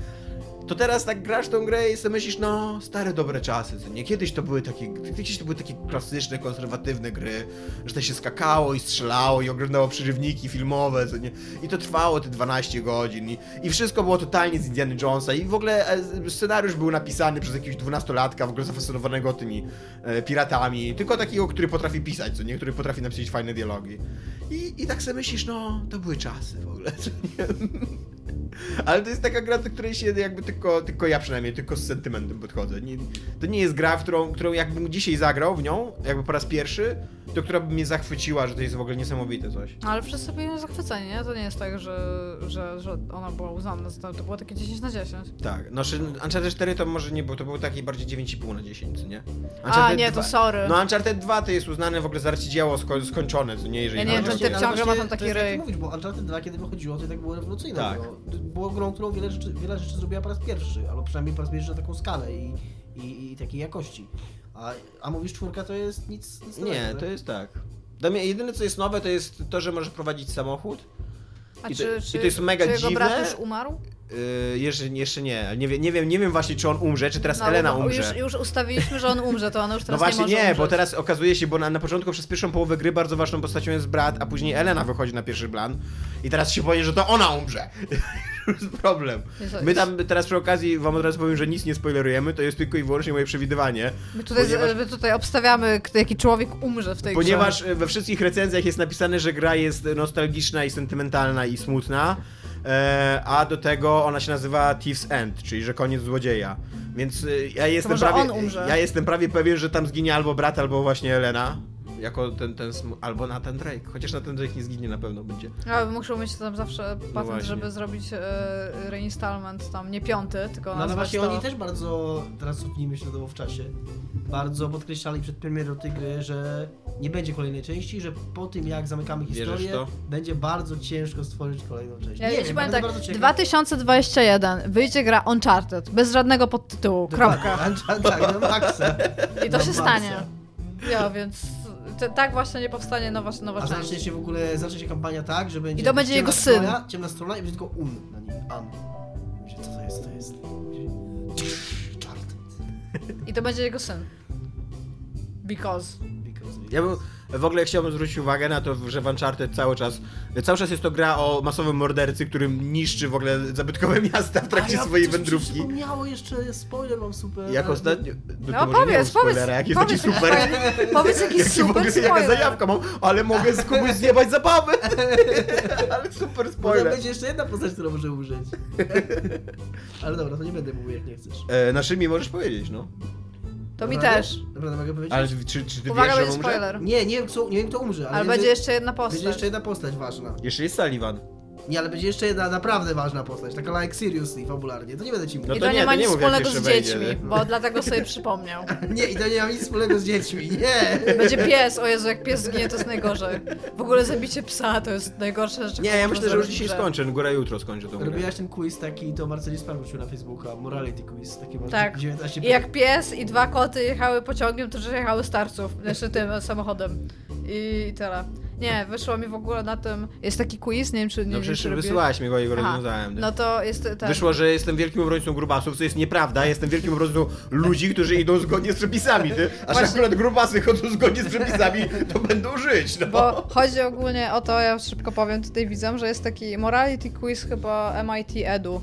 Speaker 2: To teraz tak grasz tą grę i sobie myślisz, no, stare dobre czasy, co nie? Kiedyś to były takie, kiedyś to były takie klasyczne, konserwatywne gry, że to się skakało i strzelało i oglądało przerywniki filmowe, co nie? I to trwało te 12 godzin i, i wszystko było totalnie z Indiana Jonesa i w ogóle e, scenariusz był napisany przez jakiegoś dwunastolatka, w ogóle zafascynowanego tymi e, piratami, tylko takiego, który potrafi pisać, co nie? Który potrafi napisać fajne dialogi. I, i tak sobie myślisz, no, to były czasy w ogóle, co nie? [LAUGHS] Ale to jest taka gra, do której się jakby tylko, tylko ja przynajmniej, tylko z sentymentem podchodzę. Nie, to nie jest gra, w którą, którą jakbym dzisiaj zagrał w nią, jakby po raz pierwszy, to która by mnie zachwyciła, że to jest w ogóle niesamowite coś.
Speaker 3: Ale wszyscy byli zachwyceni, nie? To nie jest tak, że, że, że ona była uznana. za To, to było takie 10 na 10.
Speaker 2: Tak, znaczy Uncharted 4 to może nie było, to było takie bardziej 9,5 na 10, co nie?
Speaker 3: A,
Speaker 2: Uncharted
Speaker 3: nie, to
Speaker 2: 2
Speaker 3: sorry.
Speaker 2: No Uncharted 2 to jest uznane w ogóle za arcydzieło sko- skończone, co nie? Jeżeli
Speaker 3: Ja nie wiem,
Speaker 2: o-
Speaker 3: typ ciągle ma tam taki
Speaker 4: to
Speaker 3: ryj.
Speaker 4: mówić, bo Uncharted 2 kiedy wychodziło, to i tak było rewolucyjne.
Speaker 2: Tak.
Speaker 4: Bo było grą, którą wiele rzeczy, wiele rzeczy zrobiła po raz pierwszy, albo przynajmniej po raz pierwszy na taką skalę i, i, i takiej jakości. A, a mówisz czwórka to jest nic, nic
Speaker 2: Nie,
Speaker 4: nowego,
Speaker 2: to jest tak. Dla mnie jedyne co jest nowe to jest to, że możesz prowadzić samochód.
Speaker 3: A
Speaker 2: I to-
Speaker 3: czy,
Speaker 2: i
Speaker 3: czy,
Speaker 2: to jest mega
Speaker 3: czy jego
Speaker 2: dziwne.
Speaker 3: brat już umarł?
Speaker 2: Yy, jeszcze, jeszcze nie, nie, wiem, nie, wiem, nie wiem właśnie czy on umrze, czy teraz
Speaker 3: No,
Speaker 2: Elena umrze.
Speaker 3: Już, już ustawiliśmy, że on umrze, to on już
Speaker 2: No
Speaker 3: teraz
Speaker 2: właśnie
Speaker 3: nie
Speaker 2: nie, bo teraz okazuje się, bo na, na początku przez pierwszą połowę gry bardzo ważną postacią jest brat, a później Elena wychodzi na pierwszy plan i teraz się boję, że to ona umrze. [LAUGHS] Problem. My tam teraz przy okazji wam od razu powiem, że nic nie spoilerujemy, to jest tylko i wyłącznie moje przewidywanie.
Speaker 3: My tutaj,
Speaker 2: ponieważ-
Speaker 3: my tutaj obstawiamy, kto- jaki człowiek umrze w tej grze.
Speaker 2: Ponieważ e, we wszystkich recenzjach jest napisane, że gra jest nostalgiczna i sentymentalna i smutna, e, a do tego ona się nazywa Thief's End, czyli że koniec złodzieja. Więc e, ja jestem prawie ja jestem prawie pewien, że tam zginie albo brat, albo właśnie Elena. Jako ten, ten, albo Nathan Drake. Chociaż Nathan Drake nie zginie na pewno będzie.
Speaker 3: A, muszą mieć tam zawsze patent,
Speaker 2: No
Speaker 3: żeby zrobić e, reinstallment tam, nie piąty, tylko
Speaker 4: No ale
Speaker 3: nazwać
Speaker 4: właśnie
Speaker 3: to...
Speaker 4: oni też bardzo, teraz cofnijmy się do w czasie, bardzo podkreślali przed premierą tej gry, że nie będzie kolejnej części, że po tym jak zamykamy historię,
Speaker 2: to?
Speaker 4: będzie bardzo ciężko stworzyć kolejną część.
Speaker 3: Ja,
Speaker 4: nie
Speaker 3: ja ci
Speaker 4: wiem,
Speaker 3: powiem
Speaker 4: będę
Speaker 3: tak,
Speaker 4: bardzo ciekaw.
Speaker 3: 2021 wyjdzie gra Uncharted, bez żadnego podtytułu, kropka. [LAUGHS]
Speaker 4: Dokładnie. Tak, no maksa.
Speaker 3: I to
Speaker 4: No
Speaker 3: się
Speaker 4: maksa.
Speaker 3: stanie. Ja, więc tak właśnie nie powstaje nowa, nowa
Speaker 4: A
Speaker 3: część.
Speaker 4: zacznie się w ogóle, zacznie się kampania tak, że będzie
Speaker 3: I to będzie
Speaker 4: ciemna
Speaker 3: jego syn.
Speaker 4: Strona, ciemna strona i będzie tylko un na niej. An. Myślę, co to jest, co to jest? Uncharted.
Speaker 3: I to będzie jego syn. Because.
Speaker 2: Ja bym, W ogóle chciałbym zwrócić uwagę na to, że w Uncharted cały czas, cały czas jest to gra o masowym mordercy, którym niszczy w ogóle zabytkowe [LAUGHS] miasta w trakcie
Speaker 4: ja-
Speaker 2: swojej wędrówki.
Speaker 4: przypomniało jeszcze, spoiler mam super.
Speaker 2: Jak ostatnio... No,
Speaker 3: powiedz, powiedz,
Speaker 2: jak jest taki
Speaker 3: powiedz,
Speaker 2: super...
Speaker 3: Powiedz jakiś
Speaker 2: ogóle,
Speaker 3: super
Speaker 2: jaka
Speaker 3: spoiler.
Speaker 2: zajawka mam, ale mogę z komuś zjebać zabawę. [LAUGHS] ale super spoiler.
Speaker 4: będzie jeszcze jedna postać, która może umrzeć. [LAUGHS] ale dobra, to nie będę mówił jak nie chcesz.
Speaker 2: E, naszymi możesz powiedzieć, no.
Speaker 3: To mi
Speaker 4: Naprawdę?
Speaker 3: też.
Speaker 4: Naprawdę mogę powiedzieć?
Speaker 2: Ale czy, czy, czy ty
Speaker 3: Uwaga,
Speaker 2: wiesz, że
Speaker 3: będzie
Speaker 2: umrze?
Speaker 3: spoiler.
Speaker 4: Nie, nie wiem, kto, nie wiem kto umrze, ale,
Speaker 3: Ale będzie jeszcze jedna
Speaker 4: Będzie
Speaker 3: postać.
Speaker 4: jeszcze jedna postać ważna.
Speaker 2: Jeszcze jest Sullivan.
Speaker 4: Nie, ale będzie jeszcze jedna naprawdę ważna postać, taka like seriously, fabularnie. To nie będę ci mówił.
Speaker 2: No
Speaker 3: I
Speaker 2: to
Speaker 3: to,
Speaker 2: nie,
Speaker 3: nie ma nic wspólnego z
Speaker 2: wejdzie,
Speaker 3: dziećmi,
Speaker 2: nie?
Speaker 3: bo dlatego sobie przypomniał. [LAUGHS]
Speaker 4: Nie, i to nie ma nic wspólnego z dziećmi, nie!
Speaker 3: Będzie pies, o Jezu, jak pies zginie, to jest najgorzej. W ogóle zabicie psa to jest najgorsze rzecz.
Speaker 2: Nie, ja myślę, że już dzisiaj
Speaker 3: grze.
Speaker 2: skończę. Góra jutro skończę tą grę.
Speaker 4: Robiłaś ten quiz taki, to Marceli Spark wrzucił na Facebooka, morality quiz, taki może
Speaker 3: Tak.
Speaker 4: 19
Speaker 3: I jak pies i dwa koty jechały pociągiem, to że jechały starców, znaczy tym samochodem. I tyle. Nie, wyszło mi w ogóle na tym. Jest taki quiz, nie wiem czy nie
Speaker 2: No
Speaker 3: wiem,
Speaker 2: przecież wysyłałaś mi go i go
Speaker 3: Aha.
Speaker 2: rozwiązałem.
Speaker 3: No to jest ten.
Speaker 2: Wyszło, że jestem wielkim obrońcą grubasów, co jest nieprawda. Jestem wielkim obrońcą ludzi, którzy idą zgodnie z przepisami. Ty. A że
Speaker 3: Właśnie-
Speaker 2: akurat grubasy chodzą zgodnie z przepisami, to będą żyć. No.
Speaker 3: Bo chodzi ogólnie o to, ja szybko powiem tutaj widzom, że jest taki morality quiz chyba MIT Edu.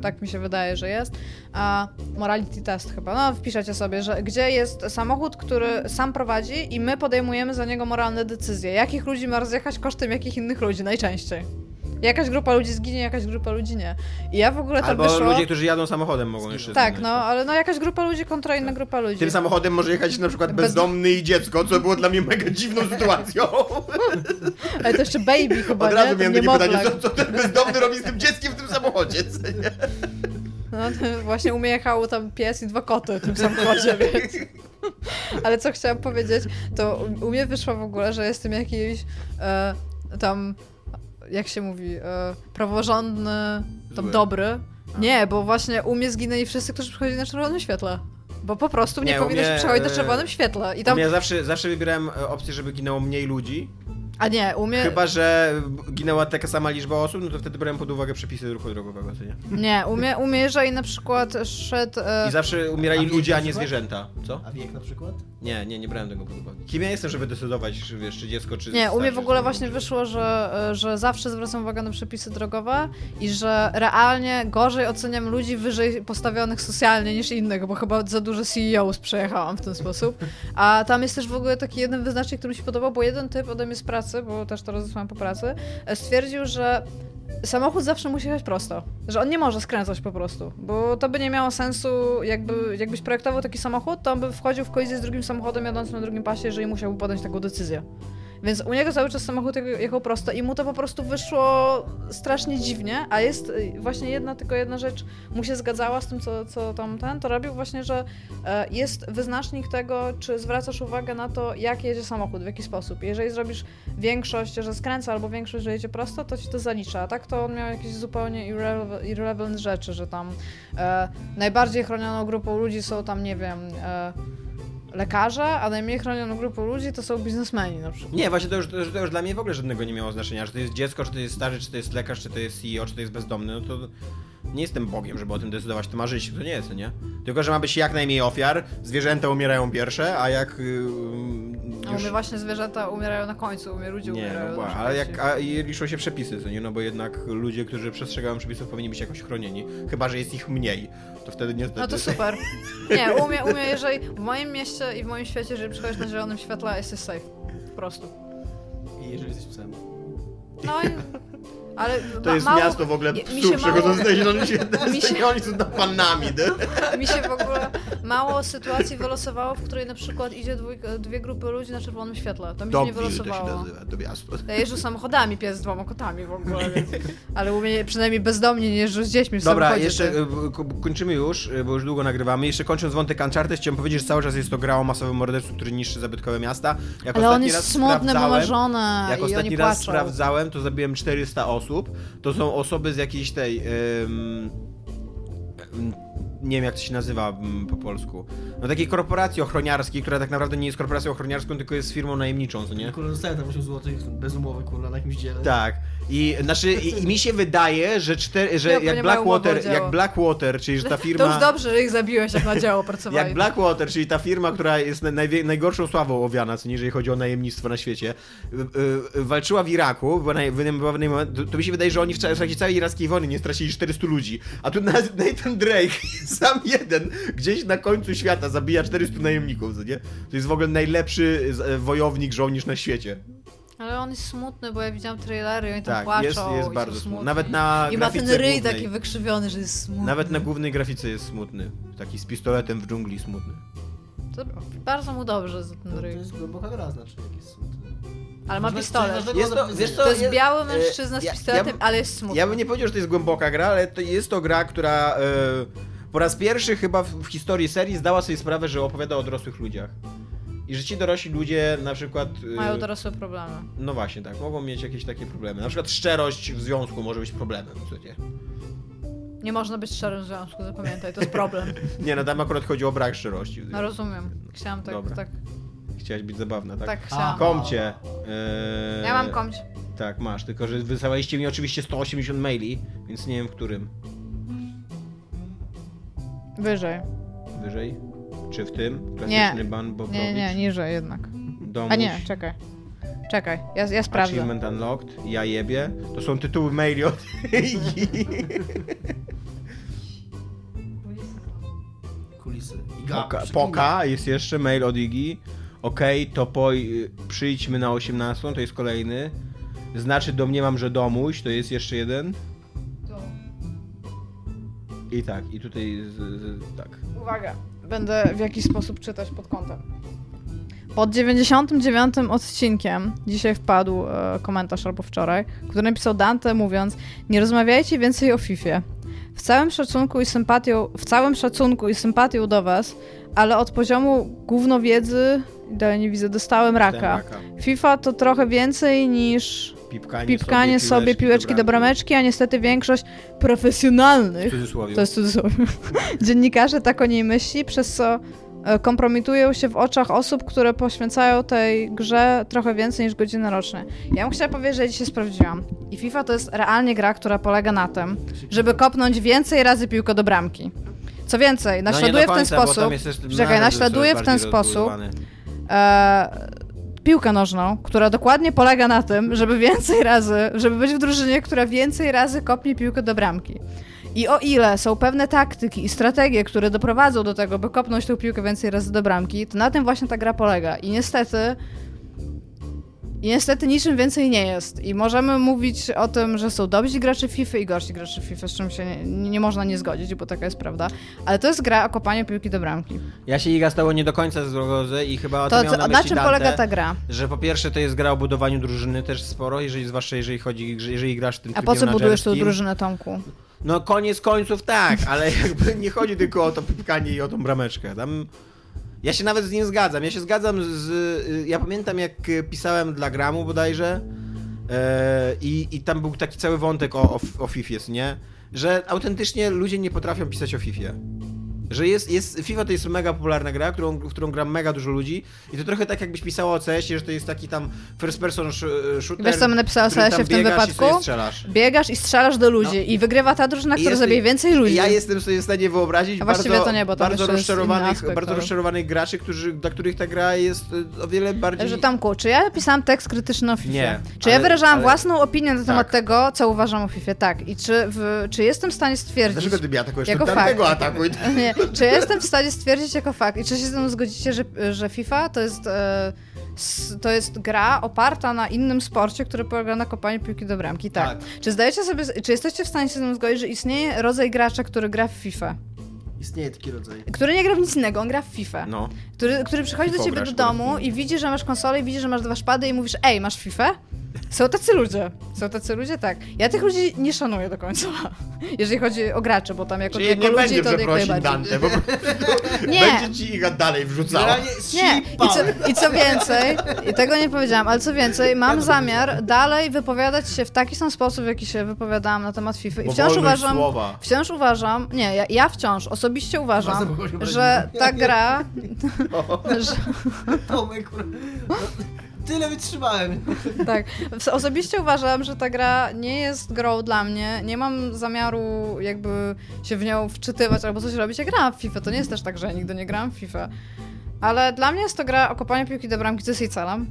Speaker 3: Tak mi się wydaje, że jest. A morality test chyba. No, wpiszecie sobie, że gdzie jest samochód, który sam prowadzi i my podejmujemy za niego moralne decyzje. Jakich ludzi ma rozjechać kosztem jakich innych ludzi najczęściej. Jakaś grupa ludzi zginie, jakaś grupa ludzi nie. I ja w ogóle tam
Speaker 2: Albo
Speaker 3: wyszło...
Speaker 2: ludzie, którzy jadą samochodem mogą jeszcze
Speaker 3: Tak,
Speaker 2: zginąć.
Speaker 3: no, ale no jakaś grupa ludzi kontra inna grupa ludzi.
Speaker 2: Tym samochodem może jechać na przykład
Speaker 3: Bez-
Speaker 2: bezdomny i dziecko, co było dla mnie mega dziwną sytuacją. [LAUGHS]
Speaker 3: Ale to jeszcze baby chyba,
Speaker 2: Od
Speaker 3: nie?
Speaker 2: razu
Speaker 3: To
Speaker 2: miałem takie pytanie, co, co ten bezdomny robi z tym dzieckiem w tym samochodzie? co nie?
Speaker 3: No [LAUGHS] właśnie u mnie jechało tam pies i dwa koty w tym samochodzie, [LAUGHS] więc... Ale co chciałam powiedzieć, to u- u mnie wyszło w ogóle, że jestem jakiś e, tam, jak się mówi, e, praworządny, tam
Speaker 2: Zły.
Speaker 3: dobry. Nie, bo właśnie u mnie zginęli wszyscy, którzy przychodzili na czerwonym świetle. Bo po prostu nie,
Speaker 2: Nie, u
Speaker 3: powinno się
Speaker 2: mnie,
Speaker 3: przechodzić na
Speaker 2: e,
Speaker 3: czerwonym świetle. I
Speaker 2: Tam...
Speaker 3: tam,
Speaker 2: Ja zawsze, zawsze wybierałem e, opcję, żeby ginęło mniej ludzi.
Speaker 3: A nie, u mnie...
Speaker 2: Chyba, że ginęła taka sama liczba osób, no to wtedy brałem pod uwagę przepisy ruchu drogowego, co nie?
Speaker 3: Nie, u mnie, u mnie jeżeli na przykład szedł... E,
Speaker 2: I zawsze umierali
Speaker 4: A
Speaker 2: ludzie, a nie zwierzęta. Co?
Speaker 4: A wiek na przykład?
Speaker 2: Nie, nie, nie brałem tego pod uwagę. Kim ja jestem, żeby decydować, czy wiesz, czy dziecko, czy
Speaker 3: Nie, u mnie w ogóle
Speaker 2: czy-
Speaker 3: właśnie wyszło, że, e, że zawsze zwracam uwagę na przepisy drogowe i że realnie gorzej oceniam ludzi wyżej postawionych socjalnie niż innych, bo chyba za dużo CEOs przejechałam w ten sposób. A tam jest też w ogóle taki jeden wyznacznik, który mi się podobał, bo jeden typ ode mnie z pracy, bo też to rozesłałam po pracy, e, stwierdził, że samochód zawsze musi jechać prosto. Że on nie może skręcać po prostu, bo to by nie miało sensu, jakby, jakbyś projektował taki samochód, to on by wchodził w kolizję z drugim samochodem jadąc na drugim pasie, jeżeli musiałby podjąć taką decyzję. Więc u niego cały czas samochód je- jechał prosto i mu to po prostu wyszło strasznie dziwnie, a jest y, właśnie jedna, tylko jedna rzecz mu się zgadzała z tym, co, co tam ten, to robił właśnie, że e, jest wyznacznik tego, czy zwracasz uwagę na to, jak jedzie samochód, w jaki sposób. Jeżeli zrobisz większość, że skręca, albo większość, że jedzie prosto, to ci to zalicza. A tak to on miał jakieś zupełnie irrele- irrelevant rzeczy, że tam e, najbardziej chronioną grupą ludzi są tam, nie wiem, e, lekarze, a najmniej chronioną grupą ludzi to są biznesmeni na przykład.
Speaker 2: Nie, właśnie to już, to, już- to już dla mnie w ogóle żadnego nie miało znaczenia, że to jest dziecko, czy to jest stary, czy to jest lekarz, czy to jest CEO, czy to jest bezdomny, no to nie jestem Bogiem, żeby o tym decydować, to ma żyć, to nie jest, nie? Tylko, że ma być jak najmniej ofiar, zwierzęta umierają pierwsze, a jak yy,
Speaker 3: A u mnie właśnie zwierzęta umierają na końcu, u mnie ludzie
Speaker 2: Nie,
Speaker 3: umierają.
Speaker 2: no bo, ale jak, a, i liczą się przepisy, co nie? No bo jednak ludzie, którzy przestrzegają przepisów powinni być jakoś chronieni, chyba, że jest ich mniej, to wtedy niestety...
Speaker 3: No to [LAUGHS] super. Nie, u mnie, u mnie jeżeli w moim mieście i w moim świecie, jeżeli przychodzisz na zielonym świetle, jesteś safe. Po prostu.
Speaker 4: I jeżeli jesteś psem.
Speaker 3: No i... Ale
Speaker 2: To
Speaker 3: ma-
Speaker 2: jest
Speaker 3: mało,
Speaker 2: miasto w ogóle
Speaker 3: się
Speaker 2: psów przechodząc
Speaker 3: mało-
Speaker 2: na zielonym świetle,
Speaker 3: mi się- [LAUGHS] [LAUGHS]
Speaker 2: oni są tam panami, nie?
Speaker 3: Mi się w ogóle mało sytuacji wylosowało, w której na przykład idzie dwójka, dwie grupy ludzi na czerwonym świetle. To mi się nie
Speaker 2: Dobrze, to się
Speaker 3: wylosowało.
Speaker 2: nazywa, to miasto.
Speaker 3: Ja jeżdżę samochodami, pies z dwoma kotami w ogóle, więc... Ale u mnie przynajmniej bezdomnie nie jeżdżą z dziećmi w
Speaker 2: Dobra,
Speaker 3: samochodzie.
Speaker 2: jeszcze
Speaker 3: to-
Speaker 2: e, ko- kończymy już, e, bo już długo nagrywamy. Jeszcze kończąc wątek Uncharted, chciałem powiedzieć, że cały czas jest to gra o masowym morderstwu, który niszczy zabytkowe miasta. Jak
Speaker 3: Ale on
Speaker 2: ostatni
Speaker 3: jest
Speaker 2: raz
Speaker 3: smutny, bo ma żonę
Speaker 2: Jak
Speaker 3: i
Speaker 2: ostatni
Speaker 3: oni
Speaker 2: raz
Speaker 3: płaczą.
Speaker 2: sprawdzałem, to zabiłem 400 osób. To są osoby z jakiejś tej. Nie wiem jak to się nazywa mm, po polsku, no takiej korporacji ochroniarskiej, która tak naprawdę nie jest korporacją ochroniarską, tylko jest firmą najemniczą, co nie?
Speaker 4: Kurwa, dostałem tam 8 zł bez umowy, kurwa, na jakimś dziele.
Speaker 2: Tak. I, znaczy, i, i mi się wydaje, że, cztery, że
Speaker 3: Ja,
Speaker 2: jak Blackwater, jak Blackwater, czyli że ta [LAUGHS] firma...
Speaker 3: To już dobrze, że ich zabiłeś, jak na dzieło pracowali.
Speaker 2: Jak Blackwater, czyli ta firma, która jest najwie- najgorszą sławą owiana, co jeżeli chodzi o najemnictwo na świecie, y, y, walczyła w Iraku, bo na, w jednym, w jednym moment, to, to mi się wydaje, że oni w, trakcie całej irackiej wojny nie stracili 400 ludzi, a tu na- Nathan Drake, [LAUGHS] sam jeden, gdzieś na końcu świata zabija 400 najemników, co nie? To jest w ogóle najlepszy e, wojownik, żołnierz na świecie.
Speaker 3: Ale on jest smutny, bo ja widziałam trailery i oni tam
Speaker 2: Tak,
Speaker 3: płaczą.
Speaker 2: jest, jest bardzo smutny. Nawet na
Speaker 3: I ma ten ryj
Speaker 2: głównej.
Speaker 3: taki wykrzywiony, że jest smutny.
Speaker 2: Nawet na głównej grafice jest smutny. Taki z pistoletem w dżungli smutny.
Speaker 3: To bardzo mu dobrze za ten
Speaker 4: To, to
Speaker 3: ryj.
Speaker 4: jest głęboka gra, znaczy, jak jest smutny.
Speaker 3: Ale ma pistolet.
Speaker 2: Jest to- wiesz co,
Speaker 3: To jest
Speaker 2: jest-
Speaker 3: biały
Speaker 2: e,
Speaker 3: mężczyzna z
Speaker 2: ja-
Speaker 3: pistoletem,
Speaker 2: ja-
Speaker 3: ale jest smutny.
Speaker 2: Ja bym nie powiedział, że to jest głęboka gra, ale to jest to gra, która e, po raz pierwszy chyba w, w historii serii zdała sobie sprawę, że opowiada o dorosłych ludziach. I że ci dorośli ludzie na przykład. e,
Speaker 3: Mają dorosłe problemy.
Speaker 2: No właśnie, tak, mogą mieć jakieś takie problemy. Na przykład szczerość w związku może być problemem, słuchajcie.
Speaker 3: Nie można być szczerym w związku, zapamiętaj, to jest problem. [LAUGHS]
Speaker 2: Nie, no tam akurat chodzi o brak szczerości.
Speaker 3: No rozumiem. Chciałam tak,
Speaker 2: Dobra.
Speaker 3: tak,
Speaker 2: Chciałaś być zabawna, tak?
Speaker 3: tak chciałam.
Speaker 2: Komcie. E,
Speaker 3: Ja mam komć.
Speaker 2: Tak, masz, tylko że wysłaliście mi oczywiście 180 maili, więc nie wiem w którym.
Speaker 3: Wyżej.
Speaker 2: Wyżej? Czy w tym? Klasyczny ban Bobrowicz?
Speaker 3: Nie, nie, niżej jednak.
Speaker 2: Domuś,
Speaker 3: A nie, czekaj. Czekaj, ja, ja sprawdzę.
Speaker 2: Achievement Unlocked, ja jebie. To są tytuły maili od [LAUGHS]
Speaker 4: Kulisy. Iga,
Speaker 2: Poka. Poka, jest jeszcze mail od Igi. Okej, to poj, y, przyjdźmy na 18, to jest kolejny. Znaczy domniemam, że domuś, to jest jeszcze jeden. I tak, i tutaj z, z, tak.
Speaker 3: Uwaga, będę w jakiś sposób czytać pod kątem. Pod 99 odcinkiem, dzisiaj wpadł e, komentarz albo wczoraj, który napisał Dante mówiąc Nie rozmawiajcie więcej o Fifie. W całym szacunku i sympatią, w całym szacunku i sympatią do was, ale od poziomu głównowiedzy, dalej nie widzę, dostałem raka. FIFA to trochę więcej niż
Speaker 2: Pipkanie,
Speaker 3: pipkanie sobie piłeczki do brameczki, a niestety większość profesjonalnych to jest cudzysłowie. [LAUGHS] Dziennikarze tak o niej myśli, przez co e, kompromitują się w oczach osób, które poświęcają tej grze trochę więcej niż godziny rocznie. Ja bym chciała powiedzieć, że ja dzisiaj sprawdziłam. I FIFA to jest realnie gra, która polega na tym, żeby kopnąć więcej razy piłkę do bramki. Co więcej,
Speaker 2: No
Speaker 3: naśladuje
Speaker 2: do
Speaker 3: w ten sposób, czekaj, naśladuje
Speaker 2: sobie
Speaker 3: w ten sposób e, piłkę nożną, która dokładnie polega na tym, żeby więcej razy, żeby być w drużynie, która więcej razy kopnie piłkę do bramki. I o ile są pewne taktyki i strategie, które doprowadzą do tego, by kopnąć tę piłkę więcej razy do bramki, to na tym właśnie ta gra polega. I niestety i niestety niczym więcej nie jest. I możemy mówić o tym, że są dobrzy gracze FIFA i gorsi gracze FIFA, z czym się nie, nie można nie zgodzić, bo taka jest prawda. Ale to jest gra o kopaniu piłki do bramki.
Speaker 2: Ja się Iga z tobą nie do końca zgodzę i chyba o
Speaker 3: To,
Speaker 2: to miał
Speaker 3: co,
Speaker 2: na,
Speaker 3: czym
Speaker 2: Dante,
Speaker 3: polega ta gra?
Speaker 2: Że po pierwsze to jest gra o budowaniu drużyny też sporo, jeżeli, zwłaszcza jeżeli chodzi, jeżeli grasz w tym
Speaker 3: A po co budujesz tą drużynę, Tomku?
Speaker 2: No koniec końców tak, ale [LAUGHS] jakby nie chodzi tylko o to pipkanie i o tą brameczkę. Tam... Ja się nawet z nim zgadzam. Ja się zgadzam z... Ja pamiętam jak pisałem dla Gramu bodajże e, i, i tam był taki cały wątek o, o, o Fifie, nie? Że autentycznie ludzie nie potrafią pisać o Fifie. Że jest, jest, FIFA to jest mega popularna gra, którą, w którą gra mega dużo ludzi i to trochę tak jakbyś pisało o CS-ie, że to jest taki tam first person sh- shooter.
Speaker 3: Wiesz, co bym napisała o
Speaker 2: tam
Speaker 3: w tym
Speaker 2: i
Speaker 3: wypadku?
Speaker 2: strzelasz.
Speaker 3: Biegasz i strzelasz do ludzi
Speaker 2: No.
Speaker 3: i wygrywa ta drużyna,
Speaker 2: I
Speaker 3: która zabije więcej ludzi.
Speaker 2: Ja jestem sobie w stanie wyobrazić
Speaker 3: A właściwie
Speaker 2: bardzo,
Speaker 3: to nie, bo tam
Speaker 2: bardzo, rozczarowanych,
Speaker 3: aspekt,
Speaker 2: bardzo rozczarowanych graczy, którzy, dla których ta gra jest y, o wiele bardziej...
Speaker 3: Że Tomku, czy ja pisałam tekst krytyczny o FIFA?
Speaker 2: Nie,
Speaker 3: Czy ja
Speaker 2: ale-
Speaker 3: wyrażałam
Speaker 2: ale-
Speaker 3: własną opinię na temat
Speaker 2: Tak.
Speaker 3: tego, co uważam o FIFA? Tak. I czy, w, czy jestem w stanie stwierdzić...
Speaker 2: Dlaczego ty mnie atakujesz?
Speaker 3: Jako fakt.
Speaker 2: atakuj. [LAUGHS]
Speaker 3: Nie, czy ja jestem w stanie stwierdzić jako fakt i czy się ze mną zgodzicie, że, że FIFA to jest, e, s- to jest gra oparta na innym sporcie, który polega na kopaniu piłki do bramki? Tak.
Speaker 2: Tak.
Speaker 3: Czy zdajecie sobie, czy jesteście w stanie się ze mną zgodzić, że istnieje rodzaj gracza, który gra w FIFA?
Speaker 4: Istnieje taki rodzaj.
Speaker 3: Który nie gra w nic innego, on gra w FIFA.
Speaker 2: No.
Speaker 3: Który, który przychodzi do ciebie do domu i widzi, że masz konsolę i widzi, że masz dwa szpady i mówisz, ej, masz FIFA? Są tacy ludzie. Są tacy ludzie, tak. Ja tych ludzi nie szanuję do końca. [LAUGHS] Jeżeli chodzi o graczy, bo tam jako,
Speaker 2: Czyli
Speaker 3: jako
Speaker 2: nie
Speaker 3: ludzi
Speaker 2: będzie
Speaker 3: to jak najbardziej.
Speaker 2: Dante, bo [LAUGHS]
Speaker 3: Nie.
Speaker 2: będzie ci ich dalej wrzucała.
Speaker 3: Nie, i co, i co więcej, i tego nie powiedziałam, ale co więcej, mam zamiar dalej wypowiadać się w taki sam sposób, w jaki się wypowiadałam na temat FIFA. I wciąż uważam,
Speaker 2: słowa.
Speaker 3: wciąż uważam, nie, ja, ja wciąż osobiście uważam,
Speaker 4: Bardzo kogoś
Speaker 3: że ta gra, [LAUGHS] [LAUGHS] że,
Speaker 4: Tomek. No, Tyle wytrzymałem. [LAUGHS]
Speaker 3: tak, osobiście uważam, że ta gra nie jest grą dla mnie, nie mam zamiaru jakby się w nią wczytywać albo coś robić. Ja grałam w FIFA, to nie jest też tak, że ja nigdy nie grałam w FIFA. Ale dla mnie jest to gra o kopaniu piłki do bramki, co jest jej celem.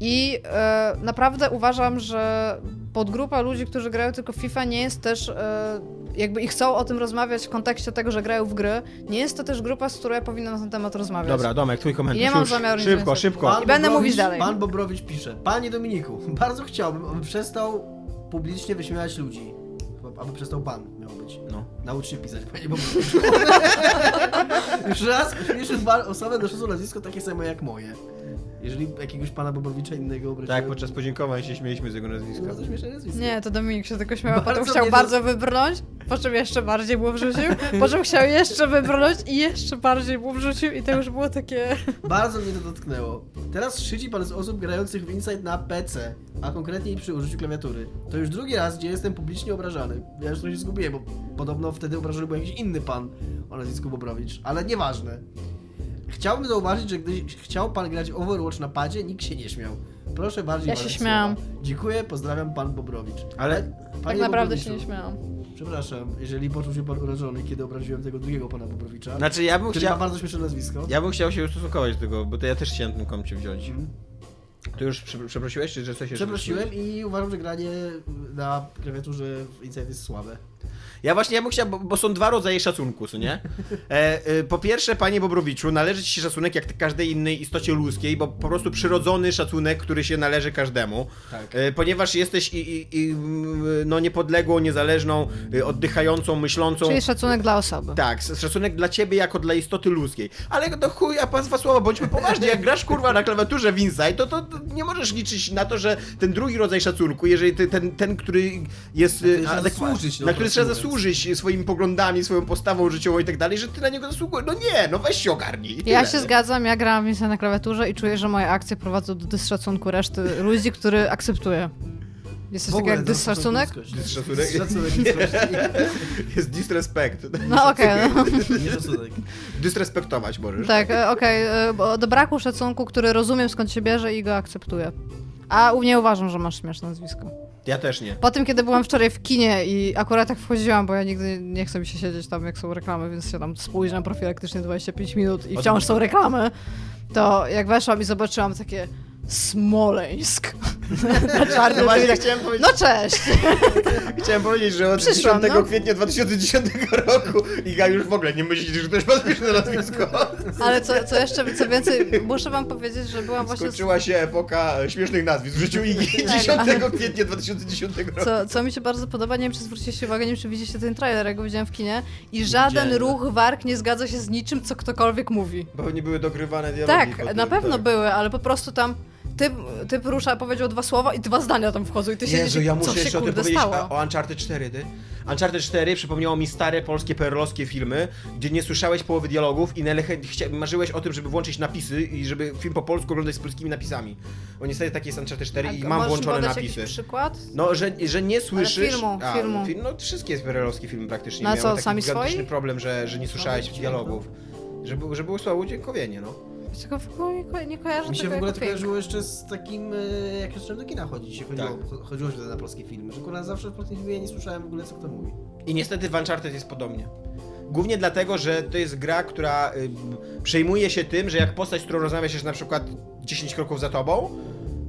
Speaker 3: I e, naprawdę uważam, że podgrupa ludzi, którzy grają tylko w FIFA, nie jest też, e, jakby i chcą o tym rozmawiać w kontekście tego, że grają w gry, nie jest to też grupa, z której ja powinna na ten temat rozmawiać.
Speaker 2: Dobra, Domek, twój komentarz.
Speaker 3: I nie mam
Speaker 2: Już.
Speaker 3: zamiaru
Speaker 2: Szybko,
Speaker 3: więcej.
Speaker 2: szybko.
Speaker 3: I będę mówić dalej.
Speaker 4: Pan Bobrowicz pisze. Panie Dominiku, [LAUGHS] bardzo chciałbym, aby przestał publicznie wyśmiewać ludzi. Aby przestał pan, miał być.
Speaker 2: No.
Speaker 4: Naucz się pisać, panie Bobrowiczu. [LAUGHS] Już raz pan osobę noszącą nazwisko takie samo jak moje. Jeżeli jakiegoś pana Bobrowicza innego obraziłem...
Speaker 2: Tak, podczas podziękowań się śmieliśmy z jego nazwiska.
Speaker 4: Bardzo śmieszne nazwisko.
Speaker 3: Nie, to Dominik się tylko śmiał, potem chciał bardzo wybrnąć, po czym jeszcze bardziej mu wrzucił, po czym chciał jeszcze wybrnąć i jeszcze bardziej mu wrzucił i to już było takie...
Speaker 4: Bardzo mnie to dotknęło. Teraz szydzi pan z osób grających w Inside na PC, a konkretniej przy użyciu klawiatury. To już drugi raz, gdzie jestem publicznie obrażany. Ja już trochę się zgubiłem, bo podobno wtedy obrażony był jakiś inny pan o nazwisku Bobrowicz, ale nieważne. Chciałbym zauważyć, że gdy chciał pan grać Overwatch na padzie, nikt się nie śmiał. Proszę bardziej
Speaker 3: Ja się śmiałam.
Speaker 4: słowa. Dziękuję, pozdrawiam pan Bobrowicz.
Speaker 2: Ale-
Speaker 3: Tak naprawdę się nie śmiałam.
Speaker 4: Przepraszam, jeżeli poczuł się pan urażony, kiedy obraziłem tego drugiego pana Bobrowicza,
Speaker 2: Znaczy, ja bym
Speaker 4: ma
Speaker 2: chciał...
Speaker 4: bardzo śmieszne nazwisko.
Speaker 2: Ja bym chciał się ustosunkować do tego, bo to ja też chciałem ten komcie wziąć. Ty już prze- przeprosiłeś, czy że coś jeszcze
Speaker 4: Przeprosiłem i uważam, że granie na klawiaturze w Inside jest słabe.
Speaker 2: Ja właśnie, ja bym chciał, bo, bo są dwa rodzaje szacunku, co nie? E, e, po pierwsze, panie Bobrowiczu, należy ci się szacunek jak każdej innej istocie ludzkiej, bo po prostu przyrodzony szacunek, który się należy każdemu.
Speaker 4: Tak.
Speaker 2: E, ponieważ jesteś i, i, i, no, niepodległą, niezależną, e, oddychającą, myślącą...
Speaker 3: Czyli szacunek dla osoby.
Speaker 2: Tak, szacunek dla ciebie jako dla istoty ludzkiej. Ale do chuja, pan dwa słowa, bądźmy poważni, jak grasz kurwa na klawiaturze w Inside, to, to, to nie możesz liczyć na to, że ten drugi rodzaj szacunku, jeżeli ty, ten, ten, który jest... e,
Speaker 4: trzeba
Speaker 2: adekwa-
Speaker 4: zasłużyć, no,
Speaker 2: na który trzeba zasłużyć swoimi poglądami, swoją postawą życiową i tak dalej, że ty na niego zasługujesz. No nie, no weź się ogarnij.
Speaker 3: Ja
Speaker 2: tyle.
Speaker 3: się zgadzam, ja grałam w na klawiaturze i czuję, że moje akcje prowadzą do dyszacunku reszty ludzi, który akceptuje. Jest coś takiego jak? Dyszacunek
Speaker 4: ludzkości. [LAUGHS]
Speaker 2: Jest disrespect.
Speaker 3: No okej, no.
Speaker 4: Nie szacunek.
Speaker 2: Disrespektować możesz.
Speaker 3: tak, e, okej, e, bo do braku szacunku, który rozumiem skąd się bierze i go akceptuję. A u mnie uważam, że masz śmieszne nazwisko.
Speaker 2: Ja też nie.
Speaker 3: Po tym, kiedy byłam wczoraj w kinie i akurat tak wchodziłam, bo ja nigdy nie chcę mi się siedzieć tam, jak są reklamy, więc się tam spóźniam profilaktycznie 25 minut i wciąż są reklamy, to jak weszłam i zobaczyłam takie Smoleńsk [LAUGHS] na czarnym
Speaker 2: No właśnie, chciałem powiedzieć,
Speaker 3: No cześć! [LAUGHS]
Speaker 2: chciałem powiedzieć, że od
Speaker 3: Przyszłam,
Speaker 2: 10
Speaker 3: no.
Speaker 2: kwietnia 2010 roku Iga już w ogóle nie myśli, że ktoś ma śmieszne nazwisko. [LAUGHS]
Speaker 3: Ale co, co jeszcze, co więcej, muszę wam powiedzieć, że byłam właśnie...
Speaker 2: Skończyła się epoka e, śmiesznych nazwisk w życiu Igi 10
Speaker 3: ale-
Speaker 2: kwietnia 2010 roku.
Speaker 3: Co, co mi się bardzo podoba, nie wiem czy zwróciliście uwagę, nie wiem czy widzieliście ten trailer, jak go widziałem w kinie i żaden
Speaker 2: Widziałem.
Speaker 3: ruch warg nie zgadza się z niczym, co ktokolwiek mówi.
Speaker 2: Bo nie były dogrywane dialogi.
Speaker 3: Tak, na pewno
Speaker 2: tak.
Speaker 3: były, ale po prostu tam typ, typ rusza, powiedział dwa słowa i dwa zdania tam wchodzą i ty się
Speaker 2: Jezu, ja
Speaker 3: co
Speaker 2: muszę
Speaker 3: się
Speaker 2: jeszcze o tym powiedzieć
Speaker 3: stało.
Speaker 2: a- o Uncharted 4, ty. Uncharted 4 przypomniało mi stare polskie perlowskie filmy, gdzie nie słyszałeś połowy dialogów i marzyłeś o tym, żeby włączyć napisy i żeby film po polsku oglądać z polskimi napisami. Bo niestety taki jest Uncharted 4 i
Speaker 3: A
Speaker 2: mam
Speaker 3: możesz
Speaker 2: włączone napisy.
Speaker 3: jakiś przykład?
Speaker 2: No, że, że nie słyszysz...
Speaker 3: filmu, filmu.
Speaker 2: Film, no wszystkie perelowskie filmy praktycznie
Speaker 3: No a
Speaker 2: miały
Speaker 3: co,
Speaker 2: taki
Speaker 3: sami swoi?
Speaker 2: problem, że, że nie słyszałeś dialogów. Że, że było słabe udźwiękowienie, no.
Speaker 3: Czego w ogóle nie, ko- nie kojarzę
Speaker 4: Mi się
Speaker 3: tego
Speaker 4: w ogóle
Speaker 3: jako
Speaker 4: to kojarzyło jeszcze z takim, e, jak zacząłem do kina chodzić, się chodziło,
Speaker 2: Tak.
Speaker 4: cho- chodziło się na polskie filmy, że kurwa zawsze w polskim filmie ja nie słyszałem w ogóle co kto mówi.
Speaker 2: I niestety w Uncharted jest podobnie. Głównie dlatego, że to jest gra, która y, przejmuje się tym, że jak postać, z którą rozmawiasz jest na przykład 10 kroków za tobą,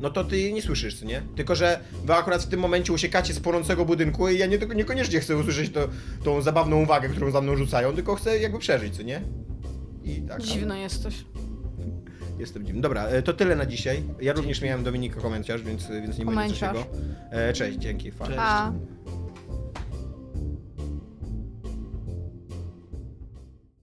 Speaker 2: no to ty nie słyszysz, co nie? Tylko, że wy akurat w tym momencie uciekacie z płonącego budynku i ja nie, niekoniecznie chcę usłyszeć to, tą zabawną uwagę, którą za mną rzucają, tylko chcę jakby przeżyć, co nie? I tak.
Speaker 3: Dziwny jesteś.
Speaker 2: Jestem dziwny. Dobra, e, to tyle na dzisiaj. Ja również miałem Dominika komentarz, więc, więc nie będzie coś
Speaker 3: Komentarz.
Speaker 2: jego. E, Cześć, dzięki. Fajnie.
Speaker 4: Cześć.
Speaker 3: A.